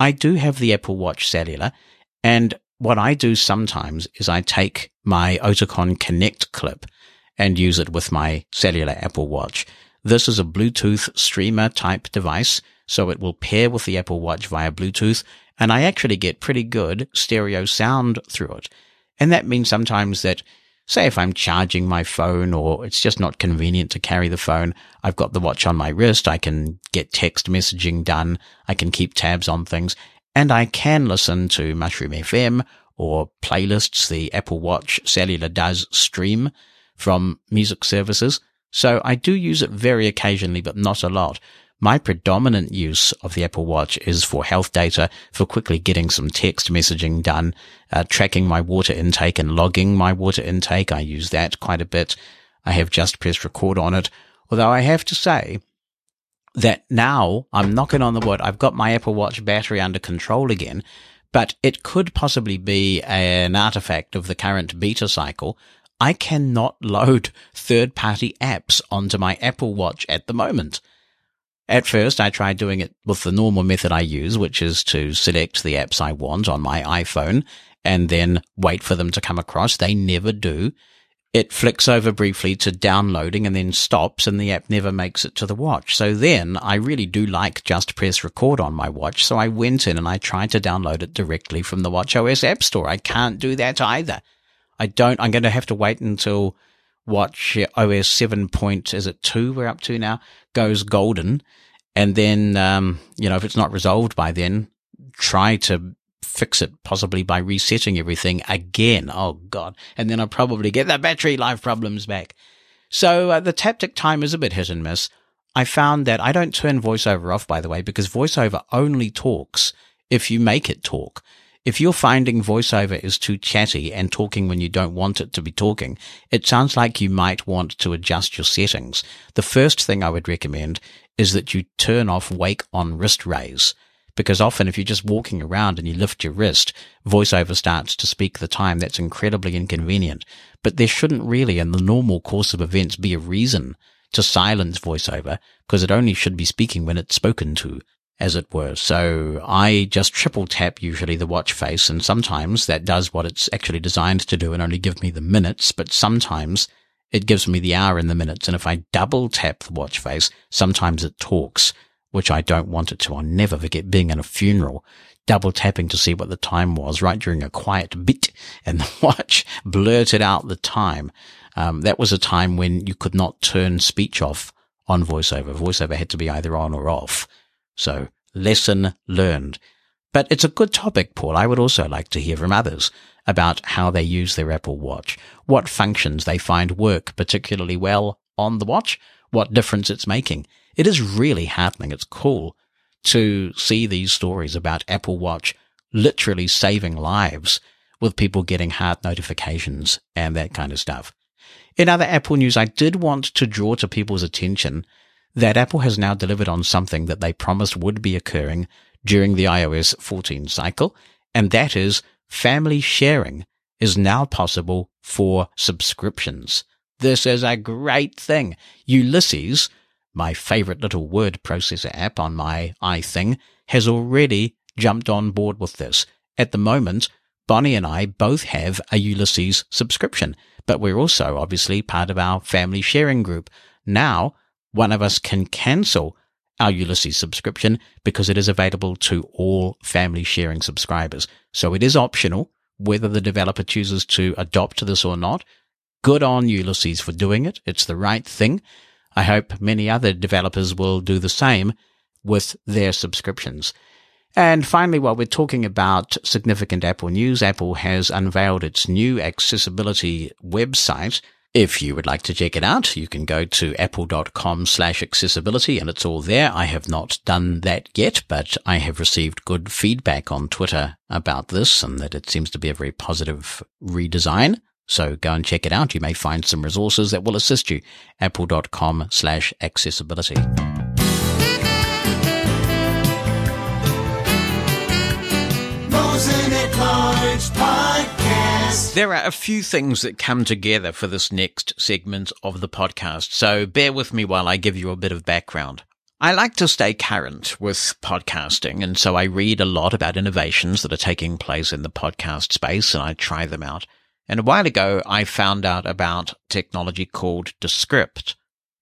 I do have the Apple Watch cellular and what I do sometimes is I take my Oticon Connect clip and use it with my cellular Apple Watch. This is a Bluetooth streamer type device so it will pair with the Apple Watch via Bluetooth, and I actually get pretty good stereo sound through it. And that means sometimes that, say if I'm charging my phone or it's just not convenient to carry the phone, I've got the watch on my wrist, I can get text messaging done, I can keep tabs on things, and I can listen to Mushroom FM or playlists the Apple Watch Cellular does stream from music services. So I do use it very occasionally, but not a lot. My predominant use of the Apple Watch is for health data, for quickly getting some text messaging done, uh, tracking my water intake and logging my water intake. I use that quite a bit. I have just pressed record on it. Although I have to say that now I'm knocking on the wood. I've got my Apple Watch battery under control again, but it could possibly be an artifact of the current beta cycle. I cannot load third party apps onto my Apple Watch at the moment. At first, I tried doing it with the normal method I use, which is to select the apps I want on my iPhone and then wait for them to come across. They never do. It flicks over briefly to downloading and then stops and the app never makes it to the watch. So then I really do like just press record on my watch. So I went in and I tried to download it directly from the WatchOS app store. I can't do that either. I don't, I'm going to have to wait until watch OS 7 point, is it two we're up to now, goes golden. And then, um, you know, if it's not resolved by then, try to fix it possibly by resetting everything again. Oh God. And then I'll probably get the battery life problems back. So uh, the Taptic time is a bit hit and miss. I found that I don't turn voiceover off, by the way, because voiceover only talks if you make it talk. If you're finding voiceover is too chatty and talking when you don't want it to be talking, it sounds like you might want to adjust your settings. The first thing I would recommend is that you turn off wake on wrist raise. Because often if you're just walking around and you lift your wrist, voiceover starts to speak the time. That's incredibly inconvenient. But there shouldn't really, in the normal course of events, be a reason to silence voiceover because it only should be speaking when it's spoken to as it were. So I just triple tap usually the watch face and sometimes that does what it's actually designed to do and only give me the minutes, but sometimes it gives me the hour and the minutes. And if I double tap the watch face, sometimes it talks, which I don't want it to. I'll never forget being in a funeral, double tapping to see what the time was right during a quiet bit and the watch blurted out the time. Um, that was a time when you could not turn speech off on voiceover. Voiceover had to be either on or off. So lesson learned. But it's a good topic, Paul. I would also like to hear from others about how they use their Apple Watch, what functions they find work particularly well on the watch, what difference it's making. It is really happening. It's cool to see these stories about Apple Watch literally saving lives with people getting heart notifications and that kind of stuff. In other Apple news, I did want to draw to people's attention that Apple has now delivered on something that they promised would be occurring during the iOS 14 cycle, and that is family sharing is now possible for subscriptions. This is a great thing. Ulysses, my favorite little word processor app on my iThing, has already jumped on board with this. At the moment, Bonnie and I both have a Ulysses subscription, but we're also obviously part of our family sharing group. Now, one of us can cancel our Ulysses subscription because it is available to all family sharing subscribers. So it is optional whether the developer chooses to adopt this or not. Good on Ulysses for doing it. It's the right thing. I hope many other developers will do the same with their subscriptions. And finally, while we're talking about significant Apple news, Apple has unveiled its new accessibility website if you would like to check it out, you can go to apple.com slash accessibility and it's all there. I have not done that yet, but I have received good feedback on Twitter about this and that it seems to be a very positive redesign. So go and check it out. You may find some resources that will assist you. apple.com slash accessibility. There are a few things that come together for this next segment of the podcast, so bear with me while I give you a bit of background. I like to stay current with podcasting, and so I read a lot about innovations that are taking place in the podcast space and I try them out. And a while ago, I found out about technology called Descript.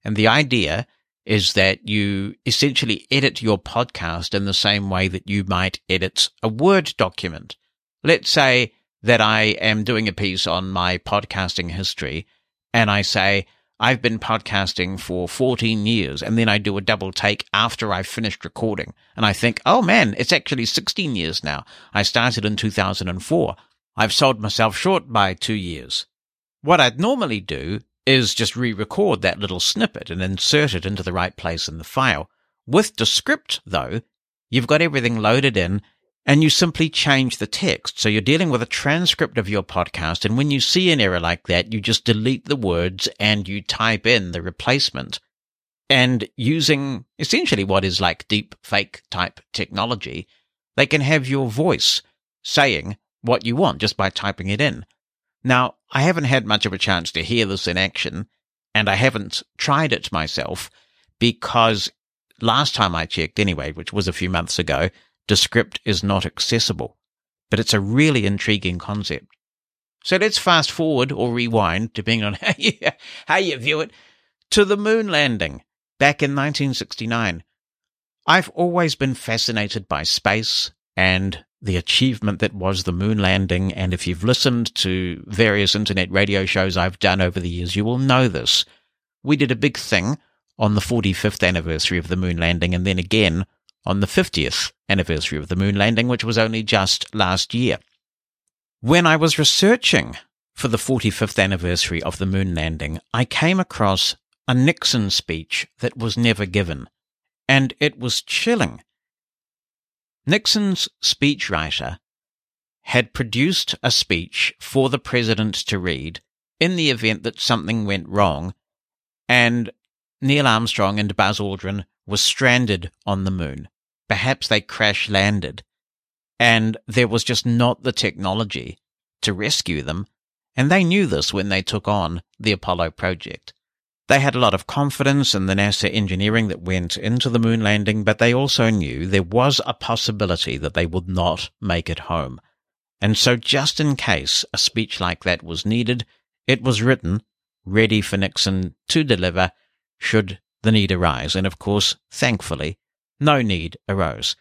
And the idea is that you essentially edit your podcast in the same way that you might edit a Word document. Let's say that I am doing a piece on my podcasting history and I say, I've been podcasting for 14 years and then I do a double take after I've finished recording and I think, oh man, it's actually 16 years now. I started in 2004. I've sold myself short by two years. What I'd normally do is just re-record that little snippet and insert it into the right place in the file. With Descript, though, you've got everything loaded in and you simply change the text. So you're dealing with a transcript of your podcast. And when you see an error like that, you just delete the words and you type in the replacement. And using essentially what is like deep fake type technology, they can have your voice saying what you want just by typing it in. Now, I haven't had much of a chance to hear this in action, and I haven't tried it myself because last time I checked anyway, which was a few months ago, Descript is not accessible. But it's a really intriguing concept. So let's fast forward or rewind, depending on how you, how you view it, to the moon landing back in 1969. I've always been fascinated by space and the achievement that was the moon landing. And if you've listened to various internet radio shows I've done over the years, you will know this. We did a big thing on the 45th anniversary of the moon landing and then again on the 50th anniversary of the moon landing, which was only just last year. When I was researching for the 45th anniversary of the moon landing, I came across a Nixon speech that was never given, and it was chilling. Nixon's speechwriter had produced a speech for the president to read in the event that something went wrong, and Neil Armstrong and Buzz Aldrin were stranded on the moon. Perhaps they crash landed, and there was just not the technology to rescue them, and they knew this when they took on the Apollo project. They had a lot of confidence in the NASA engineering that went into the moon landing, but they also knew there was a possibility that they would not make it home. And so, just in case a speech like that was needed, it was written, ready for Nixon to deliver should the need arise. And of course, thankfully, no need arose.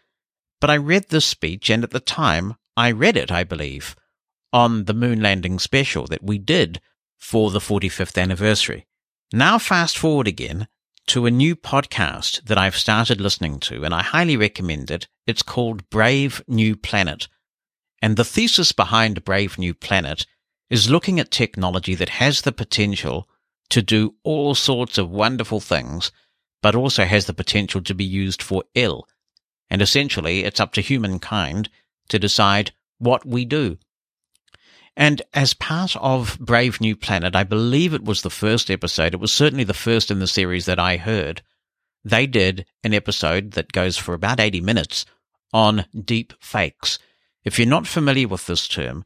But I read this speech, and at the time, I read it, I believe, on the moon landing special that we did for the 45th anniversary. Now, fast forward again to a new podcast that I've started listening to, and I highly recommend it. It's called Brave New Planet. And the thesis behind Brave New Planet is looking at technology that has the potential to do all sorts of wonderful things but also has the potential to be used for ill. And essentially, it's up to humankind to decide what we do. And as part of Brave New Planet, I believe it was the first episode, it was certainly the first in the series that I heard, they did an episode that goes for about 80 minutes on deep fakes. If you're not familiar with this term,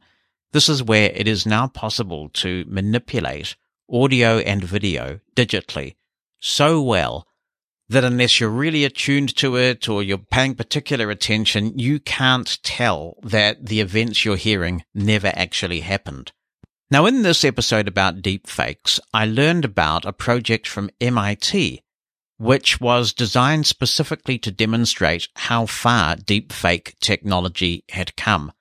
this is where it is now possible to manipulate audio and video digitally so well that unless you're really attuned to it or you're paying particular attention, you can't tell that the events you're hearing never actually happened. Now, in this episode about deepfakes, I learned about a project from MIT, which was designed specifically to demonstrate how far deepfake technology had come.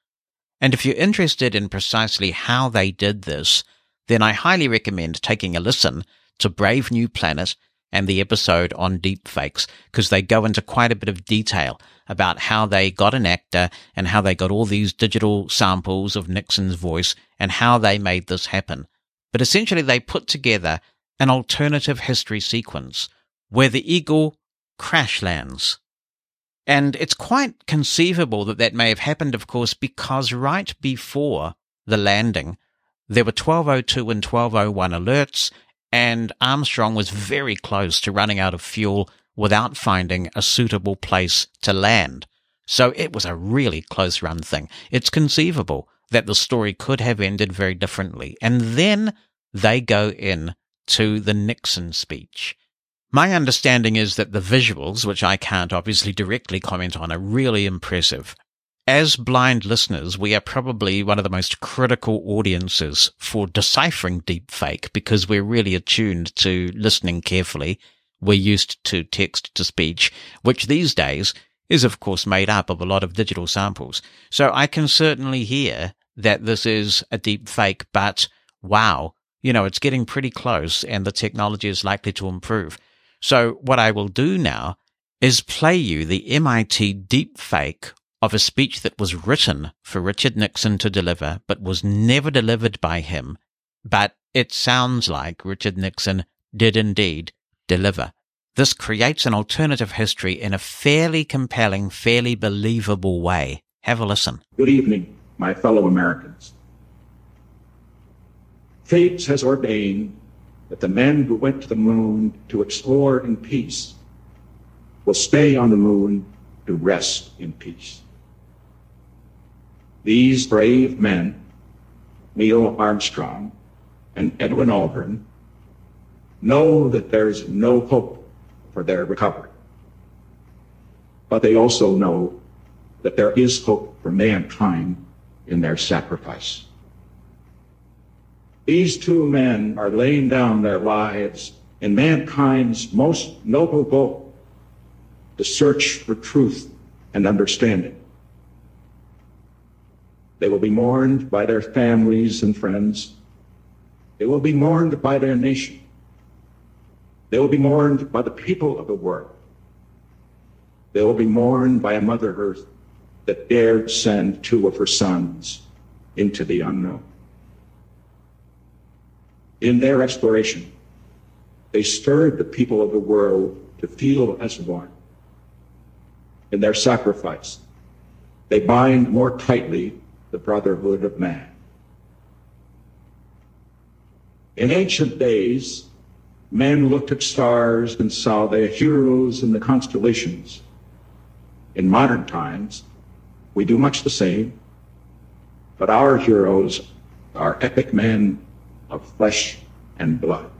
And if you're interested in precisely how they did this, then I highly recommend taking a listen to Brave New Planet and the episode on deepfakes because they go into quite a bit of detail about how they got an actor and how they got all these digital samples of Nixon's voice and how they made this happen. But essentially, they put together an alternative history sequence where the eagle crash lands. And it's quite conceivable that that may have happened, of course, because right before the landing, there were 1202 and 1201 alerts and Armstrong was very close to running out of fuel without finding a suitable place to land. So it was a really close run thing. It's conceivable that the story could have ended very differently. And then they go in to the Nixon speech. My understanding is that the visuals, which I can't obviously directly comment on, are really impressive as blind listeners, we are probably one of the most critical audiences for deciphering deepfake because we're really attuned to listening carefully we're used to text to speech, which these days is of course made up of a lot of digital samples. So I can certainly hear that this is a deepfake, but wow, you know, it's getting pretty close and the technology is likely to improve. So what I will do now is play you the MIT deep fake of a speech that was written for Richard Nixon to deliver, but was never delivered by him. But it sounds like Richard Nixon did indeed deliver. This creates an alternative history in a fairly compelling, fairly believable way. Have a listen. Good evening, my fellow Americans. Fate has ordained that the men who went to the moon to explore in peace will stay on the moon to rest in peace. These brave men, Neil Armstrong and Edwin Aldrin, know that there is no hope for their recovery. But they also know that there is hope for mankind in their sacrifice. These two men are laying down their lives in mankind's most noble goal, the search for truth and understanding. They will be mourned by their families and friends. They will be mourned by their nation. They will be mourned by the people of the world. They will be mourned by a Mother Earth that dared send two of her sons into the unknown. In their exploration, they stirred the people of the world to feel as one. In their sacrifice, they bind more tightly the brotherhood of man. In ancient days, men looked at stars and saw their heroes in the constellations. In modern times, we do much the same, but our heroes are epic men of flesh and blood.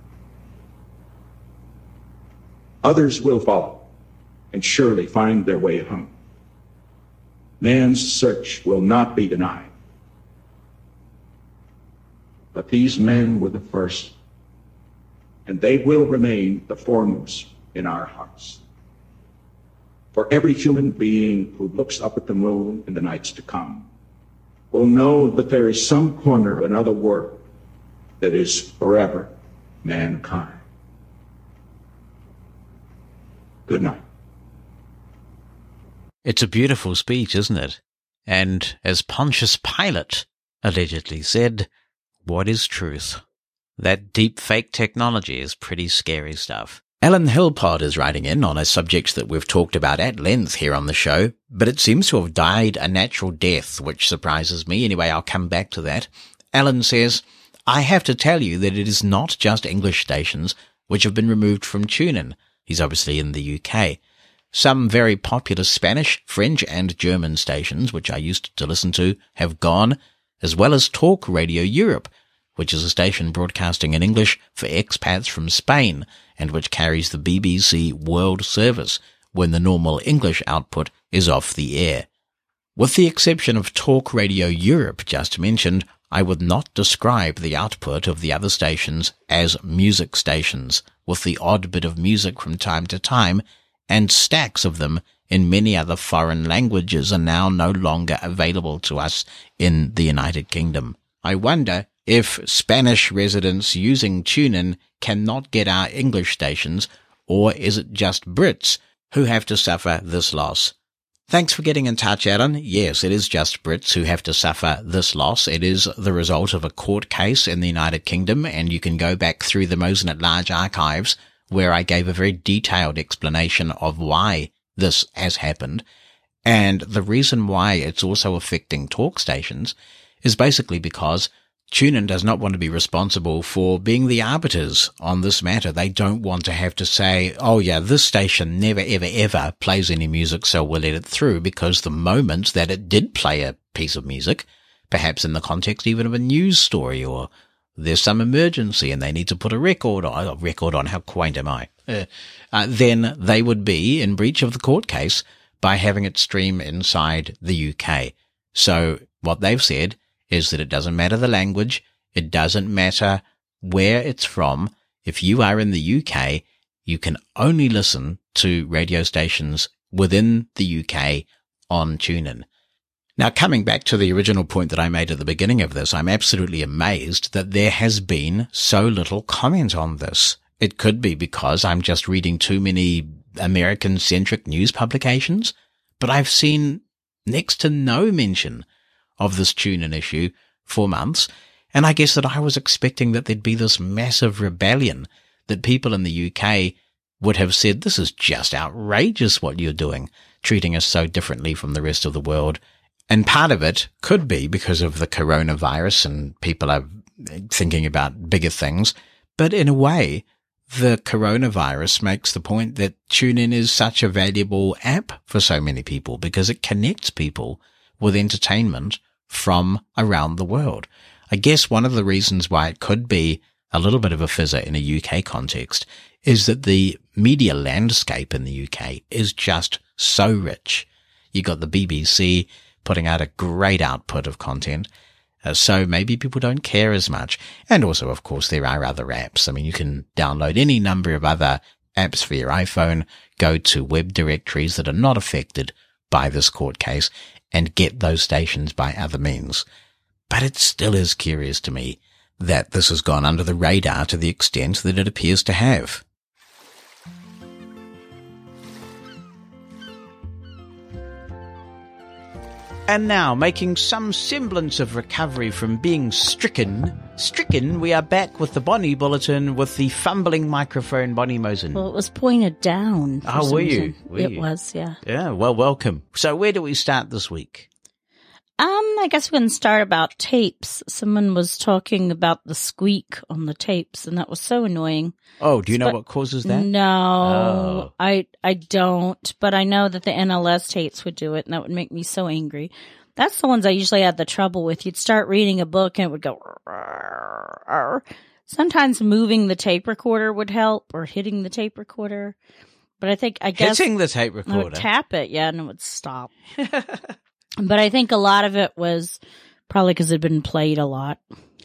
Others will follow and surely find their way home. Man's search will not be denied. But these men were the first, and they will remain the foremost in our hearts. For every human being who looks up at the moon in the nights to come will know that there is some corner of another world that is forever mankind. Good night. It's a beautiful speech, isn't it? And as Pontius Pilate allegedly said, what is truth? That deep fake technology is pretty scary stuff. Alan Hillpod is writing in on a subject that we've talked about at length here on the show, but it seems to have died a natural death, which surprises me. Anyway, I'll come back to that. Alan says, I have to tell you that it is not just English stations which have been removed from TuneIn. He's obviously in the UK. Some very popular Spanish, French and German stations, which I used to listen to, have gone, as well as Talk Radio Europe, which is a station broadcasting in English for expats from Spain and which carries the BBC World Service when the normal English output is off the air. With the exception of Talk Radio Europe just mentioned, I would not describe the output of the other stations as music stations, with the odd bit of music from time to time, and stacks of them in many other foreign languages are now no longer available to us in the United Kingdom. I wonder if Spanish residents using TuneIn cannot get our English stations, or is it just Brits who have to suffer this loss? Thanks for getting in touch, Alan. Yes, it is just Brits who have to suffer this loss. It is the result of a court case in the United Kingdom, and you can go back through the Mosen at Large archives where I gave a very detailed explanation of why this has happened. And the reason why it's also affecting talk stations is basically because TuneIn does not want to be responsible for being the arbiters on this matter. They don't want to have to say, oh yeah, this station never ever ever plays any music, so we'll let it through because the moment that it did play a piece of music, perhaps in the context even of a news story or there's some emergency and they need to put a record on, a record on, how quaint am I? Uh, uh, then they would be in breach of the court case by having it stream inside the UK. So what they've said is that it doesn't matter the language. It doesn't matter where it's from. If you are in the UK, you can only listen to radio stations within the UK on TuneIn. Now, coming back to the original point that I made at the beginning of this, I'm absolutely amazed that there has been so little comment on this. It could be because I'm just reading too many American centric news publications, but I've seen next to no mention of this TuneIn issue for months. And I guess that I was expecting that there'd be this massive rebellion that people in the UK would have said, this is just outrageous what you're doing, treating us so differently from the rest of the world. And part of it could be because of the coronavirus and people are thinking about bigger things. But in a way, the coronavirus makes the point that TuneIn is such a valuable app for so many people because it connects people with entertainment from around the world. I guess one of the reasons why it could be a little bit of a fizzer in a UK context is that the media landscape in the UK is just so rich. You got the BBC putting out a great output of content. Uh, so maybe people don't care as much. And also, of course, there are other apps. I mean, you can download any number of other apps for your iPhone, go to web directories that are not affected by this court case and get those stations by other means. But it still is curious to me that this has gone under the radar to the extent that it appears to have. And now, making some semblance of recovery from being stricken, stricken, we are back with the Bonnie Bulletin with the fumbling microphone, Bonnie Mosen. Well, it was pointed down. Oh, were you? Were it you? was, yeah. Yeah, well, welcome. So where do we start this week? Um, I guess we can start about tapes. Someone was talking about the squeak on the tapes, and that was so annoying. Oh, do you know But- what causes that? No, Oh. I I don't. But I know that the NLS tapes would do it, and that would make me so angry. That's the ones I usually had the trouble with. You'd start reading a book, and it would go. "Rrr, rrr." Sometimes moving the tape recorder would help, or hitting the tape recorder. But I think I guess Hitting the tape I would recorder. tap it, yeah, and it would stop. but I think a lot of it was probably because it had been played a lot,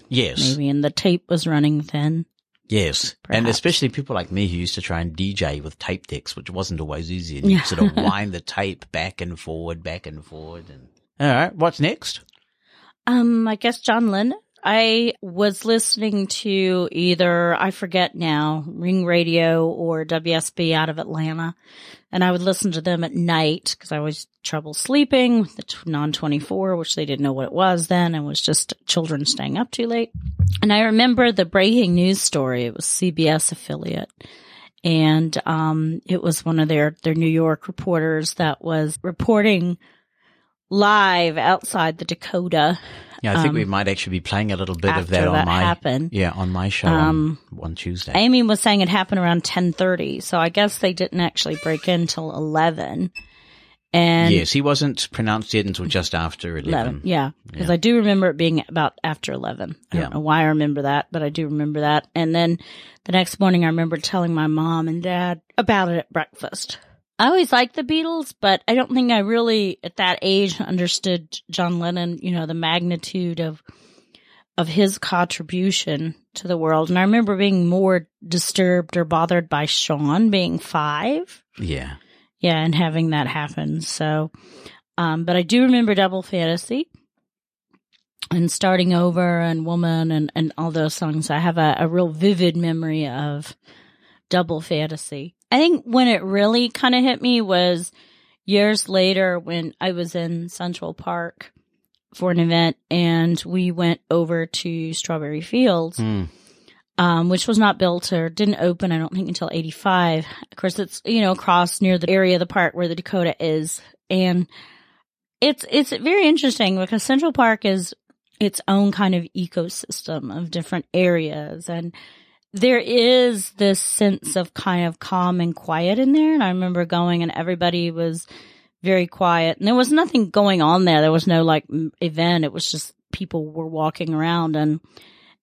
Yes. maybe, and the tape was running thin. Yes. And especially people like me who used to try and DJ with tape decks, which wasn't always easy. And Yeah. you sort of wind the tape back and forward, back and forward. And all right, what's next? Um, I guess John Lennon. I was listening to either, I forget now, Ring Radio or WSB out of Atlanta. And I would listen to them at night because I always trouble sleeping with the non 24, which they didn't know what it was then and was just children staying up too late. And I remember the breaking news story. It was CBS affiliate. And, um, it was one of their, their New York reporters that was reporting live outside the Dakota. Yeah, I think um, we might actually be playing a little bit of that on that my happened. yeah on my show Um, on, on Tuesday. Amy was saying it happened around 1030. So I guess they didn't actually break in till 11. And yes, he wasn't pronounced dead until just after eleven. 11. Yeah. Because Yeah. I do remember it being about after 11. I Yeah. don't know why I remember that, but I do remember that. And then the next morning I remember telling my mom and dad about it at breakfast. I always liked the Beatles, but I don't think I really at that age understood John Lennon, you know, the magnitude of of his contribution to the world. And I remember being more disturbed or bothered by Sean being five. Yeah. Yeah, and having that happen. So, um, but I do remember Double Fantasy and starting over and Woman and, and all those songs. I have a, a real vivid memory of Double Fantasy. I think when it really kind of hit me was years later when I was in Central Park for an event and we went over to Strawberry Fields Hmm. um, which was not built or didn't open, I don't think, until 85. Of course, it's, you know, across near the area of the park where the Dakota is. And it's, it's very interesting because Central Park is its own kind of ecosystem of different areas. And there is this sense of kind of calm and quiet in there. And I remember going and everybody was very quiet and there was nothing going on there. There was no like event. It was just people were walking around and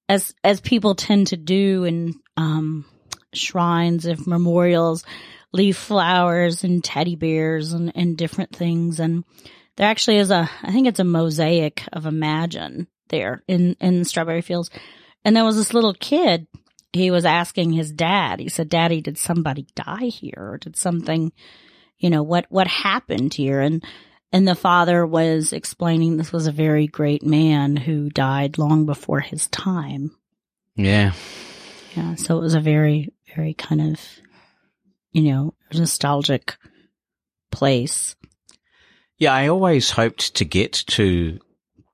as as people tend to do in um shrines of memorials leave flowers and teddy bears and, and different things and there actually is a i think it's a mosaic of imagine there in in strawberry fields and there was this little kid he was asking his dad. He said, "Daddy, did somebody die here? Or did something, you know, what what happened here?" And and the father was explaining this was a very great man who died long before his time. Yeah. Yeah, so it was a very very kind of you know, nostalgic place. Yeah, I always hoped to get to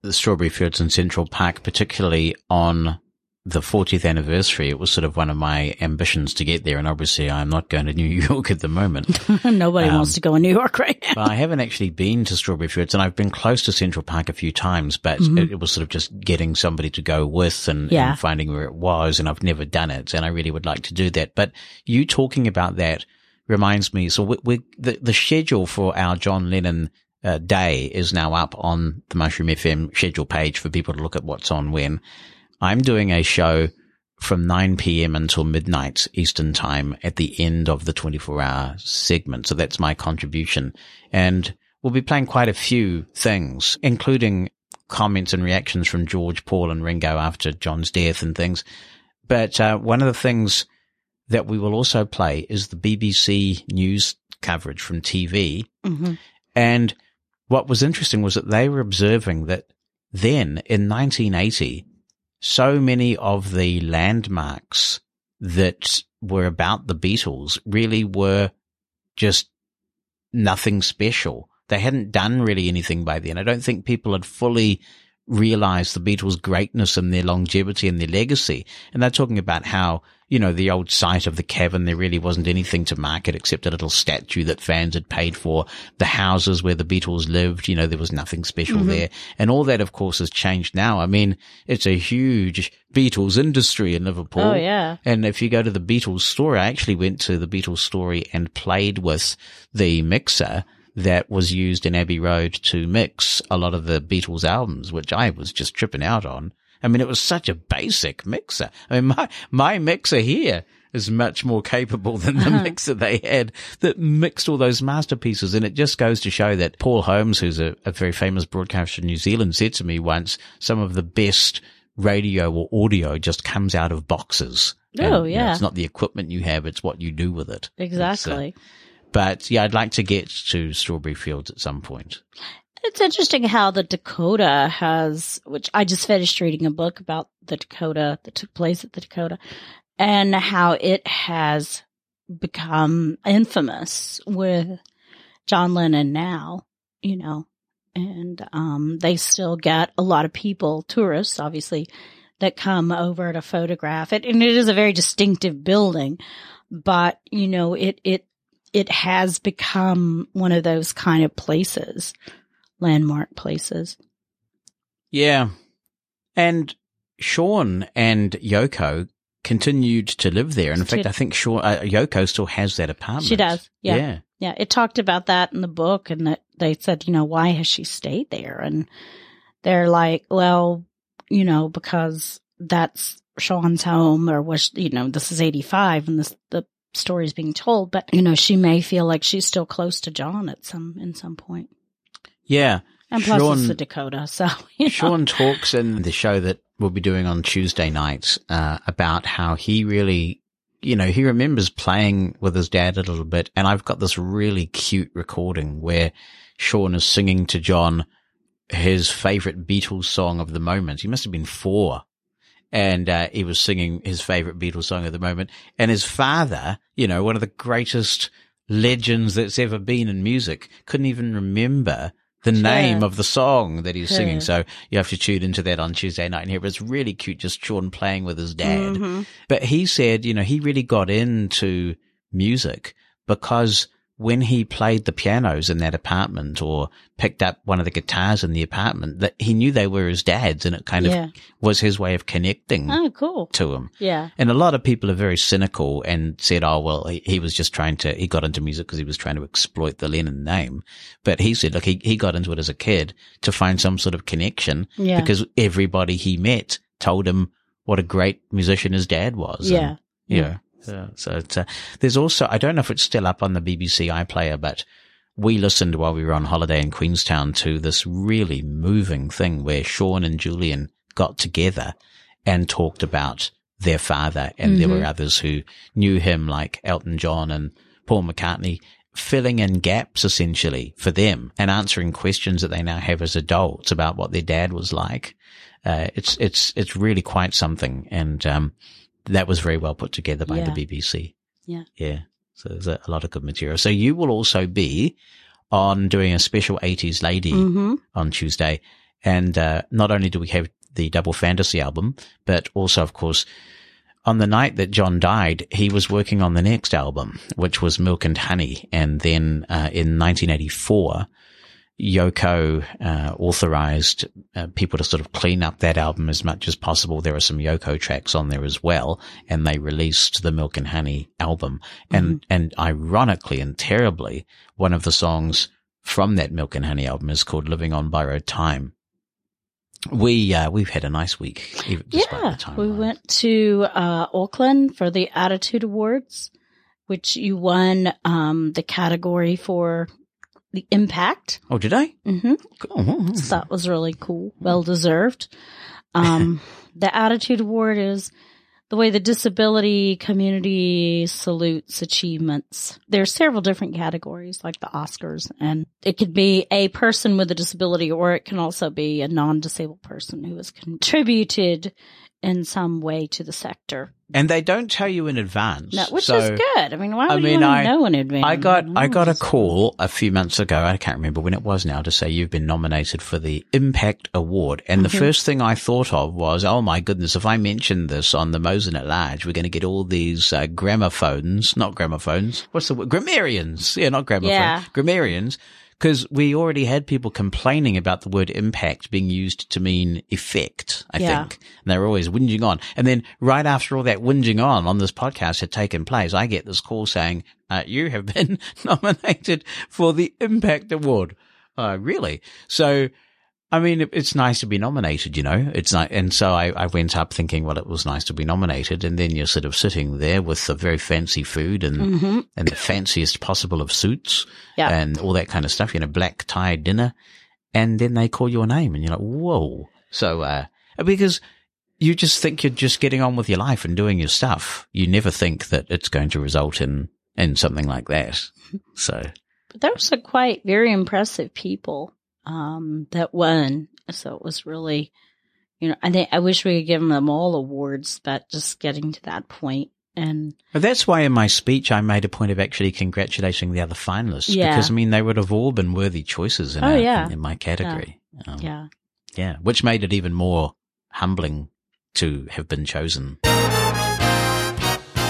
the Strawberry Fields in Central Park, particularly on the 40th anniversary. It was sort of one of my ambitions to get there. And obviously I'm not going to New York at the moment. Nobody Um, wants to go in New York right now. well, I haven't actually been to Strawberry Fields and I've been close to Central Park a few times, but Mhm. it, it was sort of just getting somebody to go with and, Yeah. and finding where it was. And I've never done it. And I really would like to do that. But you talking about that reminds me. So we, we the, the schedule for our John Lennon uh, day is now up on the Mushroom FM schedule page for people to look at what's on when. I'm doing a show from 9 p.m. until midnight Eastern time at the end of the 24 hour segment. So that's my contribution. And we'll be playing quite a few things, including comments and reactions from George, Paul and Ringo after John's death and things. But uh, one of the things that we will also play is the BBC news coverage from TV. Mm-hmm. And what was interesting was that they were observing that then in 1980, so many of the landmarks that were about the Beatles really were just nothing special. They hadn't done really anything by then. I don't think people had fully realized the Beatles' greatness and their longevity and their legacy. And they're talking about how, you know, the old site of the cavern, there really wasn't anything to mark it except a little statue that fans had paid for. The houses where the Beatles lived, you know, there was nothing special Mhm. there. And all that, of course, has changed now. I mean, it's a huge Beatles industry in Liverpool. Oh, yeah. And if you go to the Beatles store, I actually went to the Beatles story and played with the mixer that was used in Abbey Road to mix a lot of the Beatles albums, which I was just tripping out on. I mean, it was such a basic mixer. I mean, my, my mixer here is much more capable than the Uh-huh. mixer they had that mixed all those masterpieces. And it just goes to show that Paul Holmes, who's a, a very famous broadcaster in New Zealand, said to me once, some of the best radio or audio just comes out of boxes. Oh, And, you know, yeah. it's not the equipment you have, it's what you do with it. Uh, Exactly. But yeah, I'd like to get to Strawberry Fields at some point. It's interesting how the Dakota has, which I just finished reading a book about the Dakota that took place at the Dakota and how it has become infamous with John Lennon now, you know, and, um, they still get a lot of people, tourists, obviously, that come over to photograph it. And it is a very distinctive building, but, you know, it, it, it has become one of those kind of places, landmark places. Yeah. And Sean and Yoko continued to live there. And in fact, She- I think Sean, uh, Yoko still has that apartment. She does. Yeah. Yeah. Yeah. It talked about that in the book and that they said, you know, why has she stayed there? And they're like, well, you know, because that's Sean's home or was, you know, this is 85 and this, the story's being told, but you know, she may feel like she's still close to John at some, in some point. Yeah. And plus Sean, it's the Dakota. So, you know. Sean talks in the show that we'll be doing on Tuesday night uh, about how he really, you know, he remembers playing with his dad a little bit. And I've got this really cute recording where Sean is singing to John his favorite Beatles song of the moment. He must have been four. And uh, he was singing his favorite Beatles song at the moment. And his father, you know, one of the greatest legends that's ever been in music, couldn't even remember the Sure. name of the song that he's Sure. singing. So you have to tune into that on Tuesday night and hear. But it's really cute, just Sean playing with his dad. Mhm. But he said, you know, he really got into music because when he played the pianos in that apartment or picked up one of the guitars in the apartment, that he knew they were his dad's and it kind Yeah. of was his way of connecting Oh, cool. to him. Yeah. And a lot of people are very cynical and said, oh, well, he, he was just trying to, he got into music because he was trying to exploit the Lennon name. But he said, look, he, he got into it as a kid to find some sort of connection Yeah. because everybody he met told him what a great musician his dad was. Yeah. And, you know, so, so it's, uh, there's also, I don't know if it's still up on the BBC iPlayer, but we listened while we were on holiday in Queenstown to this really moving thing where Sean and Julian got together and talked about their father. And there Mhm. were others who knew him like Elton John and Paul McCartney filling in gaps essentially for them and answering questions that they now have as adults about what their dad was like. Uh, it's, it's, it's really quite something. And, um, that was very well put together by Yeah. the BBC. Yeah. Yeah. So there's a, a lot of good material. So you will also be on doing a special 80s lady Mhm. on Tuesday. And, uh, not only do we have the double fantasy album, but also, of course, on the night that John died, he was working on the next album, which was Milk and Honey. And then, uh, in 1984, Yoko, uh, authorized uh, people to sort of clean up that album as much as possible. There are some Yoko tracks on there as well. And they released the Milk and Honey album. And, and ironically and terribly, one of the songs from that Milk and Honey album is called Living on Borrowed Time. We, uh, we've had a nice week. even despite the Yeah, time. we went to uh, Auckland for the Attitude Awards, which you won um, the category for the impact. Oh, did I? Mm-hmm. Cool. So that was really cool, well deserved. Um, the Attitude Award is the way the disability community salutes achievements. There are several different categories, like the Oscars, and it could be a person with a disability, or it can also be a non-disabled person who has contributed in some way to the sector. And they don't tell you in advance. No, which So- is good. I mean, why would I you mean, want I know in advance? I got I got a call a few months ago. I can't remember when it was now to say you've been nominated for the Impact Award. And the Mhm. first thing I thought of was, oh my goodness, if I mention this on the Mosen at Large, we're going to get all these uh, gramophones, not gramophones. What's the word? Grammarians. Yeah, not gramophones. Yeah. Grammarians. Because we already had people complaining about the word impact being used to mean effect, I Yeah. think. And they were always whinging on. And then right after all that whinging on on this podcast had taken place, I get this call saying, uh, you have been nominated for the Impact Award. Uh, really? So, I mean, it's nice to be nominated, you know, it's nice. And so I, I went up thinking, well, it was nice to be nominated. And then you're sort of sitting there with the very fancy food and, Mhm. and the fanciest possible of suits Yeah. and all that kind of stuff, you know, black tie dinner. And then they call your name and you're like, whoa. So, uh, because you just think you're just getting on with your life and doing your stuff. You never think that it's going to result in, in something like that. So, But were some quite very impressive people um, that won. So it was really, you know, I think I wish we could give them all awards, but just getting to that point and But that's why in my speech I made a point of actually congratulating the other finalists Yeah. because I mean they would have all been worthy choices in, Oh, our- yeah. in, in my category. Um, yeah. yeah, which made it even more humbling to have been chosen.